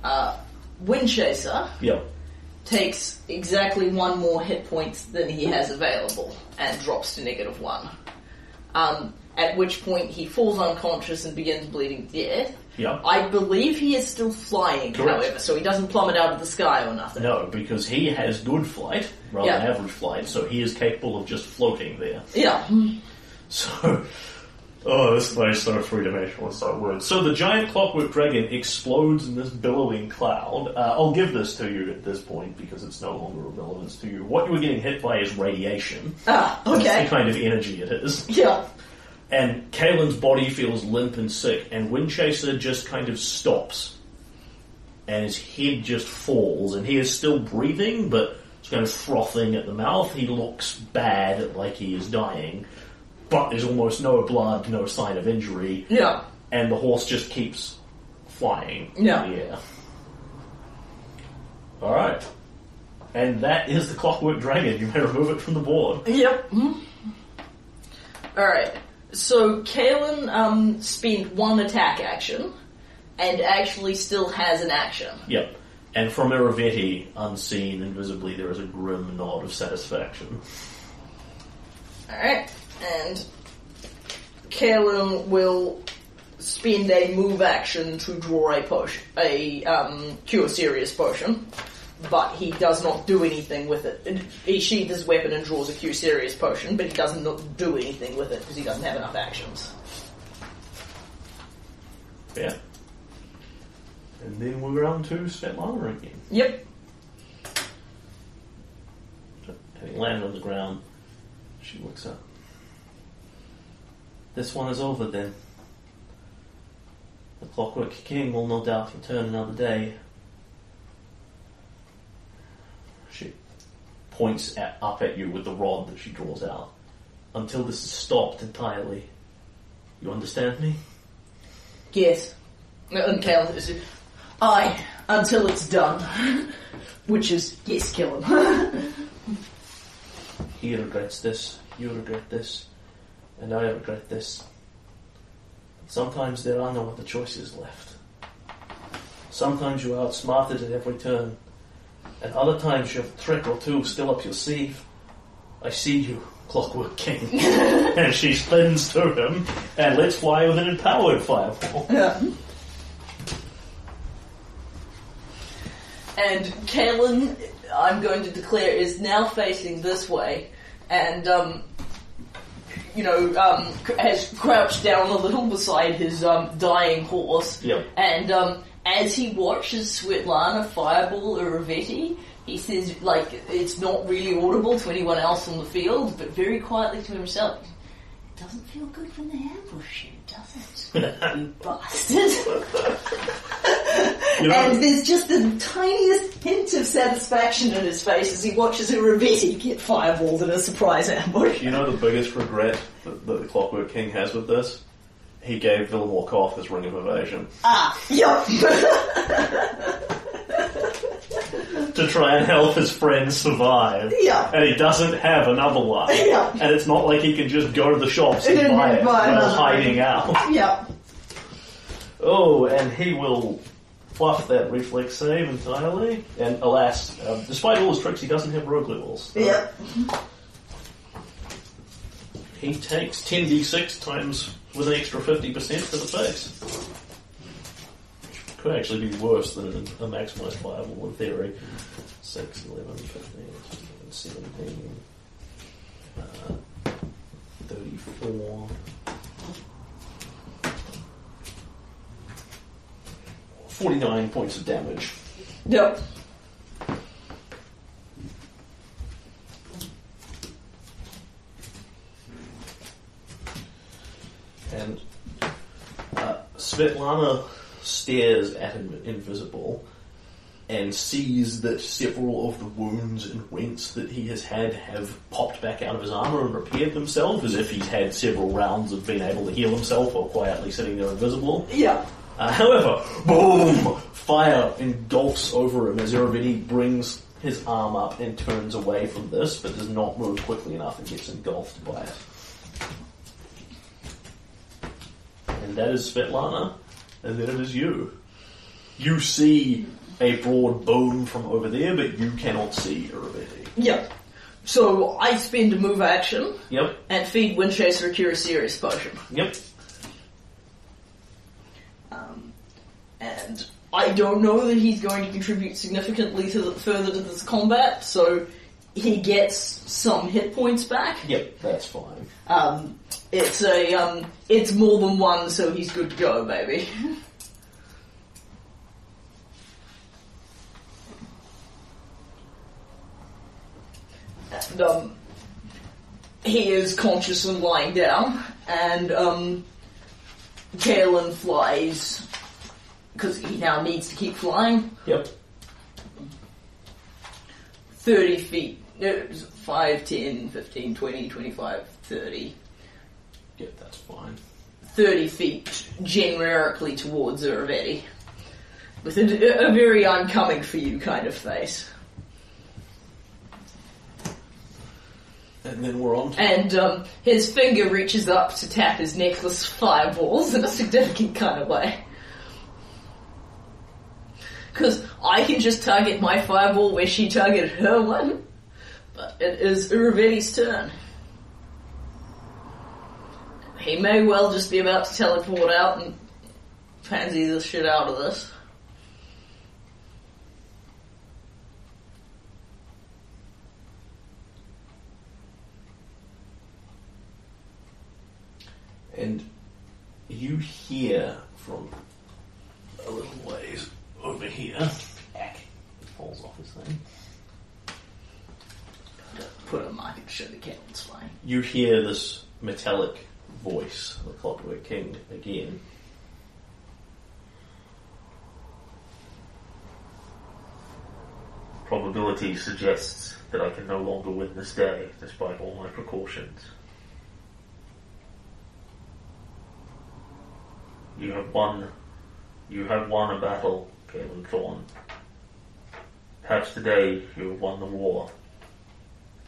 Uh, Windchaser Yep. takes exactly one more hit points than he has available and drops to negative one. Um, at which point he falls unconscious and begins bleeding to death. Yep. I believe he is still flying, Correct. however, so he doesn't plummet out of the sky or nothing. No, because he has good flight rather than average flight, so he is capable of just floating there. Yeah. So, oh, this place so three dimensional. It's so weird. So the giant clockwork dragon explodes in this billowing cloud. Uh, I'll give this to you at this point because it's no longer of relevance to you. What you were getting hit by is radiation. Ah, That's okay. the kind of energy it is. Yeah. And Kalen's body feels limp and sick, and Windchaser just kind of stops. And his head just falls, and he is still breathing, but it's kind of frothing at the mouth. He looks bad, like he is dying, but there's almost no blood, no sign of injury, Yeah. and the horse just keeps flying Yeah. Yeah. Alright. And that is the Clockwork Dragon. You may remove it from the board. Yep. Mm-hmm. Alright. So Kalen um, spent one attack action and actually still has an action. Yep. And from Irovetti, unseen, invisibly, there is a grim nod of satisfaction. Alright. And Kalen will spend a move action to draw a potion, a um, cure serious potion, but he does not do anything with it. He sheathes his weapon and draws a cure serious potion, but he doesn't not do anything with it because he doesn't have enough actions. Yeah. And then we're on to Svetlana again. Yep. Having landed on the ground, she looks up. This one is over then. The Clockwork King will no doubt return another day. She points at, up at you with the rod that she draws out. Until this is stopped entirely. You understand me? Yes. Kalen is Aye, until it's done. Which is, yes, kill him. He regrets this, you regret this, and I regret this. Sometimes there are no other choices left. Sometimes you are outsmarted at every turn, and other times you have a trick or two still up your sleeve. I see you, Clockwork King. and she spins to him and lets fly with an empowered fireball. Yeah. And Kalen, I'm going to declare, is now facing this way, and um, you know, um, has crouched down a little beside his um, dying horse. Yep. And um, as he watches Svetlana fireball Irovetti, he says, like, it's not really audible to anyone else on the field, but very quietly to himself. It doesn't feel good when they ambush you, does it? you bastard. You know, And there's just the tiniest hint of satisfaction in his face as he watches Irovetti get fireballed in a surprise ambush. you know the biggest regret that, that the Clockwork King has with this? He gave Vilamor Koth his ring of evasion. Ah, yup. to try and help his friends survive. Yeah. And he doesn't have another one. Yeah. And it's not like he can just go to the shops and buy it buy while hiding out. yup. Oh, and he will fluff that reflex save entirely. And alas, uh, despite all his tricks, he doesn't have rogue levels. Yep. He takes 10d6 times with an extra 50% for the face. Which could actually be worse than a, maximized fireball in theory. 6, 11, 15, 17, uh, 34. 49 points of damage. Yep. And uh, Svetlana stares at him invisible and sees that several of the wounds and rents that he has had have popped back out of his armor and repaired themselves as if he's had several rounds of being able to heal himself while quietly sitting there invisible. Yeah. Uh, however, boom! Fire engulfs over him as Irovetti brings his arm up and turns away from this, but does not move quickly enough and gets engulfed by it. And that is Svetlana, and then it is you. You see a broad boom from over there, but you cannot see Irovetti. Yeah. So I spend a move action Yep, and feed Windchaser a Cure Serious potion. yep. Um, and I don't know that he's going to contribute significantly to the, further to this combat, so he gets some hit points back. Yep, that's fine. Um, it's a um, it's more than one, so he's good to go, baby. and um, he is conscious and lying down, and um, flies because he now needs to keep flying. Yep. 30 feet. No, 5, 10, 15, 20, 25, 30. Yep, that's fine. 30 feet generically towards Irovetti. With a, a very I'm coming for you kind of face. And then we're on to And um, his finger reaches up to tap his necklace fireballs in a significant kind of way. Because I can just target my fireball where she targeted her one, but it is Irovetti's turn. He may well just be about to teleport out and pansy the shit out of this. and you hear from a little ways over here. Ack. Falls off his thing. Put a mark and show the cannon's flying. You hear this metallic voice, of the Clockwork King, again. Probability suggests that I can no longer win this day, despite all my precautions. You have won. You have won a battle, Kalen Thorn. Perhaps today you have won the war.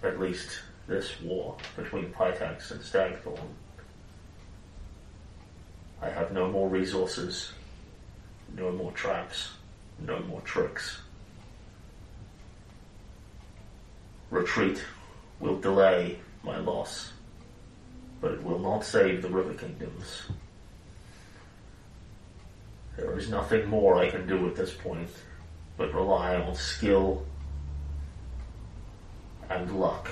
At least this war between Pitax and Stagthorn. I have no more resources, no more traps, no more tricks. Retreat will delay my loss, but it will not save the River Kingdoms. There is nothing more I can do at this point but rely on skill and luck.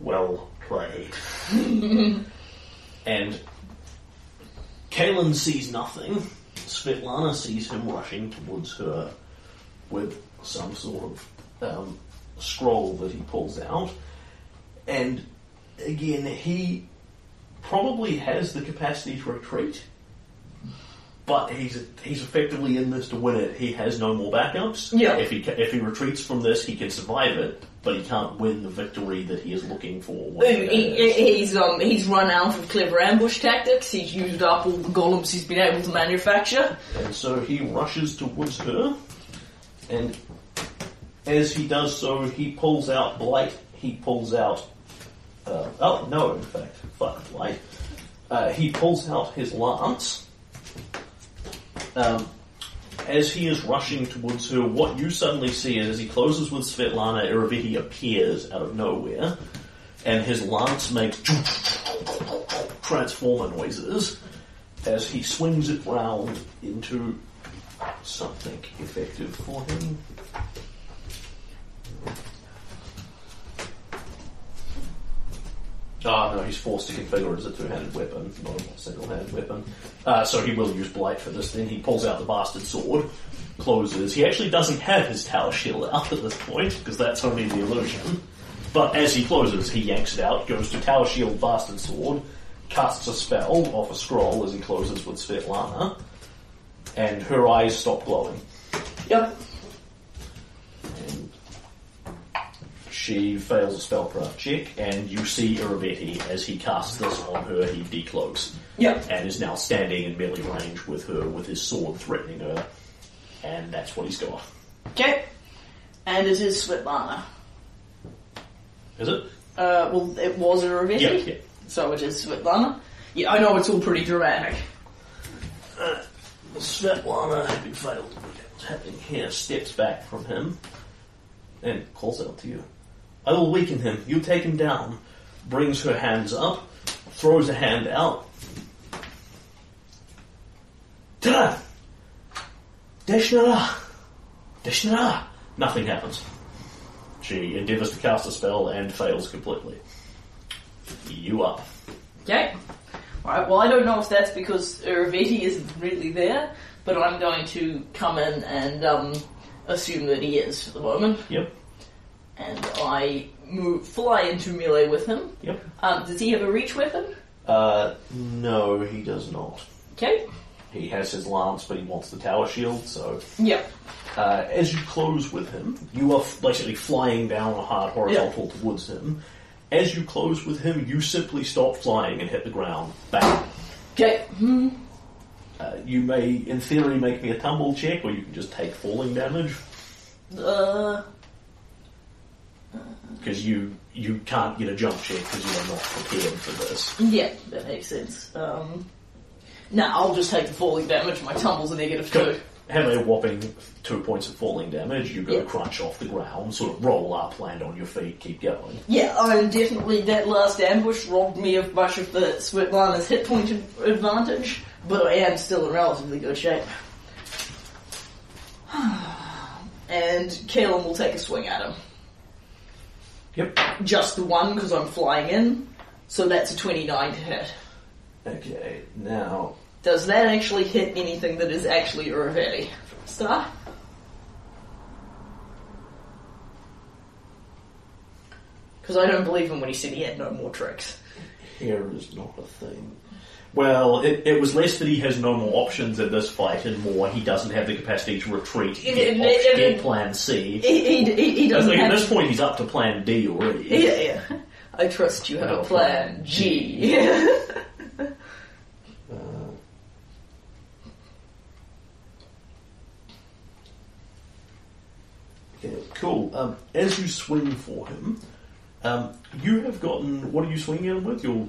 Well played. And Kalen sees nothing. Svetlana sees him rushing towards her with some sort of um, scroll that he pulls out. And again, he probably has the capacity to retreat, but he's he's effectively in this to win it. He has no more backups. Yeah. If he if he retreats from this, he can survive it, but he can't win the victory that he is looking for. He, he- he's um he's run out of clever ambush tactics. He's used up all the golems he's been able to manufacture. And so he rushes towards her, and as he does so, he pulls out Blight. He pulls out. Uh, oh, no, in fact, fuck Blight. Uh, he pulls out his lance. Um, as he is rushing towards her, what you suddenly see is as he closes with Svetlana, Irovetti appears out of nowhere, and his lance makes transformer noises as he swings it round into something effective for him. Ah, no, he's forced to configure it as a two-handed weapon, not a single-handed weapon. Uh, so he will use Blight for this thing. He pulls out the bastard sword, closes. He actually doesn't have his tower shield out at this point, because that's only the illusion. But as he closes, he yanks it out, goes to Tower Shield, Bastard Sword, casts a spell off a scroll as he closes with Svetlana, and her eyes stop glowing. Yep. And she fails a spellcraft check, and you see Irovetti as he casts this on her, he decloaks. Yep. And is now standing in melee range with her, with his sword threatening her. And that's what he's got. Okay. And it is Svetlana. Is it? Uh, well, it was. Yeah, yeah. So it is Svetlana. Yeah, I know it's all pretty dramatic. Svetlana, having failed what's happening here, steps back from him and calls out to you. I will weaken him. You take him down. Brings her hands up, throws a hand out. Ta! Deshnara! Deshnara! Nothing happens. She endeavours to cast a spell and fails completely. You up. Okay. Alright, well, I don't know if that's because Ravetti isn't really there, but I'm going to come in and um, assume that he is for the moment. Yep. And I move, fly into melee with him. Yep. Um, does he have a reach weapon? Uh, no, he does not. Okay. He has his lance, but he wants the tower shield, so. Yep. Uh, as you close with him, you are f- basically flying down a hard horizontal towards him. As you close with him, you simply stop flying and hit the ground. Bang. Okay. Hmm. Uh, you may, in theory, make me a tumble check, or you can just take falling damage, Uh, because you you can't get a jump check because you are not prepared for this. yeah, that makes sense. Um, nah, I'll just take the falling damage. My tumble's a negative two. Have a whopping two points of falling damage. You go Yeah. crunch off the ground, sort of roll up, land on your feet, keep going. Yeah, I'm definitely that last ambush robbed me of much of the Svetlana's hit point ad- advantage, but I am still in relatively good shape. and Kalen will take a swing at him. Yep. Just the one because I'm flying in, so that's a 29 to hit. Okay, now Does that actually hit anything that is actually a Irovetti? Star? Because I don't believe him when he said he had no more tricks. Here is not a thing. Well, it, it was less that he has no more options in this fight, and more he doesn't have the capacity to retreat, get, It- get Plan C. He, he, he, doesn't at this point, he's up to Plan D already. Yeah, yeah. I trust you have a plan. G. Okay, cool. Um, as you swing for him, um, you have gotten. What are you swinging him with? Your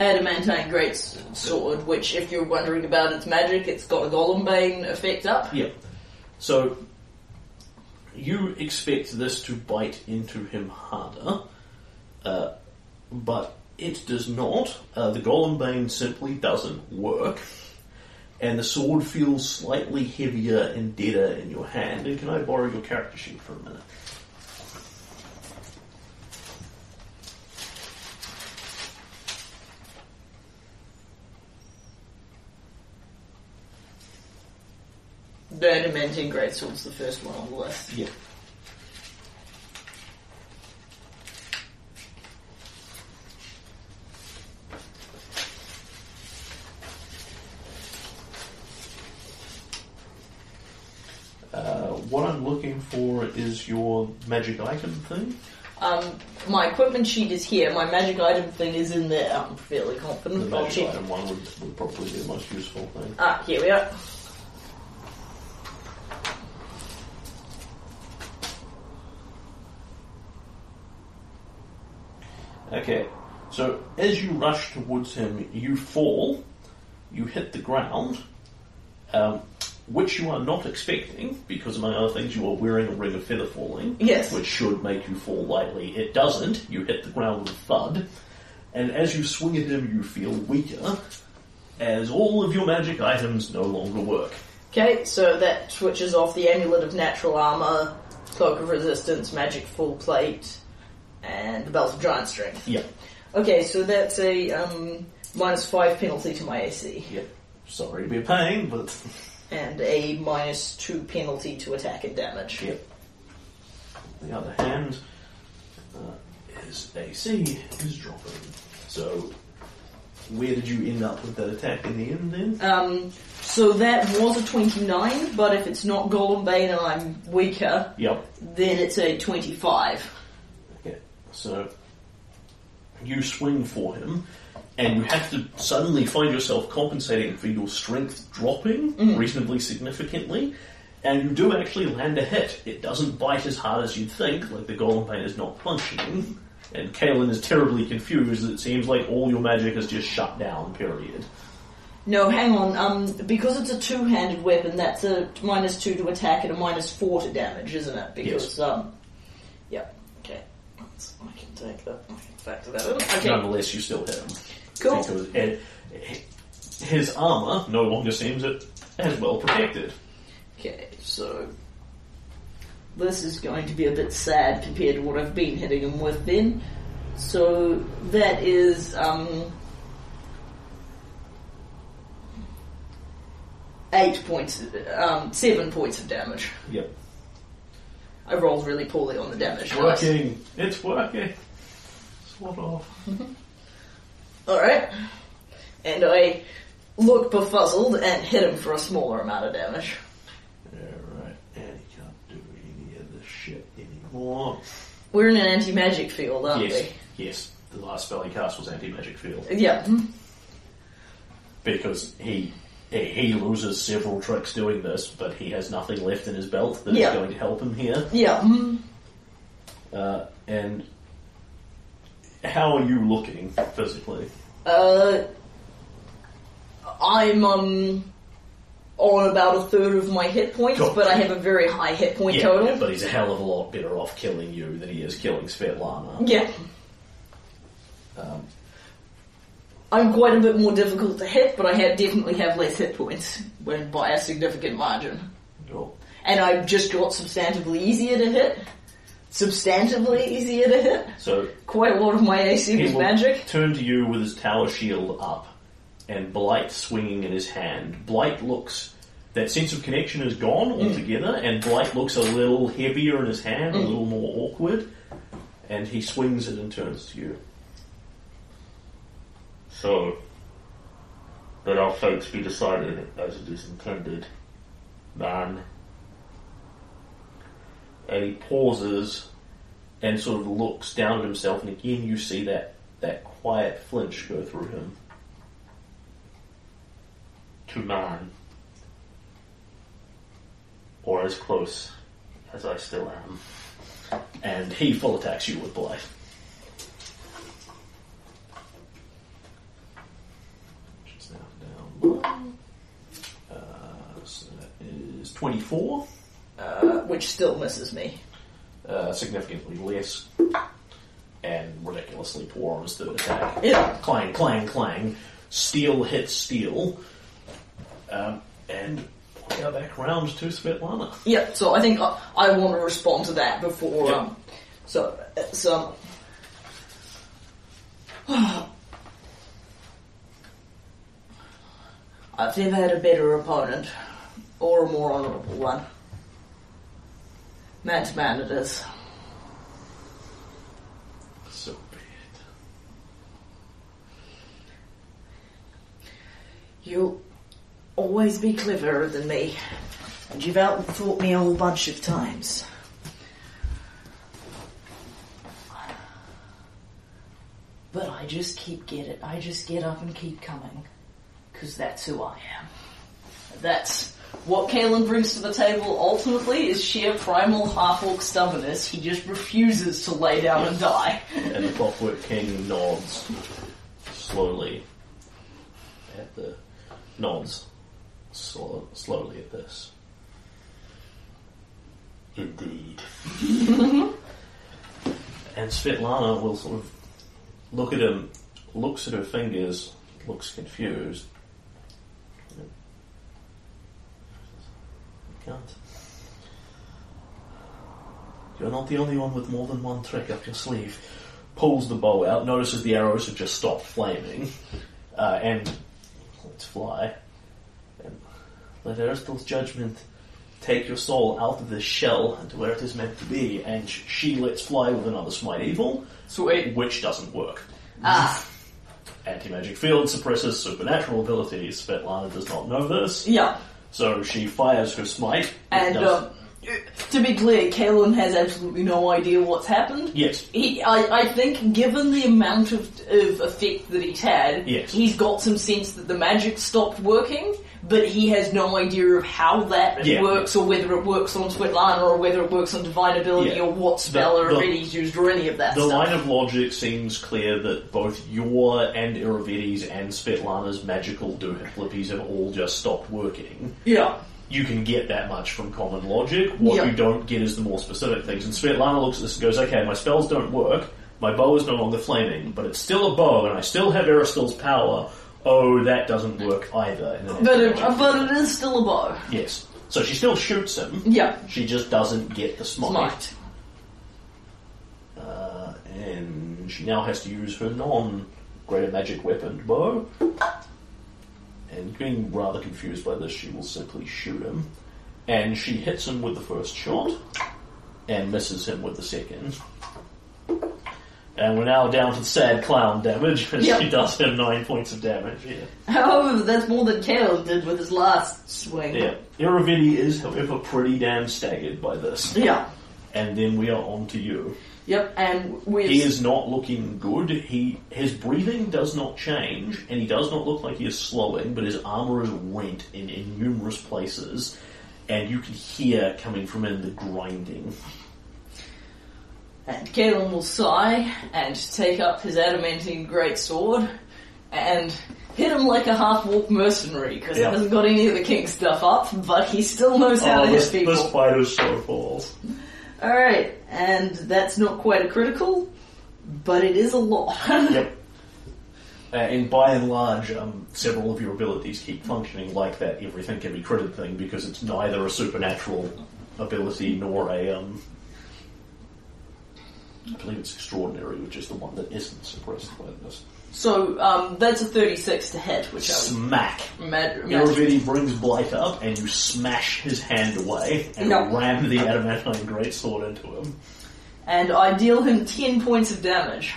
Adamantine Great Sword, which, if you're wondering about its magic, it's got a Golem Bane effect up. Yeah. So you expect this to bite into him harder, uh, but it does not. Uh, the Golem Bane simply doesn't work, and the sword feels slightly heavier and deader in your hand. And can I borrow your character sheet for a minute? The Adamantine Great Sword's the first one on the list. Yeah. Uh, what I'm looking for is your magic item thing. Um, my equipment sheet is here. My magic item thing is in there. I'm fairly The confident. I'll magic check. item one would, would probably be the most useful thing. Ah, here we are. Okay, so as you rush towards him, you fall, you hit the ground, um, which you are not expecting, because among other things, you are wearing a ring of feather falling, Yes. which should make you fall lightly. It doesn't, you hit the ground with a thud, and as you swing at him, you feel weaker, as all of your magic items no longer work. Okay, so that switches off the Amulet of Natural Armor, Cloak of Resistance, Magic Full Plate, and the Belt of Giant Strength. Yeah, Okay, so that's a um, minus 5 penalty to my AC, yeah. Sorry to be a pain, but and a minus 2 penalty to attack and damage. Yep. On the other hand, uh, his AC is dropping. So, where did you end up with that attack in the end then? Um, so that was a 29, but if it's not Golem Bane and I'm weaker, Yep. then it's a 25. So you swing for him, and you have to suddenly find yourself compensating for your strength dropping reasonably significantly, and you do actually land a hit. It doesn't bite as hard as you'd think, like the Golem Bane is not punching, and Kalen is terribly confused. It seems like all your magic is just shut down, period. No, hang on. Um, because it's a two-handed weapon, that's a minus two to attack and a minus four to damage, isn't it? Because um, yeah. Okay, That's- I can take that. I can factor that in. Okay, Nonetheless, you still hit him. cool. Because and his armor no longer seems it as well protected. Okay, so this is going to be a bit sad compared to what I've been hitting him with then. So that is um, eight points, um, seven points of damage. Yep. I rolled really poorly on the damage. It's working. It's working. Sort of. All right, and I look befuzzled and hit him for a smaller amount of damage. Alright, and he can't do any of this shit anymore. We're in an anti-magic field, aren't Yes, yes. The last spell he cast was anti-magic field. Yeah. Mm-hmm. Because he he loses several tricks doing this, but he has nothing left in his belt that is Yeah. going to help him here. Yeah. mm. Uh, and how are you looking physically? Uh, I'm um on about a third of my hit points, Cool. but I have a very high hit point yeah, total. Yeah, but he's a hell of a lot better off killing you than he is killing Svetlana. Yeah. Um, I'm quite a bit more difficult to hit, but I have, definitely have less hit points when by a significant margin. And I've just got substantively easier to hit. Substantively easier to hit. So Quite a lot of my AC was magic. Turn to you with his tower shield up, and Blight swinging in his hand. Blight looks. That sense of connection is gone mm. altogether, and Blight looks a little heavier in his hand, a mm. little more awkward, and he swings it and turns to you. So, let our fates be decided as it is intended, man. And he pauses and sort of looks down at himself, and again you see that, that quiet flinch go through him. To man. Or as close as I still am. And he full attacks you with Blight. Which is now down one. Uh, so that is 24. Uh, which still misses me. Uh, significantly less. And ridiculously poor on his third attack. Yeah. Clang, clang, clang. Steel hits steel. Um, and we go back around to Svetlana. Yeah, so I think I, I want to respond to that before. Yeah. Um, so, it's, um, I've never had a better opponent, or a more honourable one. To man, it is. So be it. You'll always be cleverer than me, and you've outthought me a whole bunch of times. But I just keep get it. I just get up and keep coming, because that's who I am. That's what Kalen brings to the table. Ultimately, is sheer primal half-orc stubbornness. He just refuses to lay down and die. And the Clockwork King nods slowly at the nods slow, slowly at this. Indeed. And Svetlana will sort of look at him, looks at her fingers, looks confused. Can't. You're not the only one with more than one trick up your sleeve. Pulls the bow out, notices the arrows have just stopped flaming, uh, and let's fly. And let Erastil's judgment take your soul out of this shell to where it is meant to be, and she lets fly with another smite evil, Sweet. which doesn't work. Ah, Anti-magic field suppresses supernatural abilities. Svetlana does not know this, yeah. So she fires her smite. And um, to be clear, Kalen has absolutely no idea what's happened. yes, He, I, I think, given the amount of, of effect that he's had, Yes. he's got some sense that the magic stopped working, but he has no idea of how that Yeah. works, or whether it works on Svetlana, or whether it works on divine ability, Yeah. or what spell The- the- used, or any of that The stuff. line of logic seems clear that both your and Irovetti's and Svetlana's magical duhitlipies have all just stopped working. yeah. You can get that much from common logic. What you don't get is the more specific things. And Svetlana looks at this and goes, okay, my spells don't work, my bow is no longer flaming, but it's still a bow and I still have Erastil's power. Oh, that doesn't work either. But it, but it is still a bow. Yes. So she still shoots him. Yeah. She just doesn't get the smite. Smite. Uh, and she now has to use her non greater magic weapon bow. And being rather confused by this, she will simply shoot him. And she hits him with the first shot and misses him with the second. And we're now down to the sad clown damage, as Yep. she does have nine points of damage. Yeah. However, that's more than Kalen did with his last swing. yeah. Irovetti is, however, pretty damn staggered by this. Yeah. And then we are on to you. Yep, and with He is not looking good. He his breathing does not change, and he does not look like he is slowing. But his armor is rent in, in numerous places, and you can hear coming from in the grinding. And Kalen will sigh and take up his adamantine greatsword and hit him like a half-orc mercenary because Yeah. he hasn't got any of the king stuff up, but he still knows how to hit Oh, people. this fight is so false. Alright, and that's not quite a critical, but it is a lot. Yep. Uh, and by and large, um, several of your abilities keep functioning like that everything can be critted thing because it's neither a supernatural ability nor a um, I believe it's extraordinary, which is the one that isn't suppressed by this. so, um, that's a 36 to hit, which I Smack. imagine. Irovetti brings Blight up, and you smash his hand away and No. ram the adamantine greatsword into him. And I deal him 10 points of damage.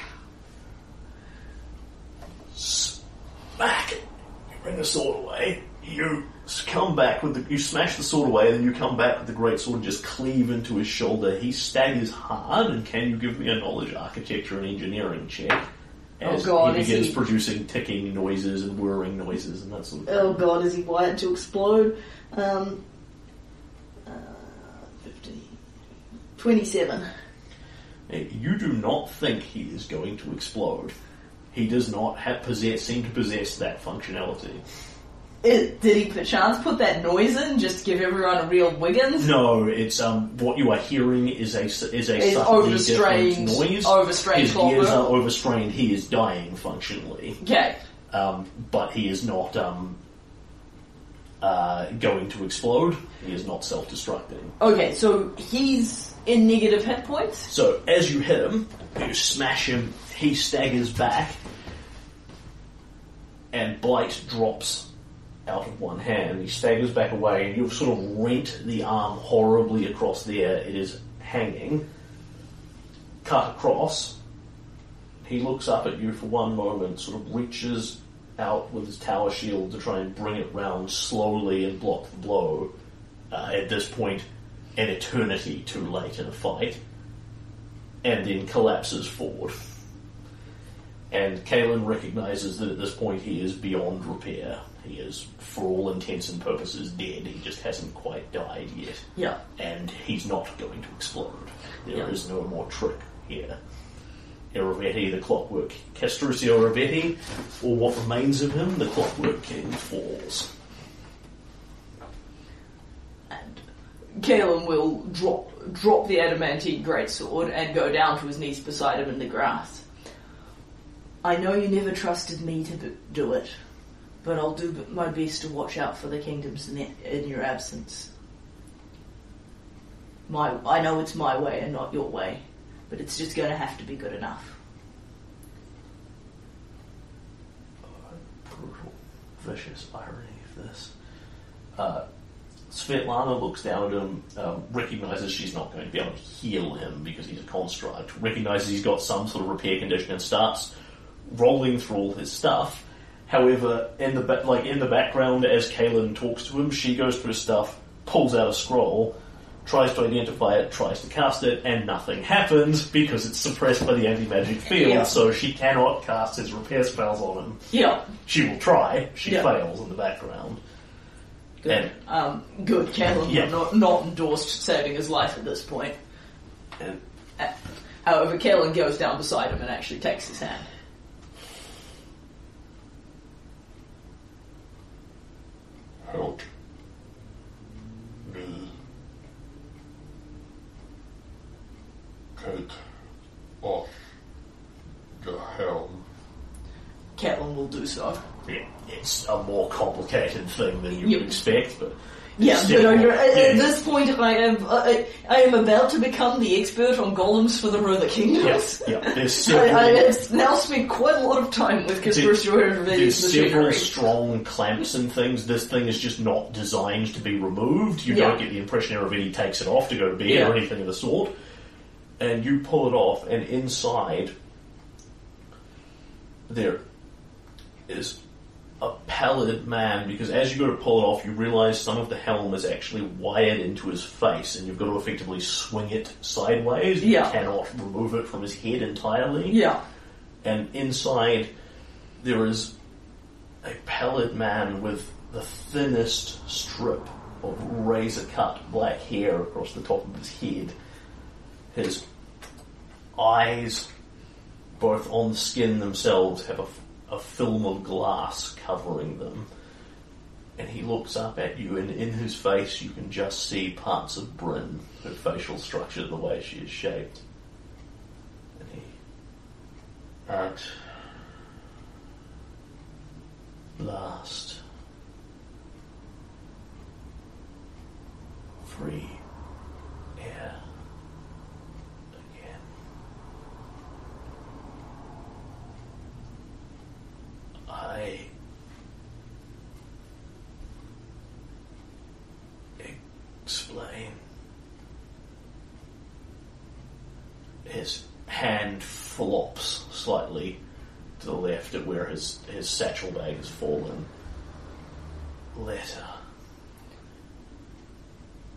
Smack! You bring the sword away. You come back with the. You smash the sword away, and then you come back with the greatsword and just cleave into his shoulder. He staggers hard, and can you give me a knowledge architecture and engineering check? As Oh God, he is begins he- producing ticking noises and whirring noises and that sort of thing. Oh god, is he wired to explode? Um, uh, 15. 27. You do not think he is going to explode. He does not have possess, seem to possess that functionality. It, did he perchance put that noise in just to give everyone a real wiggins? No, it's um. What you are hearing is a is a It's subtly overstrained- different noise. overstrained His clockwork. are overstrained. He is dying functionally, Okay. um, but he is not um. Uh, going to explode. He is not self-destructing. Okay, so he's in negative hit points. So as you hit him, you smash him. He staggers back, and Blight drops out of one hand. He staggers back away, and you've sort of rent the arm horribly across there. It is hanging, cut across. He looks up at you for one moment, sort of reaches out with his tower shield to try and bring it round slowly and block the blow. Uh, at this point, an eternity too late in a fight, and then collapses forward. And Kalen recognizes that at this point he is beyond repair. He is, for all intents and purposes, dead. He just hasn't quite died yet. Yeah. And he's not going to explode. There is Yeah. no more trick here. Irovetti, the clockwork Castruccio Irovetti, or what remains of him, the clockwork king, falls. And Kalen will drop drop the adamantine greatsword and go down to his knees beside him in the grass. I know you never trusted me to do it, but I'll do my best to watch out for the kingdoms in, in your absence. My, I know it's my way and not your way, but it's just going to have to be good enough. brutal, vicious irony of this. Uh, Svetlana looks down at him, um, recognizes she's not going to be able to heal him because he's a construct, recognizes he's got some sort of repair condition and starts rolling through all his stuff. However, in the ba- like in the background, as Kalen talks to him, she goes through stuff, pulls out a scroll, tries to identify it, tries to cast it, and nothing happens because it's suppressed by the anti-magic field, Yeah. so she cannot cast his repair spells on him. Yeah. She will try, she Yeah. fails in the background. Good. And- um, good. Yeah. not, not endorsed saving his life at this point. And Uh, However, Kalen goes down beside him and actually takes his hand. Help me take off the helm. Kalen will do so. yeah, it's a more complicated thing than you Yep. would expect, but Yeah, but uh, at, at this point, I am uh, I am about to become the expert on golems for the Rother Kingdoms. yeah, yeah, there's I, several, I have now spent quite a lot of time with of there's several machinery. strong clamps and things. This thing is just not designed to be removed. You Yeah. don't get the impression Irovetti takes it off to go to bed Yeah. or anything of the sort. And you pull it off, and inside there is a pallid man because as you go to pull it off, you realise some of the helm is actually wired into his face, and you've got to effectively swing it sideways. You Yeah. cannot remove it from his head entirely. Yeah, And inside there is a pallid man with the thinnest strip of razor cut black hair across the top of his head. His eyes, both on the skin themselves, have a, a film of glass covering them. And he looks up at you, and in his face, you can just see parts of Bryn, her facial structure, the way she is shaped. And he At last. Free air again. I explain. His hand flops slightly to the left at where his, his satchel bag has fallen. Letter.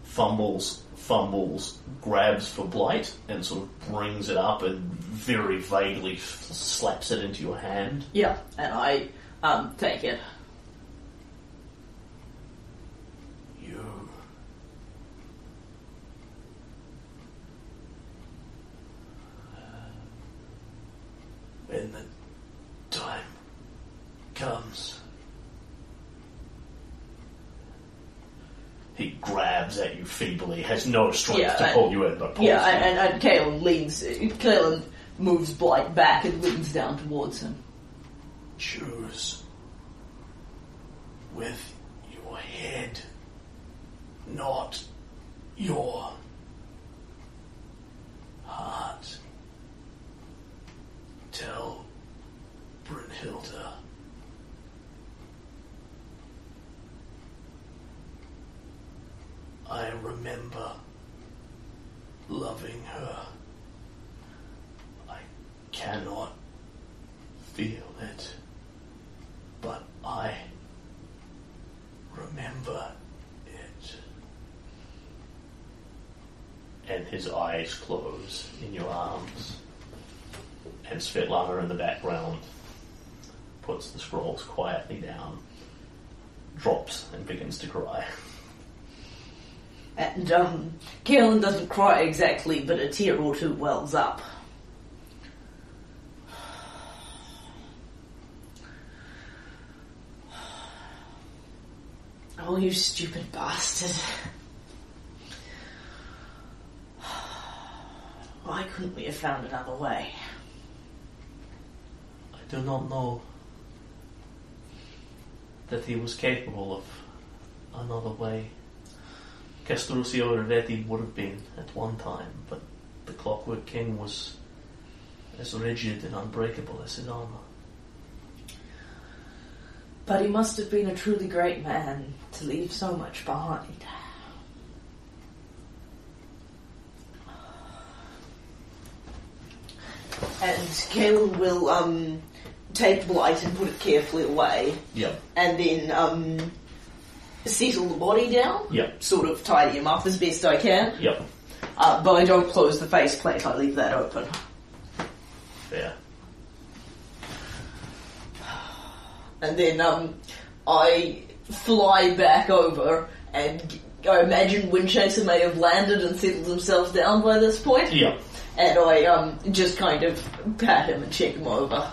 Fumbles, fumbles, grabs for Blight and sort of brings it up and very vaguely f- slaps it into your hand. yeah, and I um, take it. You. When the time comes, he grabs at you feebly, has no strength Yeah, to I- pull you in, but pulls Yeah, you. and, and, and Kalen leans. Kalen moves Blight back and leans down towards him. choose with your head, not your heart. Tell Brunhilde. I remember loving her. I cannot feel it, but I remember it. And his eyes close in your arms. And Svetlana in the background puts the scrolls quietly down, drops, and begins to cry. And um, doesn't cry exactly, but a tear or two wells up. Oh, you stupid bastard. Why couldn't we have found another way? I do not know that he was capable of another way. Castruccio Irovetti would have been at one time, but the Clockwork King was as rigid and unbreakable as his armor. But he must have been a truly great man to leave so much behind. And Kalen will um, take blight and put it carefully away. Yep. And then um, settle the body down. Yep. Sort of tidy him up as best I can. Yep. Uh, but I don't close the faceplate, I leave that open. Fair. And then um, I fly back over, and I imagine Windchaser may have landed and settled himself down by this point. Yep. And I um, just kind of pat him and check him over.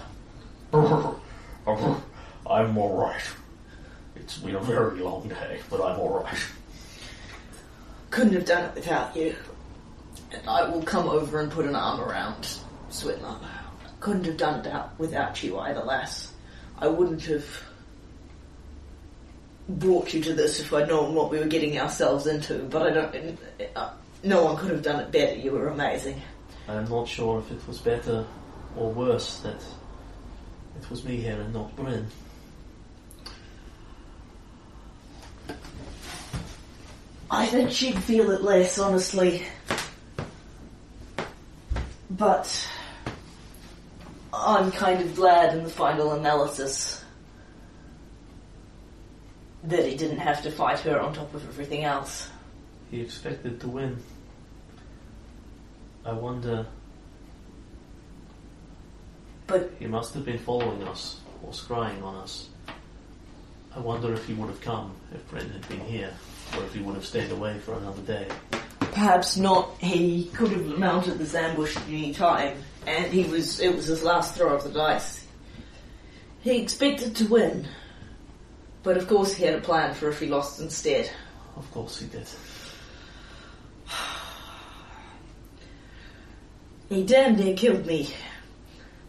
I'm alright. It's been a very long day, but I'm alright. Couldn't have done it without you. And I will come over and put an arm around Switler. Couldn't have done it without you either, lass. I wouldn't have brought you to this if I'd known what we were getting ourselves into, but I don't. Uh, no one could have done it better. You were amazing. I'm not sure if it was better or worse that it was me here and not Bryn. I think she'd feel it less, honestly. But I'm kind of glad in the final analysis that he didn't have to fight her on top of everything else. He expected to win. I wonder, But he must have been following us or scrying on us. I wonder if he would have come if Bryn had been here, or if he would have stayed away for another day. perhaps not. He could have mounted this ambush at any time, and he was. It was his last throw of the dice. He expected to win, but of course he had a plan for if he lost instead. Of course he did. He damn near killed me.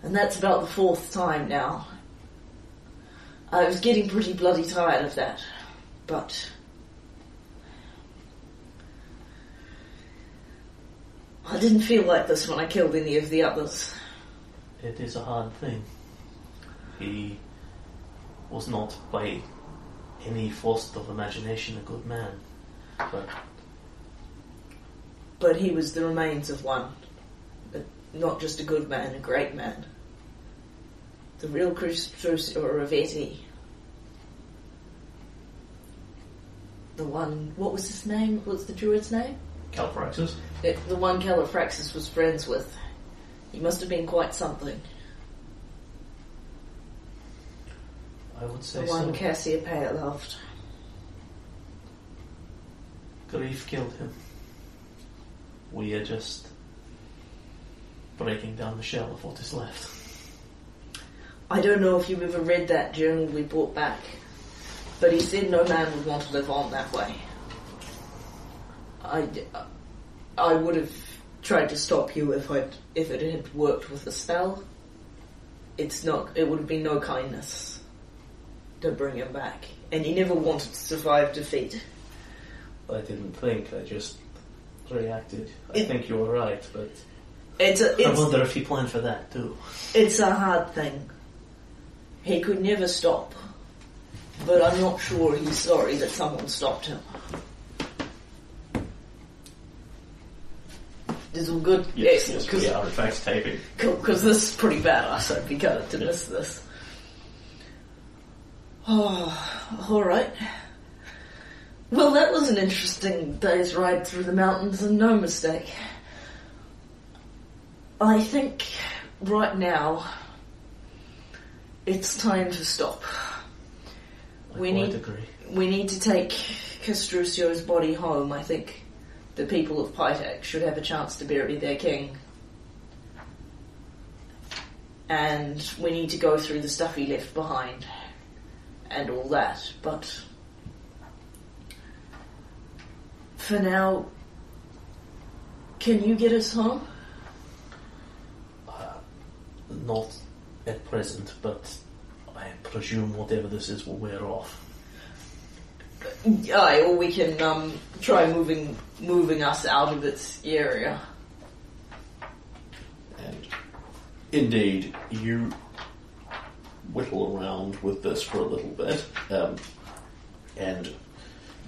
And that's about the fourth time now. I was getting pretty bloody tired of that. But. I didn't feel like this when I killed any of the others. It is a hard thing. He was not by any force of imagination a good man, but But he was the remains of one. But not just a good man, a great man. The real Castruccio Irovetti. The one, what was his name? What's the druid's name? Califraxis? It, the one Califraxis was friends with. He must have been quite something. I would say The one so. Cassiopeia loved. Grief killed him. We are just breaking down the shell of what is left. I don't know if you ever read that journal we brought back, but he said no man would want to live on that way. I, I would have tried to stop you if I'd if it had worked with a spell. It's not. It would have been no kindness to bring him back, and he never wanted to survive defeat. I didn't think, I just reacted. I It- think you were right, but It's a, I it's wonder if he planned for that too. It's a hard thing. He could never stop. But I'm not sure he's sorry that someone stopped him. Is all good? Yes, yes, because we are in fact taping. this is pretty badass. I'd be gutted to miss this. Oh, alright. Well, that was an interesting day's ride through the mountains, and no mistake. I think right now it's time to stop. I We need- agree. We need to take Castruccio's body home. I think the people of Pitax should have a chance to bury their king. And we need to go through the stuff he left behind and all that. But for now, can you get us home? Uh, not at present, but I presume whatever this is will wear off. Aye, or we can um, try moving moving us out of its area. And indeed, you whittle around with this for a little bit um, and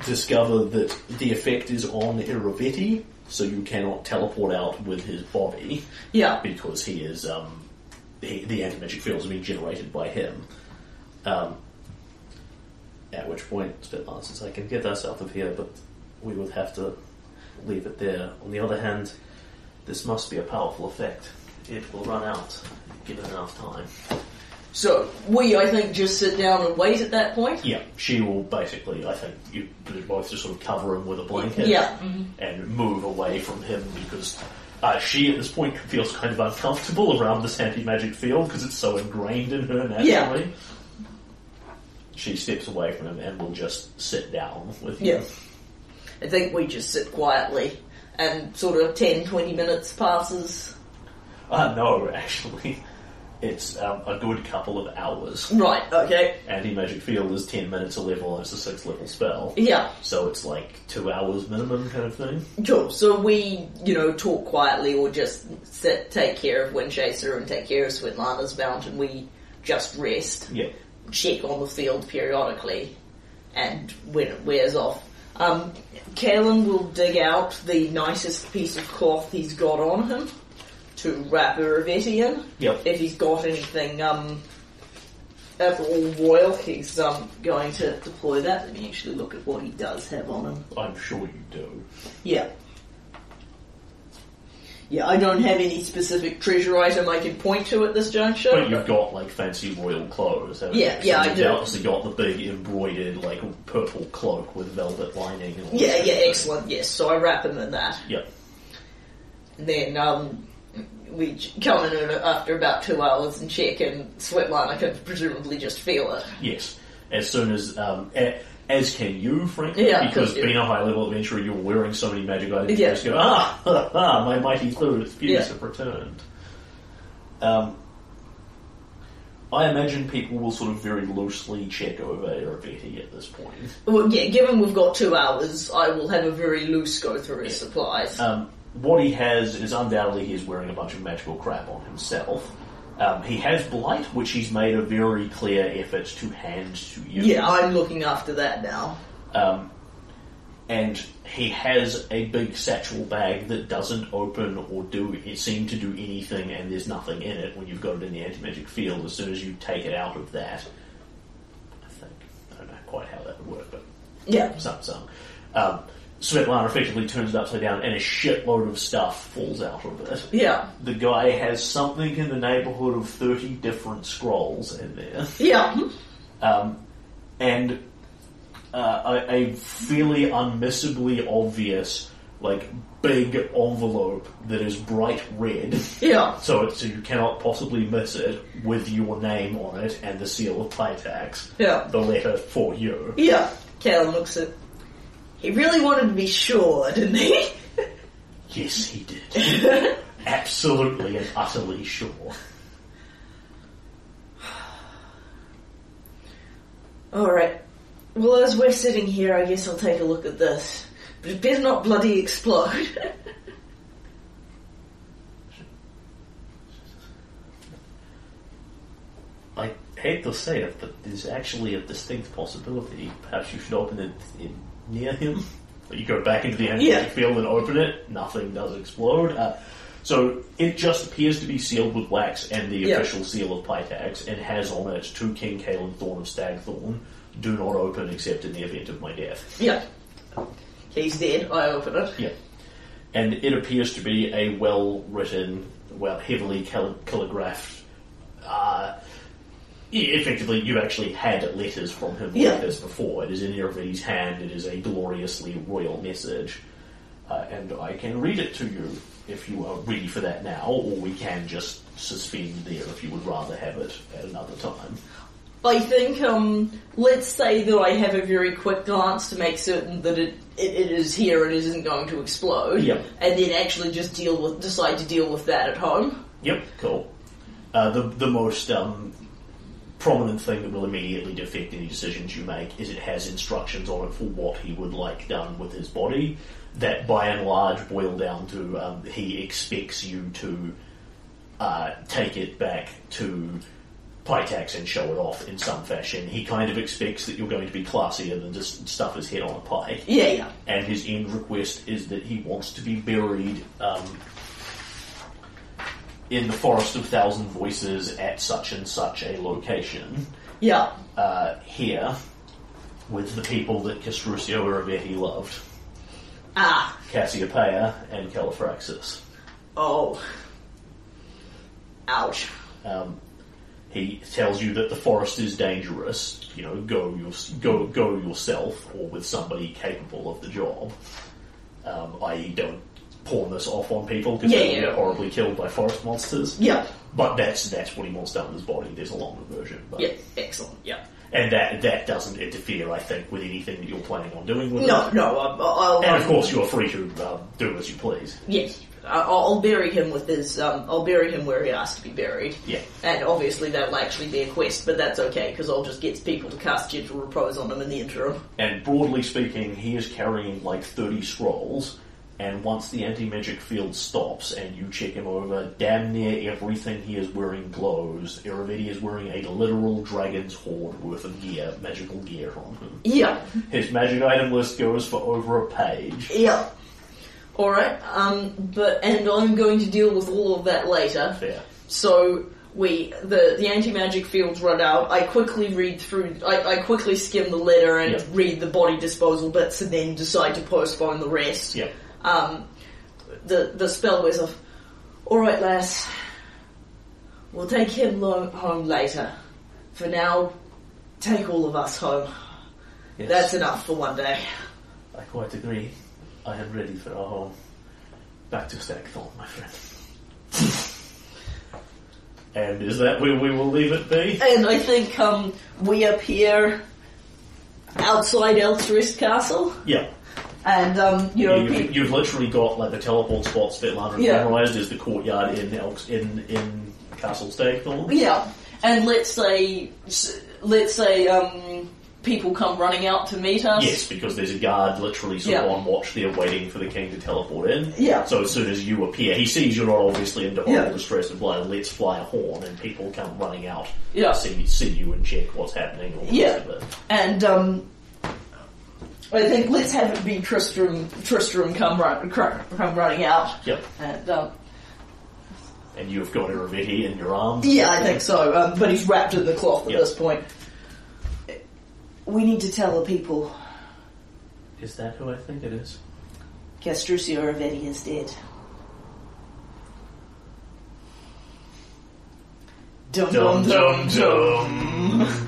discover that the effect is on Irovetti, so you cannot teleport out with his body Yeah, because he is um, he, the anti-magic field has been generated by him. Um, at which point, Svetlana says, I can get us out of here, but we would have to leave it there. On the other hand, this must be a powerful effect. It will run out, given enough time. So we, I think, just sit down and wait at that point. Yeah, she will basically, I think, you you both just sort of cover him with a blanket Yeah. and move away from him because uh, she at this point feels kind of uncomfortable around this anti-magic field because it's so ingrained in her naturally. She steps away from him and will just sit down with you. Yeah. I think we just sit quietly and sort of 10, 20 minutes passes. Uh, no, actually, it's um, a good couple of hours. Right, okay. Anti-magic field is 10 minutes a level and it's a 6 level spell. Yeah, So it's like 2 hours minimum kind of thing. cool. So we, you know, talk quietly or just sit, take care of Windchaser and take care of Svetlana's mount and we just rest. Yeah. Check on the field periodically, and when it wears off. Um, Kalen will dig out the nicest piece of cloth he's got on him to wrap Irovetti in. Yep. If he's got anything um, at all royal, he's um, going to deploy that. Let me actually look at what he does have on him. I'm sure you do. Yeah. Yeah, I don't have any specific treasure item I can point to at this juncture. But you've got like fancy royal clothes. haven't Yeah, you? yeah, I you've do. Obviously got the big embroidered like purple cloak with velvet lining. And all yeah, yeah, excellent. Yes, so I wrap him in that. Yep. then um, we come in after about two hours and check, and Svetlana can presumably just feel it. Yes. As soon as um, a, as can you, frankly, Yeah, because yeah. being a high level adventurer, you're wearing so many magic items. You Yeah. just go, ah, ah, my mighty fluid views Yeah. have returned. Um, I imagine people will sort of very loosely check over Irovetti at this point. Well, yeah, given we've got two hours, I will have a very loose go through his supplies. Um, what he has is undoubtedly he's wearing a bunch of magical crap on himself. Um, he has blight, which he's made a very clear effort to hand to you. yeah, I'm looking after that now. Um, and he has a big satchel bag that doesn't open or do it seem to do anything, and there's nothing in it when you've got it in the anti-magic field. As soon as you take it out of that, I think I don't know quite how that would work, but Yeah, some some. Um, Svetlana effectively turns it upside down, and a shitload of stuff falls out of it. yeah, The guy has something in the neighborhood of thirty different scrolls in there yeah, um, and uh, a, a fairly unmissably obvious, like big envelope that is bright red, yeah. so it, so you cannot possibly miss it, with your name on it and the seal of Pitax, Yeah. the letter for you. Yeah. Kalen looks at. He really wanted to be sure, didn't he? Yes, he did. Absolutely and utterly sure. Alright. Well, as we're sitting here, I guess I'll take a look at this. But it better not bloody explode. I hate to say it, but there's actually a distinct possibility. Perhaps you should open it in, near him. You go back into the energy Yeah. field and open it. Nothing does explode. Uh, so it just appears to be sealed with wax and the Yeah. official seal of Pitax, and has on it to King Kalen Thorn of Stagthorn. Do not open except in the event of my death. yeah. He's dead. I open it. Yeah. And it appears to be a well written, well, heavily cal- calligraphed. Uh, effectively, you've actually had letters from him Yeah. like this before. It is in Irovetti's hand. It is a gloriously royal message. Uh, and I can read it to you if you are ready for that now, or we can just suspend there if you would rather have it at another time. I think, um, let's say that I have a very quick glance to make certain that it, it, it is here and it isn't going to explode. Yeah. And then actually just deal with, decide to deal with that at home. Yep, cool. Uh, the the most um, prominent thing that will immediately affect any decisions you make is it has instructions on it for what he would like done with his body. That by and large boil down to um, he expects you to uh, take it back to Pitax and show it off in some fashion. He kind of expects that you're going to be classier than just stuff his head on a pike Yeah, yeah. and his end request is that he wants to be buried um, in the Forest of Thousand Voices at such and such a location, Yeah. uh, here, with the people that Castruccio Iravetti loved, Ah. Cassiopeia and Califraxis. Oh. Ouch. Um, he tells you that the forest is dangerous. You know, go your, go go yourself or with somebody capable of the job. Um, i.e., don't pawn this off on people because Yeah, they'll yeah. get horribly killed by forest monsters. Yeah. But that's that's what he wants done with his body. There's a longer version, but Yeah. Excellent. Yeah. and that that doesn't interfere, I think, with anything that you're planning on doing with No, it. no. I'll. I'll And of um, course, you're free to um, do as you please. Yes. I'll, bury him with his. Um, I'll bury him where he has to be buried. Yeah. And obviously that'll actually be a quest, but that's okay because I'll just get people to cast gentle repose on him in the interim. And broadly speaking, he is carrying like 30 scrolls, and once the anti-magic field stops and you check him over, damn near everything he is wearing glows. Irovetti is wearing a literal dragon's hoard worth of gear, magical gear on him. Yeah. His magic item list goes for over a page. Yeah. All right. Um. But and I'm going to deal with all of that later. Fair. So we the the anti magic fields run out. I quickly read through. I, I quickly skim the letter and Yeah. read the body disposal bits, and then decide to postpone the rest. Yep. Um. The the spell wears off. All right, lass. We'll take him lo- home later. For now, take all of us home. Yes. That's enough for one day. I quite agree. I am ready for our home. Back to Stackthorn, my friend. and is that where we will leave it be? And I think um, we appear outside Elstrist Castle, Yeah. And um, you know, you've, peop- you've literally got like the teleport spots that Landry Yeah. memorized is the courtyard in Elks in in Castle Stackthorn. yeah. And let's say, let's say, um, people come running out to meet us. Yes, because there's a guard literally sort of on watch there waiting for the king to teleport in. Yeah. So as soon as you appear, he sees you're not obviously in horrible Yeah. distress and blood, lets fly a horn and people come running out Yeah. to see, see you and check what's happening. Yeah. rest of it. And um, I think let's have it be Tristram. Tristram come run, come running out, Yep. and um, And you've got Irovetti in your arms. yeah, I think so. Um, but he's wrapped in the cloth at Yeah. this point. We need to tell the people Is that who I think it is? Castruccio Irovetti is dead. Dum Dum dum dum dum.